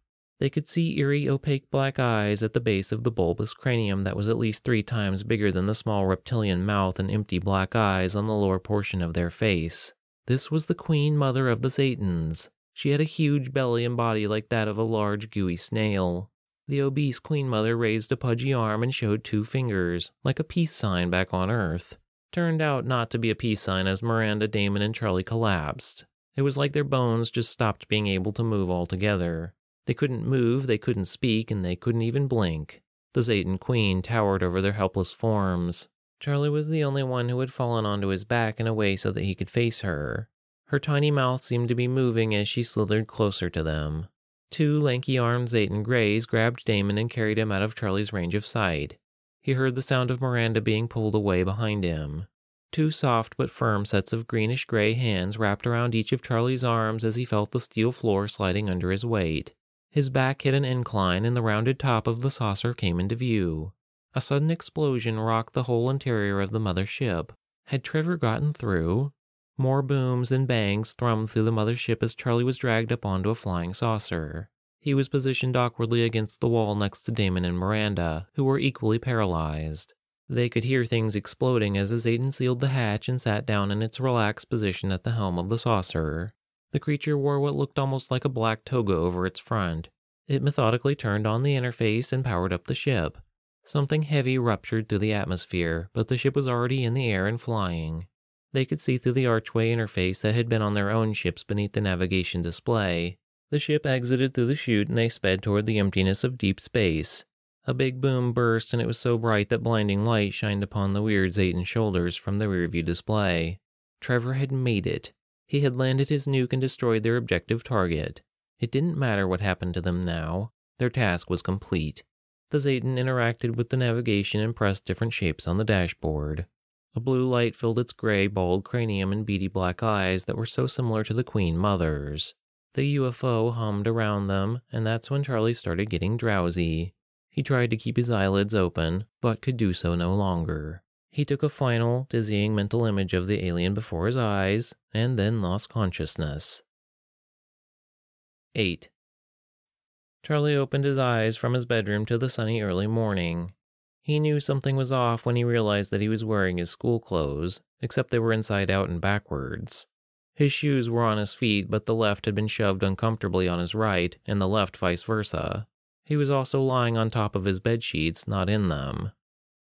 They could see eerie, opaque black eyes at the base of the bulbous cranium that was at least three times bigger than the small reptilian mouth and empty black eyes on the lower portion of their face. This was the queen mother of the Zetans. She had a huge belly and body like that of a large, gooey snail. The obese queen mother raised a pudgy arm and showed two fingers, like a peace sign back on Earth. Turned out not to be a peace sign as Miranda, Damon, and Charlie collapsed. It was like their bones just stopped being able to move altogether. They couldn't move, they couldn't speak, and they couldn't even blink. The Zetan queen towered over their helpless forms. Charlie was the only one who had fallen onto his back in a way so that he could face her. Her tiny mouth seemed to be moving as she slithered closer to them. Two lanky armed Zetan Greys grabbed Damon and carried him out of Charlie's range of sight. He heard the sound of Miranda being pulled away behind him. Two soft but firm sets of greenish gray hands wrapped around each of Charlie's arms as he felt the steel floor sliding under his weight. His back hit an incline and the rounded top of the saucer came into view. A sudden explosion rocked the whole interior of the mother ship. Had Trevor gotten through? More booms and bangs thrummed through the mother ship as Charlie was dragged up onto a flying saucer. He was positioned awkwardly against the wall next to Damon and Miranda, who were equally paralyzed. They could hear things exploding as the sealed the hatch and sat down in its relaxed position at the helm of the saucer. The creature wore what looked almost like a black toga over its front. It methodically turned on the interface and powered up the ship. Something heavy ruptured through the atmosphere, but the ship was already in the air and flying. They could see through the archway interface that had been on their own ships beneath the navigation display. The ship exited through the chute and they sped toward the emptiness of deep space. A big boom burst and it was so bright that blinding light shined upon the weird Zetan shoulders from the rearview display. Trevor had made it. He had landed his nuke and destroyed their objective target. It didn't matter what happened to them now. Their task was complete. The Zetan interacted with the navigation and pressed different shapes on the dashboard. A blue light filled its gray, bald cranium and beady black eyes that were so similar to the Queen Mother's. The UFO hummed around them, and that's when Charlie started getting drowsy. He tried to keep his eyelids open, but could do so no longer. He took a final, dizzying mental image of the alien before his eyes, and then lost consciousness. 8. Charlie opened his eyes from his bedroom to the sunny early morning. He knew something was off when he realized that he was wearing his school clothes, except they were inside out and backwards. His shoes were on his feet, but the left had been shoved uncomfortably on his right, and the left vice versa. He was also lying on top of his bed sheets, not in them.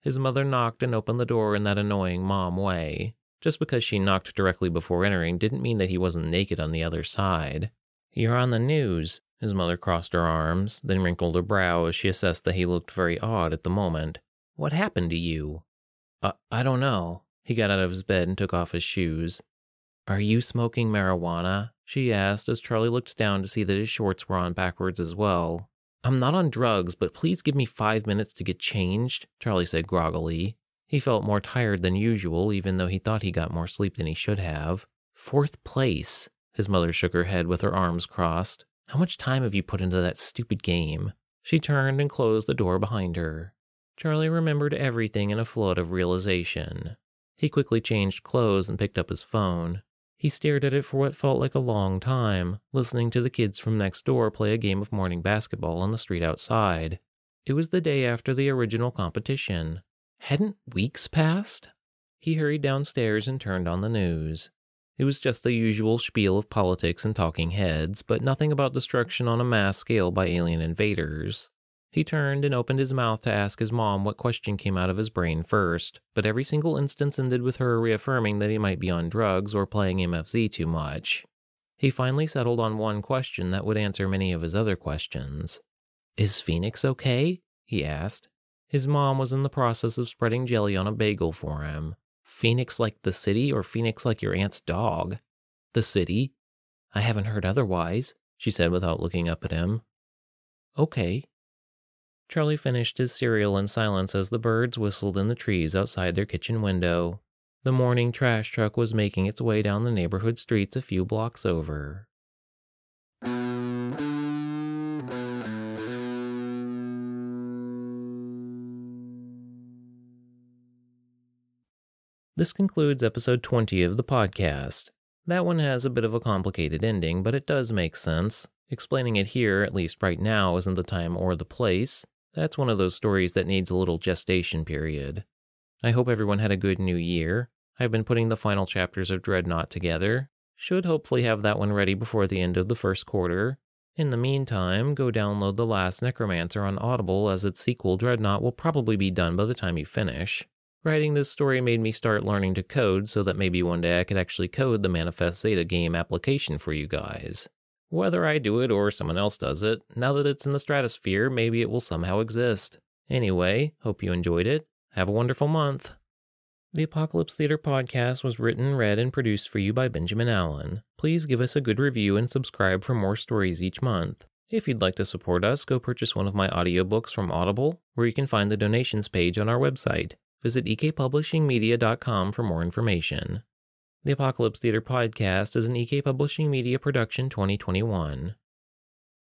His mother knocked and opened the door in that annoying mom way. Just because she knocked directly before entering didn't mean that he wasn't naked on the other side. You're on the news, his mother crossed her arms, then wrinkled her brow as she assessed that he looked very odd at the moment. What happened to you? Uh, I don't know. He got out of his bed and took off his shoes. Are you smoking marijuana? She asked as Charlie looked down to see that his shorts were on backwards as well. I'm not on drugs, but please give me five minutes to get changed, Charlie said groggily. He felt more tired than usual, even though he thought he got more sleep than he should have. Fourth place. His mother shook her head with her arms crossed. How much time have you put into that stupid game? She turned and closed the door behind her. Charlie remembered everything in a flood of realization. He quickly changed clothes and picked up his phone. He stared at it for what felt like a long time, listening to the kids from next door play a game of morning basketball on the street outside. It was the day after the original competition. Hadn't weeks passed? He hurried downstairs and turned on the news. It was just the usual spiel of politics and talking heads, but nothing about destruction on a mass scale by alien invaders. He turned and opened his mouth to ask his mom what question came out of his brain first, but every single instance ended with her reaffirming that he might be on drugs or playing MFZ too much. He finally settled on one question that would answer many of his other questions. Is Phoenix okay? he asked. His mom was in the process of spreading jelly on a bagel for him. Phoenix like the city or Phoenix like your aunt's dog? The city? I haven't heard otherwise, she said without looking up at him. Okay. Charlie finished his cereal in silence as the birds whistled in the trees outside their kitchen window. The morning trash truck was making its way down the neighborhood streets a few blocks over. This concludes episode 20 of the podcast. That one has a bit of a complicated ending, but it does make sense. Explaining it here, at least right now, isn't the time or the place. That's one of those stories that needs a little gestation period. I hope everyone had a good new year. I've been putting the final chapters of Dreadnought together. Should hopefully have that one ready before the end of the first quarter. In the meantime, go download The Last Necromancer on Audible as its sequel Dreadnought will probably be done by the time you finish. Writing this story made me start learning to code so that maybe one day I could actually code the Manifest Zeta game application for you guys. Whether I do it or someone else does it, now that it's in the stratosphere, maybe it will somehow exist. Anyway, hope you enjoyed it. Have a wonderful month. The Apocalypse Theater podcast was written, read, and produced for you by Benjamin Allen. Please give us a good review and subscribe for more stories each month. If you'd like to support us, go purchase one of my audiobooks from Audible, where you can find the donations page on our website. Visit ekpublishingmedia.com for more information. The Apocalypse Theater podcast is an EK Publishing Media production 2021.